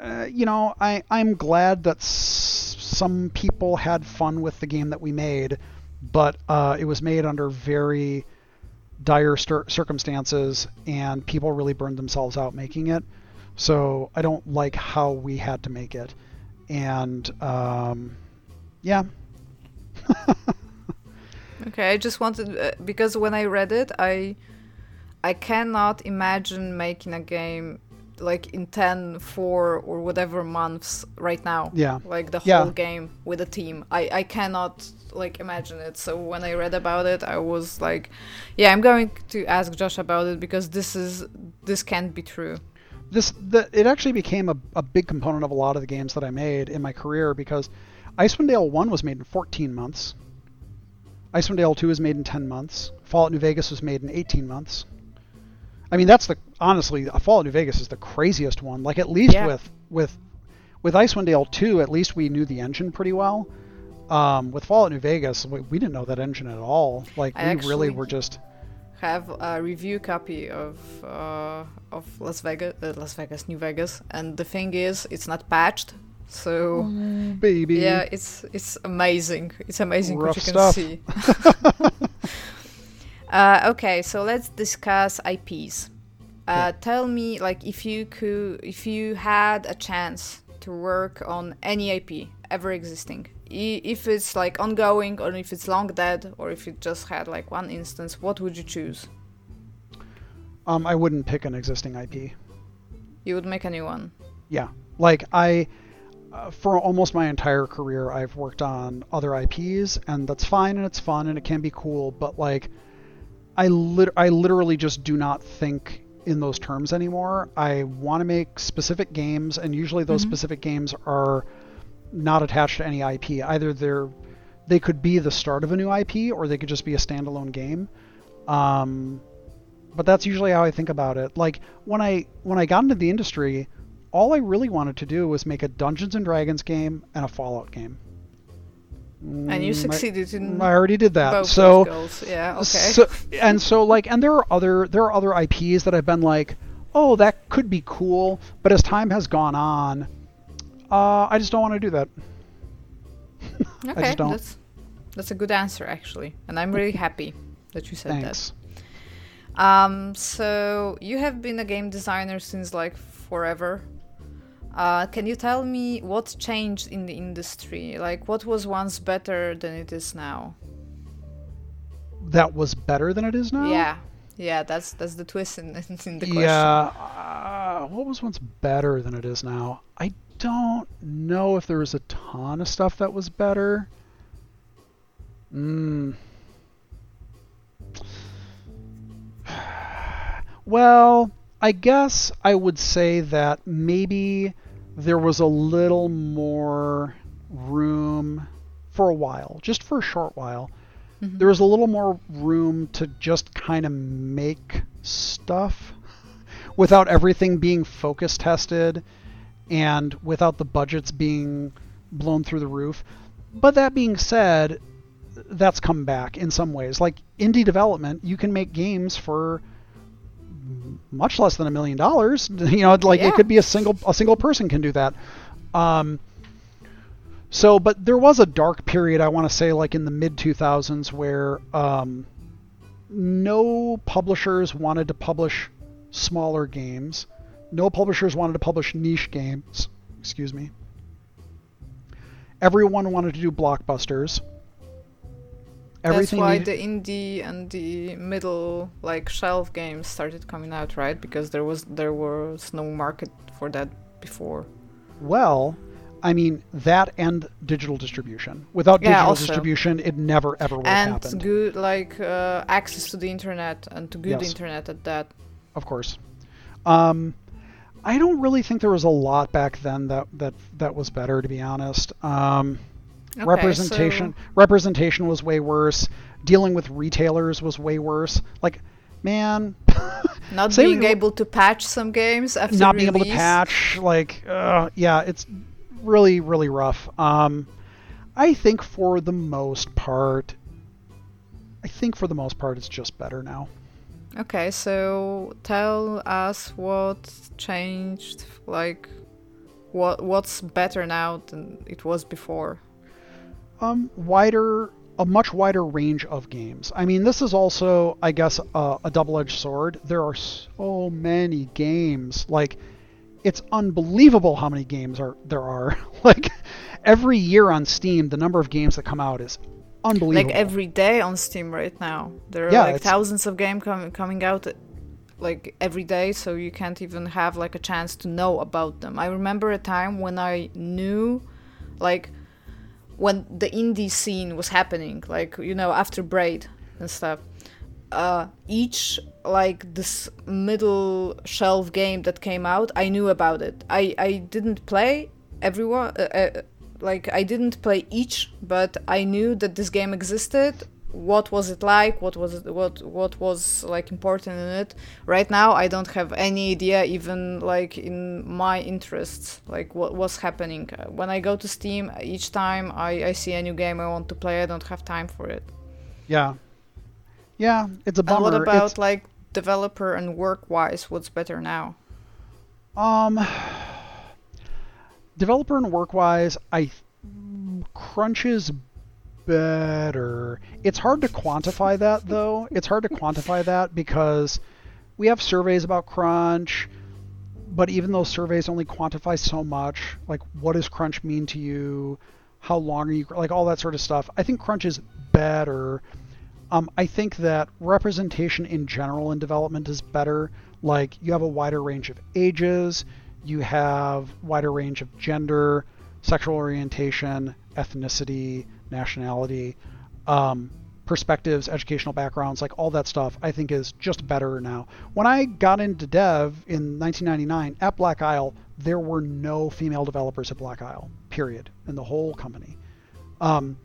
uh, you know, I I'm glad that s- some people had fun with the game that we made, but uh, it was made under very dire cir- circumstances, and people really burned themselves out making it. So I don't like how we had to make it, and um, yeah. Okay, I just wanted uh, because when I read it, I I cannot imagine making a game like in 10 4 or whatever months right now. Yeah. Like the Yeah. whole game with a team. I I cannot like imagine it. So when I read about it, I was like, yeah, I'm going to ask Josh about it because this is this can't be true. this the, it actually became a, a big component of a lot of the games that I made in my career because Icewind Dale 1 was made in 14 months. Icewind Dale 2 was made in 10 months. Fallout New Vegas was made in 18 months. I mean, that's the honestly, Fallout New Vegas is the craziest one. Like at least Yeah. with with with Icewind Dale 2, at least we knew the engine pretty well. Um, with Fallout New Vegas, we, we didn't know that engine at all. Like I we really were just have a review copy of uh, of Las Vegas, uh, Las Vegas, New Vegas, and the thing is, it's not patched, so baby. yeah, it's it's amazing. It's amazing Rough what you can stuff. see. uh, okay, so let's discuss IPs. Uh, Tell me, like, if you could, if you had a chance to work on any IP ever existing, i- if it's like ongoing or if it's long dead or if it just had like one instance, what would you choose? Um, I wouldn't pick an existing IP. You would make a new one. Yeah, like I, uh, for almost my entire career, I've worked on other IPs, and that's fine and it's fun and it can be cool. But like, I lit- I literally just do not think in those terms anymore. I want to make specific games, and usually those Mhm. specific games are not attached to any IP. Either they're they could be the start of a new IP, or they could just be a standalone game. Um, but that's usually how I think about it. Like when I when I got into the industry, all I really wanted to do was make a Dungeons and Dragons game and a Fallout game. And you Mm, succeeded in I already did that. so. Yeah, okay. so and so like and there are other there are other IPs that I've been like, oh that could be cool, but as time has gone on, uh, I just don't want to do that. okay, just don't. that's that's a good answer actually, and I'm really happy that you said Thanks. that. Um, so you have been a game designer since like forever. Uh, can you tell me what changed in the industry? Like, what was once better than it is now? That was better than it is now. Yeah, yeah, that's that's the twist in, in the question. Yeah. Uh, what was once better than it is now? I don't know if there was a ton of stuff that was better. Mm. Well, I guess I would say that maybe there was a little more room for a while, just for a short while. Mhm. There was a little more room to just kind of make stuff without everything being focus tested and without the budgets being blown through the roof. But that being said, that's come back in some ways. Like indie development, you can make games for much less than a million dollars. You know, like Yeah. it could be a single a single person can do that. Um, so, but there was a dark period, I want to say, like in the mid 2000s, where um, no publishers wanted to publish smaller games. No publishers wanted to publish niche games. Excuse me. Everyone wanted to do blockbusters. Everything That's why the indie and the middle like shelf games started coming out, right? Because there was there was no market for that before. Well, I mean that and digital distribution. Without yeah, digital also. distribution, it never ever would have happened. And good like uh, access to the internet and to good yes. internet at that. Of course. Um, I don't really think there was a lot back then that that that was better, to be honest. Um, okay, representation so... representation was way worse. Dealing with retailers was way worse. Like, man. not being able to patch some games after not release. being able to patch, like, uh, yeah, it's really really rough. Um, I think for the most part, I think for the most part, it's just better now. Okay, so tell us what changed, like what what's better now than it was before. Um, wider, a much wider range of games. I mean, this is also, I guess, uh, a double-edged sword. There are so many games. Like, it's unbelievable how many games are there are. like, every year on Steam, the number of games that come out is unbelievable. Like every day on Steam right now, there are yeah, like thousands of games com- coming out like every day, so you can't even have like a chance to know about them. I remember a time when I knew, like, when the indie scene was happening, like you know after Braid and stuff. Uh, each like this middle shelf game that came out, I knew about it. I I didn't play everyone. Uh, uh, like I didn't play each, but I knew that this game existed. What was it like? What was it, what what was like important in it? Right now, I don't have any idea, even like in my interests, like what was happening. When I go to Steam, each time I I see a new game I want to play, I don't have time for it. Yeah, yeah, it's a bummer. And what about it's... like developer and work wise? What's better now? Um developer and work wise, I crunch is better. It's hard to quantify that though. It's hard to quantify that because we have surveys about crunch, but even those surveys only quantify so much. Like, what does crunch mean to you? How long are you like all that sort of stuff? I think crunch is better. Um, I think that representation in general in development is better. Like, you have a wider range of ages you have wider range of gender, sexual orientation, ethnicity, nationality, um, perspectives, educational backgrounds, like all that stuff, I think is just better now. When I got into dev in 1999 at Black Isle, there were no female developers at Black Isle, period, in the whole company. Um,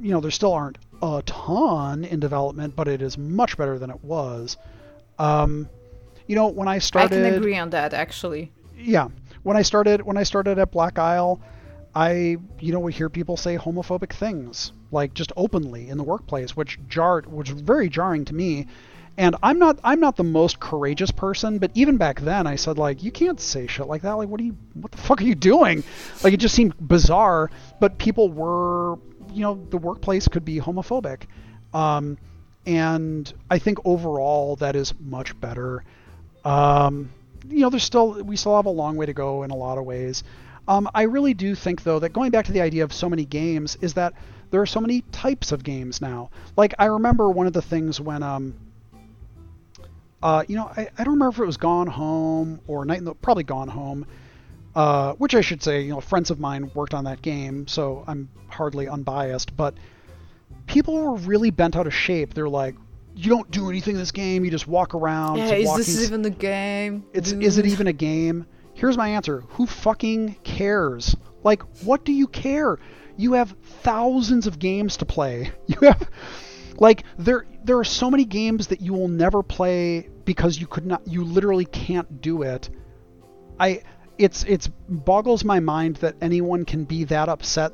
you know, there still aren't a ton in development, but it is much better than it was. Um, you know, when I started, I can agree on that actually yeah, when I started when I started at Black Isle, I you know would hear people say homophobic things like just openly in the workplace, which jarred, which was very jarring to me. And I'm not I'm not the most courageous person, but even back then I said like you can't say shit like that. Like what are you what the fuck are you doing? Like it just seemed bizarre, but people were you know the workplace could be homophobic. Um, and I think overall that is much better. Um, you know, there's still we still have a long way to go in a lot of ways. Um, I really do think though that going back to the idea of so many games is that there are so many types of games now. Like I remember one of the things when um, uh, you know, I, I don't remember if it was Gone Home or Night in the probably Gone Home. Uh, which I should say, you know, friends of mine worked on that game, so I'm hardly unbiased. But people were really bent out of shape. They're like, you don't do anything in this game. You just walk around. Yeah, is this even the game? It's Dude. is it even a game? Here's my answer. Who fucking cares? Like, what do you care? You have thousands of games to play. You have like there there are so many games that you will never play because you could not you literally can't do it. I it's it's boggles my mind that anyone can be that upset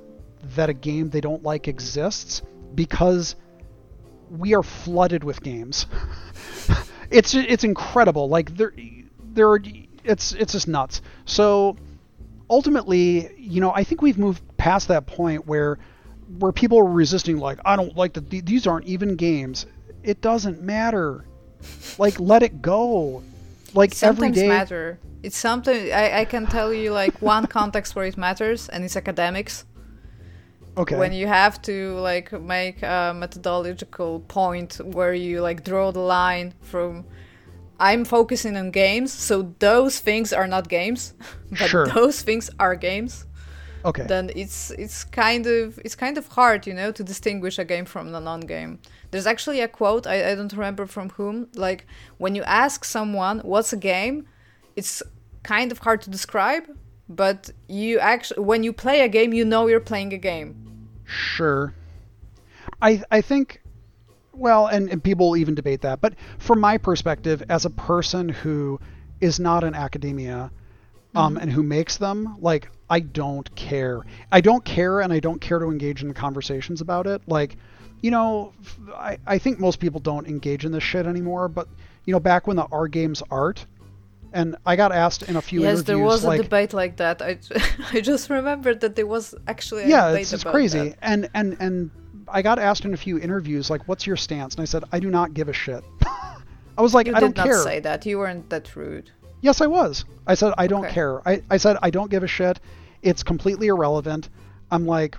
that a game they don't like exists because we are flooded with games. it's it's incredible. Like there there are it's it's just nuts. So ultimately, you know, I think we've moved past that point where where people are resisting like I don't like that these aren't even games. It doesn't matter. Like let it go. like every sometimes day. matter. It's something I, I can tell you like one context where it matters, and it's academics. Okay. When you have to like make a methodological point where you like draw the line from I'm focusing on games, so those things are not games, but Sure. those things are games. okay. Then it's it's kind of it's kind of hard, you know, to distinguish a game from a non-game. There's actually a quote I, I don't remember from whom. Like when you ask someone what's a game, it's kind of hard to describe. But you actually, when you play a game, you know you're playing a game. Sure. I I think well, and, and people even debate that, but from my perspective, as a person who is not in academia, um, and who makes them, like I don't care. I don't care, and I don't care to engage in conversations about it. Like, you know, I, I think most people don't engage in this shit anymore. But you know, back when the R games art, and I got asked in a few yes, interviews, there was like, a debate like that. I, I just remembered that there was actually a yeah debate it's, it's crazy that. and and and i got asked in a few interviews like what's your stance? And i said i do not give a shit. I was like You i don't care. You did not say that. You weren't that rude. yes i was. I said i don't Okay. care. I, I said i don't give a shit. It's completely irrelevant. I'm like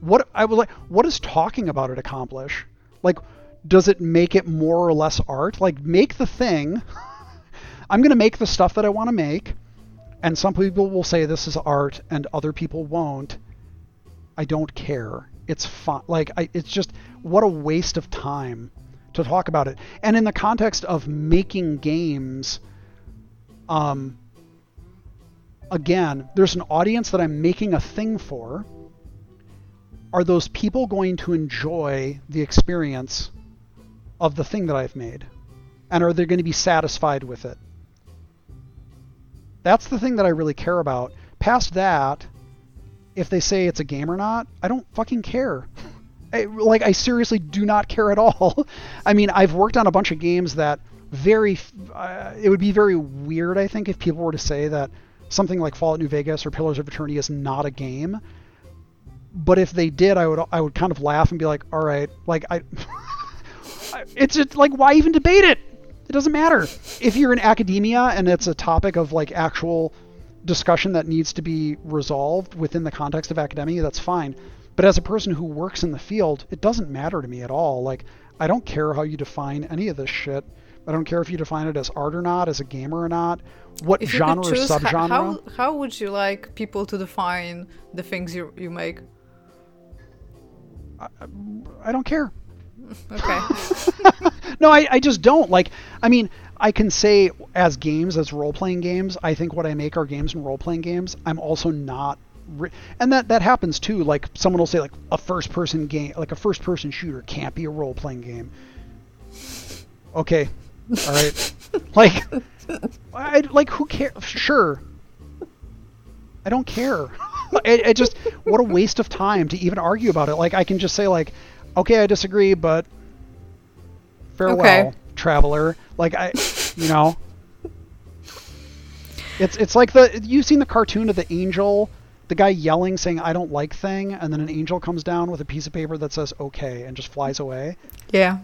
what? I was like what does talking about it accomplish? Like does it make it more or less art? Like make the thing. I'm going to make the stuff that i want to make and some people will say this is art and other people won't. I don't care. It's fun. Like I, it's just what a waste of time to talk about it. And in the context of making games, um, again, there's an audience that I'm making a thing for. Are those people going to enjoy the experience of the thing that I've made? And are they going to be satisfied with it? That's the thing that I really care about. Past that, if they say it's a game or not, I don't fucking care. I, like I seriously do not care at all. I mean, I've worked on a bunch of games that very uh, it would be very weird I think if people were to say that something like Fallout New Vegas or Pillars of Eternity is not a game. But if they did, I would I would kind of laugh and be like, "All right, like I it's just like why even debate it? It doesn't matter. If you're in academia and it's a topic of like actual discussion that needs to be resolved within the context of academia, that's fine. But as a person who works in the field, it doesn't matter to me at all. Like, I don't care how you define any of this shit. I don't care if you define it as art or not, as a gamer or not, what If genre could or subgenre. how how would you like people to define the things you you make? I don't care. Okay. no, I, I just don't. Like, I mean, I can say as games, as role playing games, I think what I make are games and role playing games. I'm also not. And that, that happens too. Like, someone will say, like, a first person game, like a first person shooter can't be a role playing game. Okay. All right. like, I, like, who cares? Sure. I don't care. it, it just, what a waste of time to even argue about it. Like, I can just say, like, okay, I disagree, but farewell, Okay. Traveler. Like I, you know, it's it's like the you've seen the cartoon of the angel, the guy yelling saying I don't like thing, and then an angel comes down with a piece of paper that says okay and just flies away. yeah.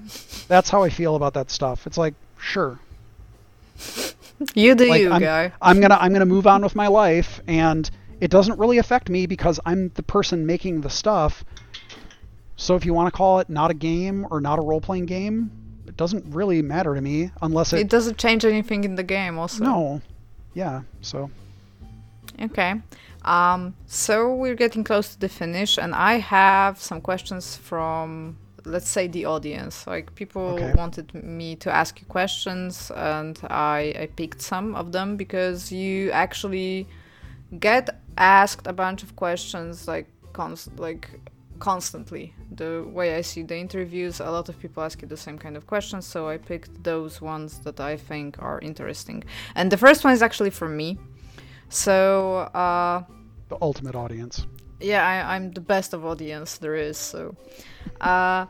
That's how I feel about that stuff. It's like sure, You do like you, I'm, guy. I'm gonna I'm gonna move on with my life, and it doesn't really affect me because I'm the person making the stuff. So if you want to call it not a game or not a role playing game, it doesn't really matter to me unless it, It doesn't change anything in the game, also. no, yeah. So Okay. Um, so we're getting close to the finish, and I have some questions from, let's say, the audience. Like people Okay. wanted me to ask you questions, and I, I picked some of them because you actually get asked a bunch of questions, like const- like constantly. The way I see the interviews, a lot of people ask you the same kind of questions, so I picked those ones that I think are interesting. And the first one is actually for me. So, uh, the ultimate audience. yeah, I, I'm the best of audience there is. So, uh,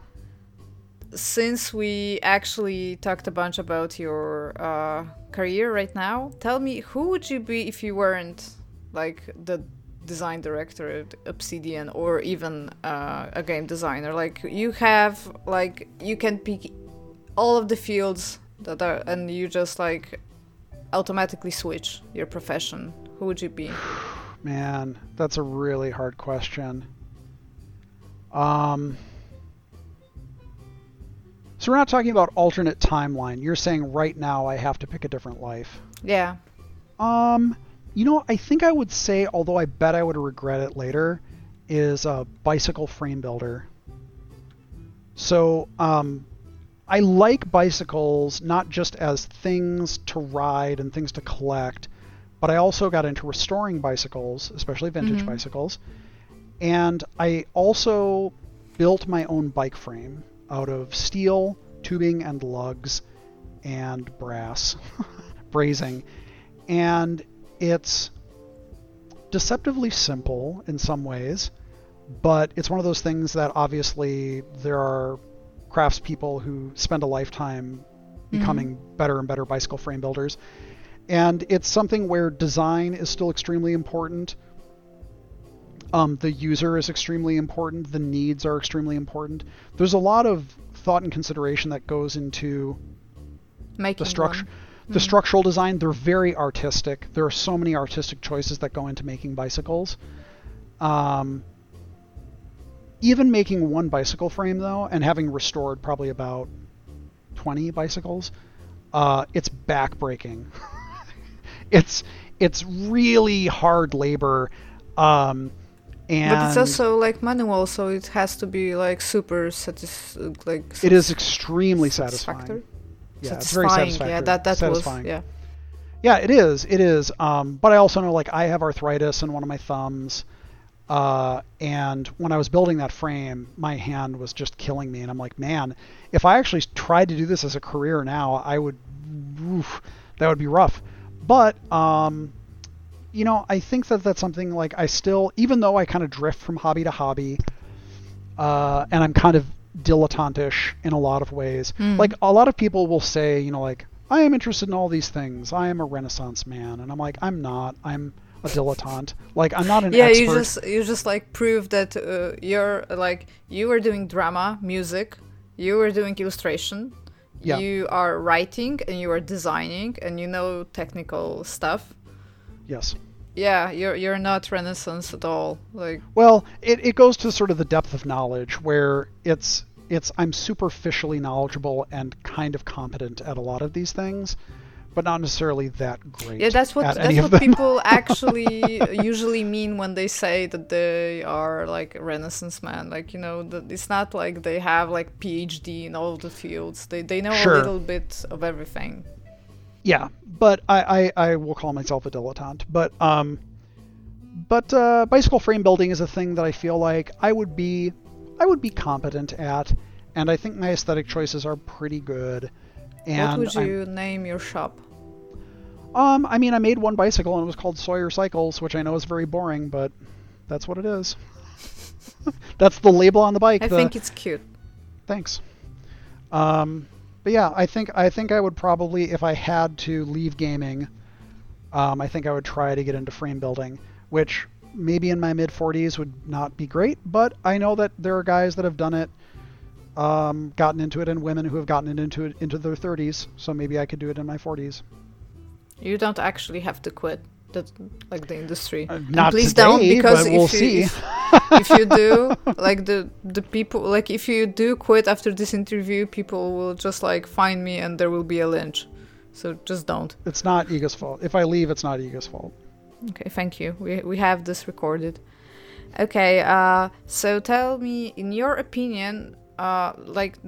since we actually talked a bunch about your uh, career right now, tell me who would you be if you weren't like the design director at Obsidian or even uh, a game designer? Like you have like you can pick all of the fields that are, and you just like automatically switch your profession, who would you be? Man, that's a really hard question. Um, so we're not talking about alternate timeline. You're saying right now I have to pick a different life. Yeah. Um, you know, I think I would say, although I bet I would regret it later, is a bicycle frame builder. So, um, I like bicycles not just as things to ride and things to collect, but I also got into restoring bicycles, especially vintage Mhm. bicycles. And I also built my own bike frame out of steel, tubing, and lugs, and brass, brazing. And it's deceptively simple in some ways, but it's one of those things that obviously there are craftspeople who spend a lifetime becoming better and better bicycle frame builders. And it's something where design is still extremely important. Um, the user is extremely important. The needs are extremely important. There's a lot of thought and consideration that goes into Making the structure one. The structural design they're very artistic. There are so many artistic choices that go into making bicycles. Um, even making one bicycle frame though and having restored probably about 20 bicycles uh, it's backbreaking. It's it's really hard labor um, and But it's also like manual, so it has to be like super satis like it is extremely satisfying. satisfactory. Yeah it's very satisfying. Yeah, that that was satisfying. yeah. Yeah, it is. It is. Um, but I also know, like, I have arthritis in one of my thumbs. Uh, and when I was building that frame, my hand was just killing me. And I'm like, man, if I actually tried to do this as a career now, I would, oof, that would be rough. But, um, you know, I think that that's something like I still, even though I kind of drift from hobby to hobby, uh, and I'm kind of dilettantish in a lot of ways. Mm. Like a lot of people will say, you know, like I am interested in all these things. I am a Renaissance man, and I'm like, I'm not. I'm a dilettante. Like I'm not an yeah, expert. you just you just like prove that uh, you're like you were doing drama, music, you were doing illustration, Yeah. you are writing and you are designing and you know technical stuff. Yes. Yeah, you're you're not Renaissance at all. Like Well, it, it goes to sort of the depth of knowledge where it's it's I'm superficially knowledgeable and kind of competent at a lot of these things, but not necessarily that great. yeah, that's what at that's what people actually usually mean when they say that they are like a Renaissance man. Like you know, that it's not like they have like PhD in all the fields. They they know Sure. a little bit of everything. Yeah, but I, I, I will call myself a dilettante. But um, but uh, bicycle frame building is a thing that I feel like I would be I would be competent at, and I think my aesthetic choices are pretty good. And what would I'm- you name your shop? um, I mean, I made one bicycle and it was called Sawyer Cycles, which I know is very boring, but that's what it is. that's the label on the bike. I the- think it's cute. Thanks. Um, but yeah, I think I think I would probably, if I had to leave gaming, um, I think I would try to get into frame building, which maybe in my mid 40s would not be great, but I know that there are guys that have done it, um, gotten into it, and women who have gotten into it into their 30s. So maybe I could do it in my 40s. You don't actually have to quit that like the industry. Uh, not please today, don't because if we'll you, see. If, if you do, like the the people like if you do quit after this interview, people will just like find me and there will be a lynch. So just don't. It's not Iga's fault. If I leave, it's not Iga's fault. Okay, thank you. We we have this recorded. Okay, uh so tell me in your opinion, uh like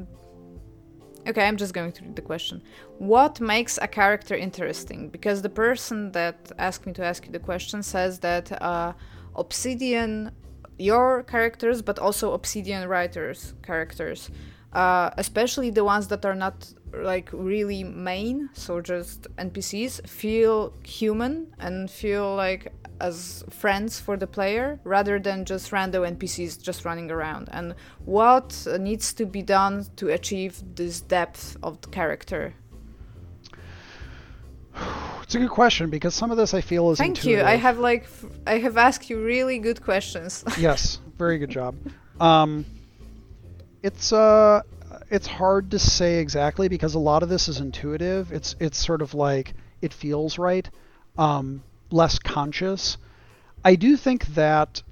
Okay, I'm just going to read the question. What makes a character interesting? Because the person that asked me to ask you the question says that uh, Obsidian, your characters, but also Obsidian writers' characters, uh, especially the ones that are not like really main, so just NPCs, feel human and feel like as friends for the player rather than just random NPCs just running around. And what needs to be done to achieve this depth of the character? It's a good question because some of this I feel is Thank you. I have like i have asked you really good questions. yes, very good job. Um, it's uh, it's hard to say exactly because a lot of this is intuitive. It's it's sort of like it feels right, um, less conscious. I do think that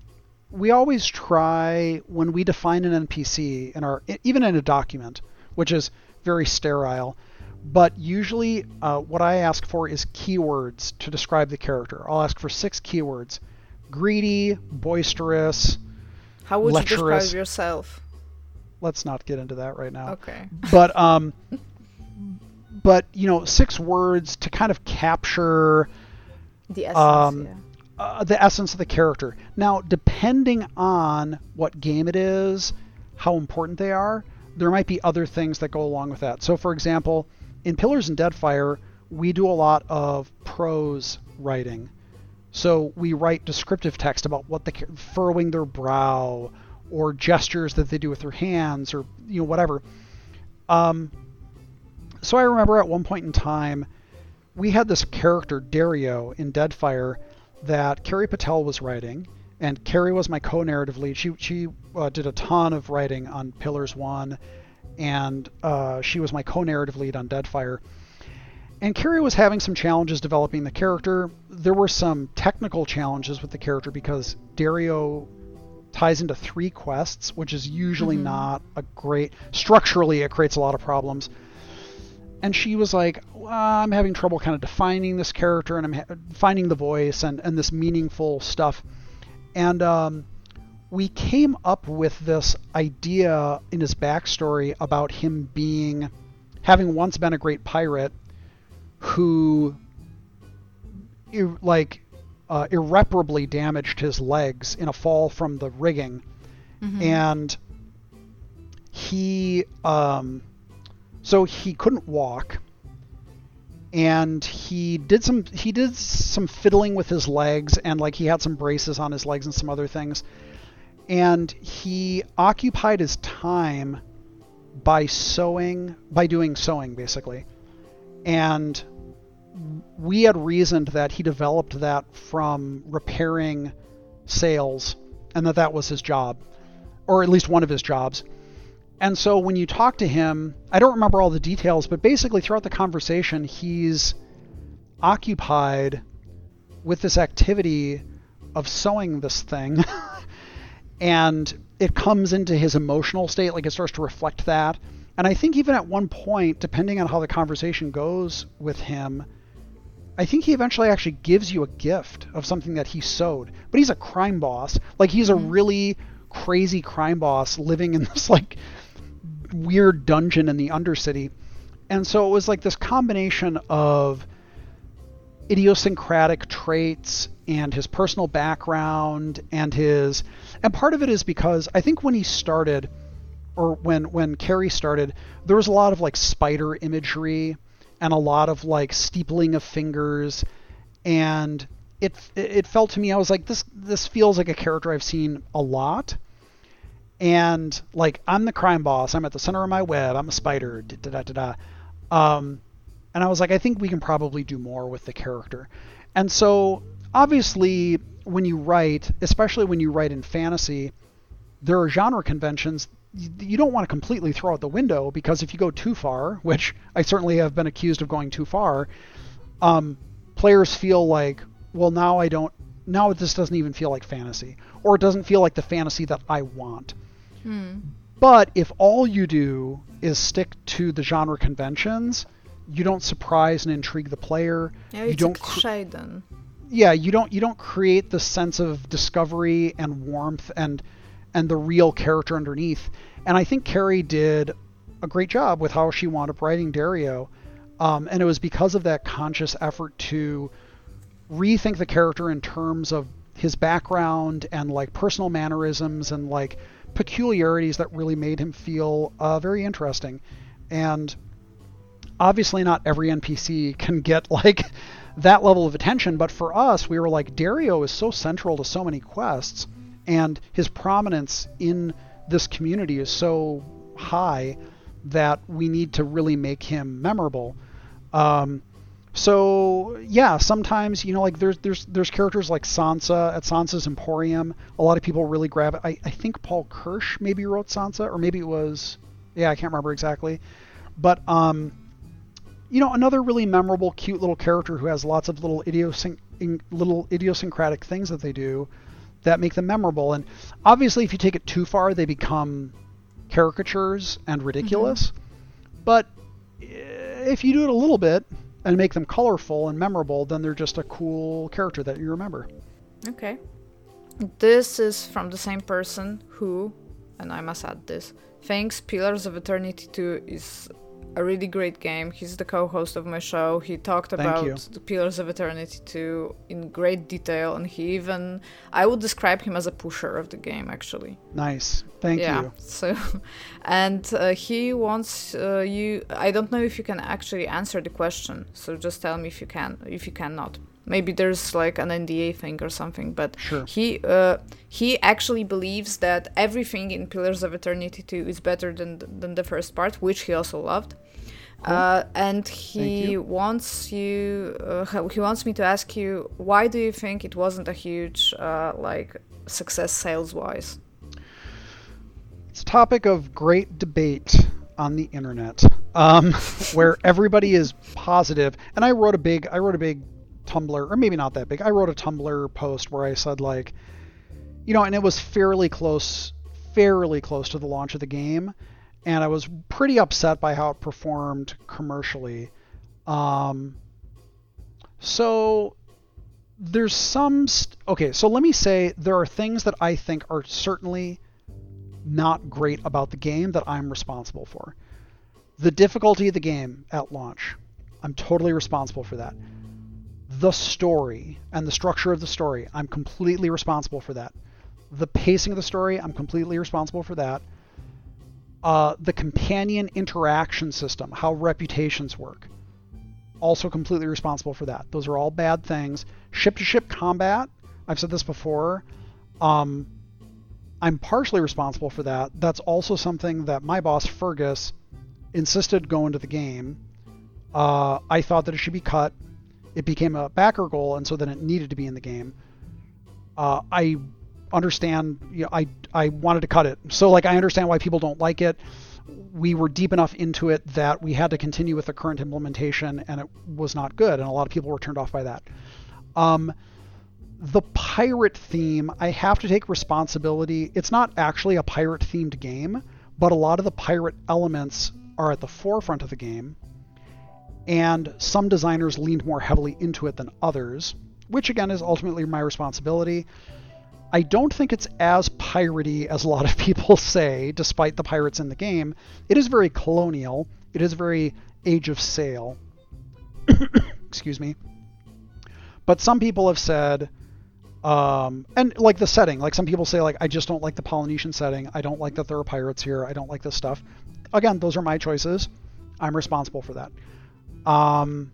we always try when we define an NPC in our even in a document, which is very sterile. But usually, uh, what I ask for is keywords to describe the character. I'll ask for six keywords: greedy, boisterous. How would lecherous. you describe yourself? Let's not get into that right now. Okay. But um, but you know, six words to kind of capture The essence. Um, yeah. uh, the essence of the character. Now, depending on what game it is, how important they are, there might be other things that go along with that. So, for example, in Pillars and Deadfire, we do a lot of prose writing. So we write descriptive text about what the furrowing their brow, or gestures that they do with their hands, or you know whatever. Um, so I remember at one point in time, we had this character Dario in Deadfire that Carrie Patel was writing, and Carrie was my co-narrative lead. She she uh, did a ton of writing on Pillars One, and uh, she was my co-narrative lead on Deadfire. And Carrie was having some challenges developing the character. There were some technical challenges with the character because Dario ties into three quests, which is usually Mhm. not a great. Structurally, it creates a lot of problems and she was like, well, I'm having trouble kind of defining this character and I'm ha- finding the voice and, and this meaningful stuff. And um, we came up with this idea in his backstory about him being, having once been a great pirate who, like, uh, irreparably damaged his legs in a fall from the rigging. Mhm. And he, um, so he couldn't walk and he did some he did some fiddling with his legs and like he had some braces on his legs and some other things and he occupied his time by sewing by doing sewing basically and we had reasoned that he developed that from repairing sails and that that was his job or at least one of his jobs and so when you talk to him, I don't remember all the details, but basically throughout the conversation, he's occupied with this activity of sewing this thing. and it comes into his emotional state, like it starts to reflect that. And I think even at one point, depending on how the conversation goes with him, I think he eventually actually gives you a gift of something that he sewed. But he's a crime boss. Like he's a Mhm. really crazy crime boss living in this like weird dungeon in the Undercity. And so it was like this combination of idiosyncratic traits and his personal background and his and part of it is because I think when he started or when when Carrie started, there was a lot of like spider imagery and a lot of like steepling of fingers and it it felt to me I was like this this feels like a character I've seen a lot and like I'm the crime boss. I'm at the center of my web. I'm a spider. Da da da da. Um, and I was like, I think we can probably do more with the character. And so obviously, when you write, especially when you write in fantasy, there are genre conventions you, don't want to completely throw out the window because if you go too far, which I certainly have been accused of going too far, um, players feel like, well, now I don't. Now this doesn't even feel like fantasy, or it doesn't feel like the fantasy that I want. Hmm. But if all you do is stick to the genre conventions, you don't surprise and intrigue the player. Yeah, you don't cr- yeah, you don't you don't create the sense of discovery and warmth and and the real character underneath. And I think Carrie did a great job with how she wound up writing Dario. Um, and it was because of that conscious effort to rethink the character in terms of his background and like personal mannerisms and like peculiarities that really made him feel uh, very interesting. And obviously, not every NPC can get like that level of attention, but for us, we were like, Dario is so central to so many quests, and his prominence in this community is so high that we need to really make him memorable. Um, so yeah, sometimes you know, like there's there's there's characters like Sansa at Sansa's Emporium. A lot of people really grab it. I, I think Paul Kirsch maybe wrote Sansa, or maybe it was Yeah, I can't remember exactly. But um, you know, another really memorable, cute little character who has lots of little idiosync- little idiosyncratic things that they do that make them memorable. And obviously, if you take it too far, they become caricatures and ridiculous. Mm-hmm. But if you do it a little bit and make them colorful and memorable, then they're just a cool character that you remember. Okay. This is from the same person who, and I must add this, thinks Pillars of Eternity 2 is a really great game. He's the co-host of my show. He talked about the Pillars of Eternity 2 in great detail, and he even I would describe him as a pusher of the game. Actually, nice. Thank yeah, you. So, and uh, he wants uh, you. I don't know if you can actually answer the question. So just tell me if you can. If you cannot, maybe there's like an NDA thing or something. But sure. he uh, he actually believes that everything in Pillars of Eternity 2 is better than than the first part, which he also loved. Uh, and he wants you. Uh, he wants me to ask you why do you think it wasn't a huge uh, like success sales wise? It's a topic of great debate on the internet, um, where everybody is positive. And I wrote a big. I wrote a big Tumblr, or maybe not that big. I wrote a Tumblr post where I said like, you know, and it was fairly close, fairly close to the launch of the game and I was pretty upset by how it performed commercially. Um, so there's some st- okay. So let me say there are things that I think are certainly not great about the game that I'm responsible for. The difficulty of the game at launch, I'm totally responsible for that. The story and the structure of the story, I'm completely responsible for that. The pacing of the story, I'm completely responsible for that uh, the companion interaction system, how reputations work. Also completely responsible for that. Those are all bad things. Ship to ship combat, I've said this before. Um, I'm partially responsible for that. That's also something that my boss, Feargus, insisted go into the game. Uh, I thought that it should be cut. It became a backer goal, and so then it needed to be in the game. Uh, I understand. You know, I I wanted to cut it. So like I understand why people don't like it. We were deep enough into it that we had to continue with the current implementation, and it was not good, and a lot of people were turned off by that. Um, the pirate theme, I have to take responsibility. It's not actually a pirate themed game, but a lot of the pirate elements are at the forefront of the game, and some designers leaned more heavily into it than others, which again is ultimately my responsibility. I don't think it's as piratey as a lot of people say, despite the pirates in the game. It is very colonial. It is very Age of Sail. Excuse me. But some people have said, um, and like the setting, like some people say, like I just don't like the Polynesian setting. I don't like that there are pirates here. I don't like this stuff. Again, those are my choices. I'm responsible for that. Um,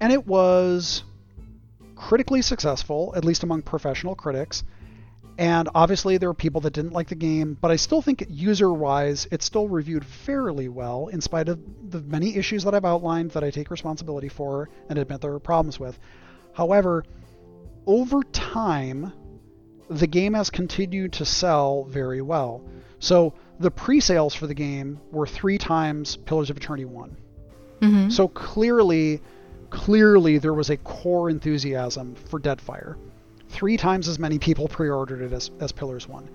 and it was critically successful, at least among professional critics. And obviously, there were people that didn't like the game, but I still think user wise, it's still reviewed fairly well, in spite of the many issues that I've outlined that I take responsibility for and admit there are problems with. However, over time, the game has continued to sell very well. So the pre sales for the game were three times Pillars of Eternity 1. Mm-hmm. So clearly, clearly there was a core enthusiasm for Deadfire. Three times as many people pre-ordered it as, as Pillars 1.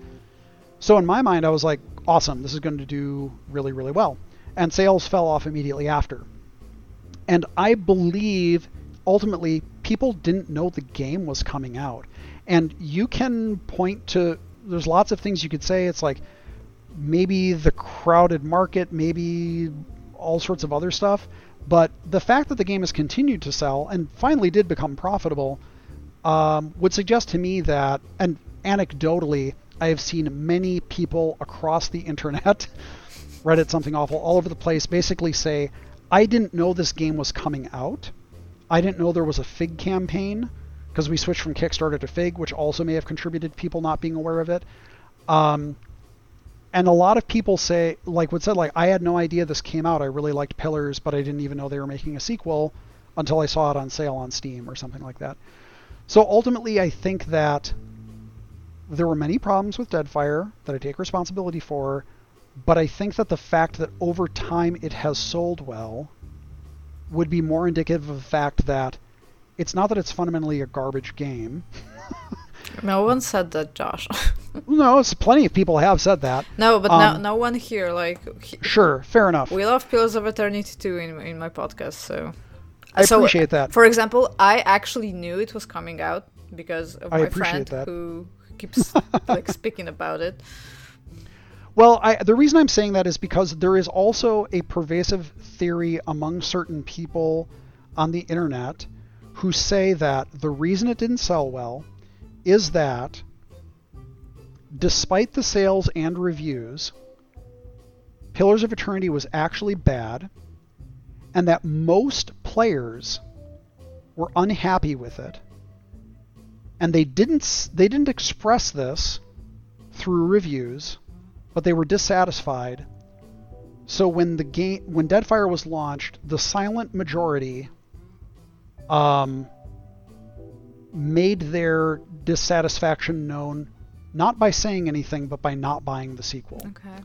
So in my mind, I was like, awesome, this is going to do really, really well. And sales fell off immediately after. And I believe ultimately people didn't know the game was coming out. And you can point to, there's lots of things you could say. It's like maybe the crowded market, maybe all sorts of other stuff. But the fact that the game has continued to sell and finally did become profitable um, would suggest to me that, and anecdotally, I have seen many people across the internet, Reddit, something awful, all over the place, basically say, I didn't know this game was coming out. I didn't know there was a Fig campaign because we switched from Kickstarter to Fig, which also may have contributed people not being aware of it. Um, and a lot of people say like what said like i had no idea this came out i really liked pillars but i didn't even know they were making a sequel until i saw it on sale on steam or something like that so ultimately i think that there were many problems with deadfire that i take responsibility for but I think that the fact that over time it has sold well would be more indicative of the fact that it's not that it's fundamentally a garbage game. no one said that, Josh. no, it's plenty of people have said that. No, but um, no, no one here. Like, he, sure, fair enough. We love Pillars of Eternity too in in my podcast, so. I so, appreciate that. For example, I actually knew it was coming out because of I my friend that. who keeps like speaking about it. Well, I, the reason I'm saying that is because there is also a pervasive theory among certain people on the internet who say that the reason it didn't sell well is that despite the sales and reviews, Pillars of Eternity was actually bad, and that most players were unhappy with it. And they didn't they didn't express this through reviews but they were dissatisfied. So when the game when Deadfire was launched, the silent majority um, made their dissatisfaction known not by saying anything but by not buying the sequel. Okay.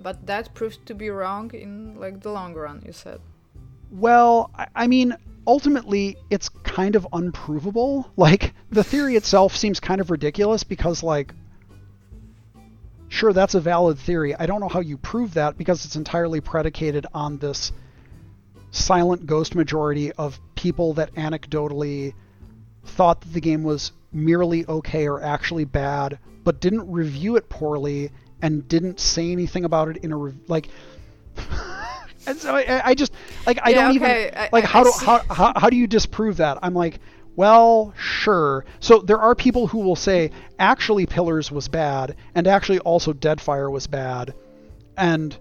But that proved to be wrong in like the long run, you said. Well, I mean, ultimately it's kind of unprovable. Like the theory itself seems kind of ridiculous because like sure, that's a valid theory. I don't know how you prove that because it's entirely predicated on this silent ghost majority of people that anecdotally thought that the game was merely okay or actually bad, but didn't review it poorly and didn't say anything about it in a re- like. and so I, I, just like I yeah, don't okay. even like I, how I do how, how how do you disprove that? I'm like well, sure. So there are people who will say, actually, Pillars was bad, and actually, also, Deadfire was bad. And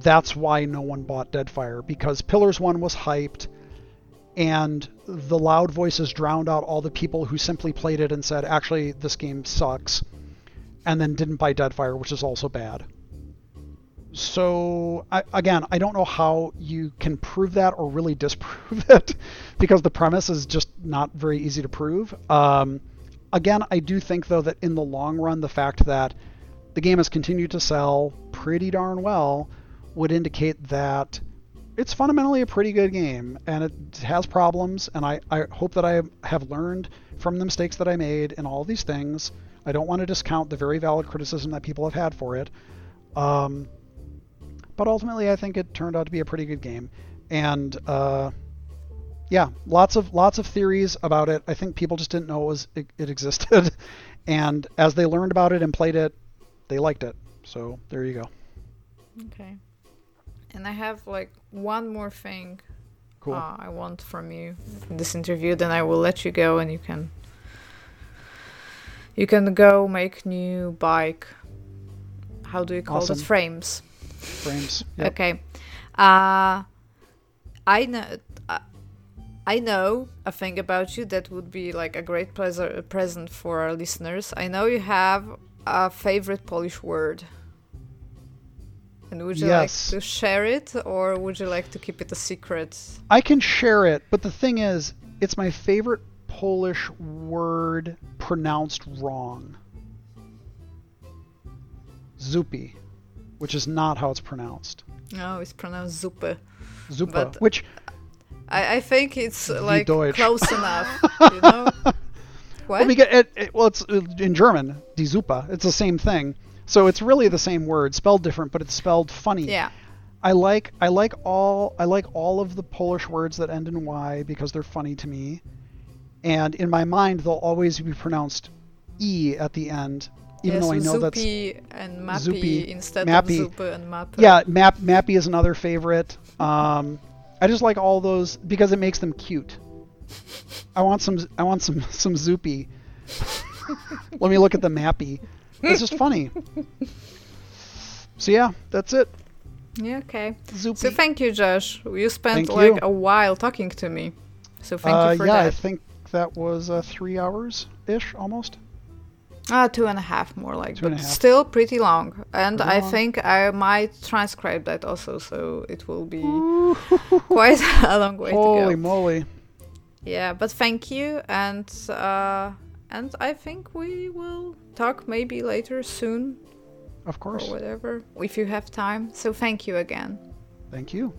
that's why no one bought Deadfire, because Pillars 1 was hyped, and the loud voices drowned out all the people who simply played it and said, actually, this game sucks, and then didn't buy Deadfire, which is also bad. So I, again, I don't know how you can prove that or really disprove it because the premise is just not very easy to prove. Um, again, I do think though that in the long run, the fact that the game has continued to sell pretty darn well would indicate that it's fundamentally a pretty good game and it has problems and I, I hope that I have learned from the mistakes that I made in all these things. I don't want to discount the very valid criticism that people have had for it. Um, but ultimately, I think it turned out to be a pretty good game. And uh, yeah, lots of lots of theories about it. I think people just didn't know it was it, it existed, and as they learned about it and played it, they liked it. So there you go. Okay. And I have like one more thing cool. uh, I want from you in this interview. Then I will let you go, and you can you can go make new bike. How do you call awesome. it? Frames frames. Yep. Okay. Uh, I know. Uh, I know a thing about you that would be like a great pleasure, present for our listeners. I know you have a favorite Polish word. And would you yes. like to share it or would you like to keep it a secret? I can share it, but the thing is, it's my favorite Polish word pronounced wrong. Zupi which is not how it's pronounced. No, it's pronounced Zuppe. Zuppe, but which I, I think it's like Deutsch. close enough. You know? What? Well, it, it, well, it's uh, in German, die Suppe. It's the same thing. So it's really the same word, spelled different, but it's spelled funny. Yeah. I like I like all I like all of the Polish words that end in y because they're funny to me. And in my mind they'll always be pronounced e at the end even yes, though I know that's and Mappy instead Mappy. of Zuppe and Mappe. Yeah, Map Mappy is another favorite. Um, I just like all those because it makes them cute. I want some. I want some some Zoopy. Let me look at the Mappy. It's just funny. So yeah, that's it. Yeah. Okay. Zoopy. So thank you, Josh. You spent thank like you. a while talking to me. So thank uh, you for yeah, that. I think that was uh, three hours ish almost. Uh, two and a half, more like. Two and but a half. Still pretty long, and Pretty I long. think I might transcribe that also, so it will be quite a long way Holy to go. moly! Yeah, but thank you, and uh, and I think we will talk maybe later soon. Of course. Or whatever, if you have time. So thank you again. Thank you.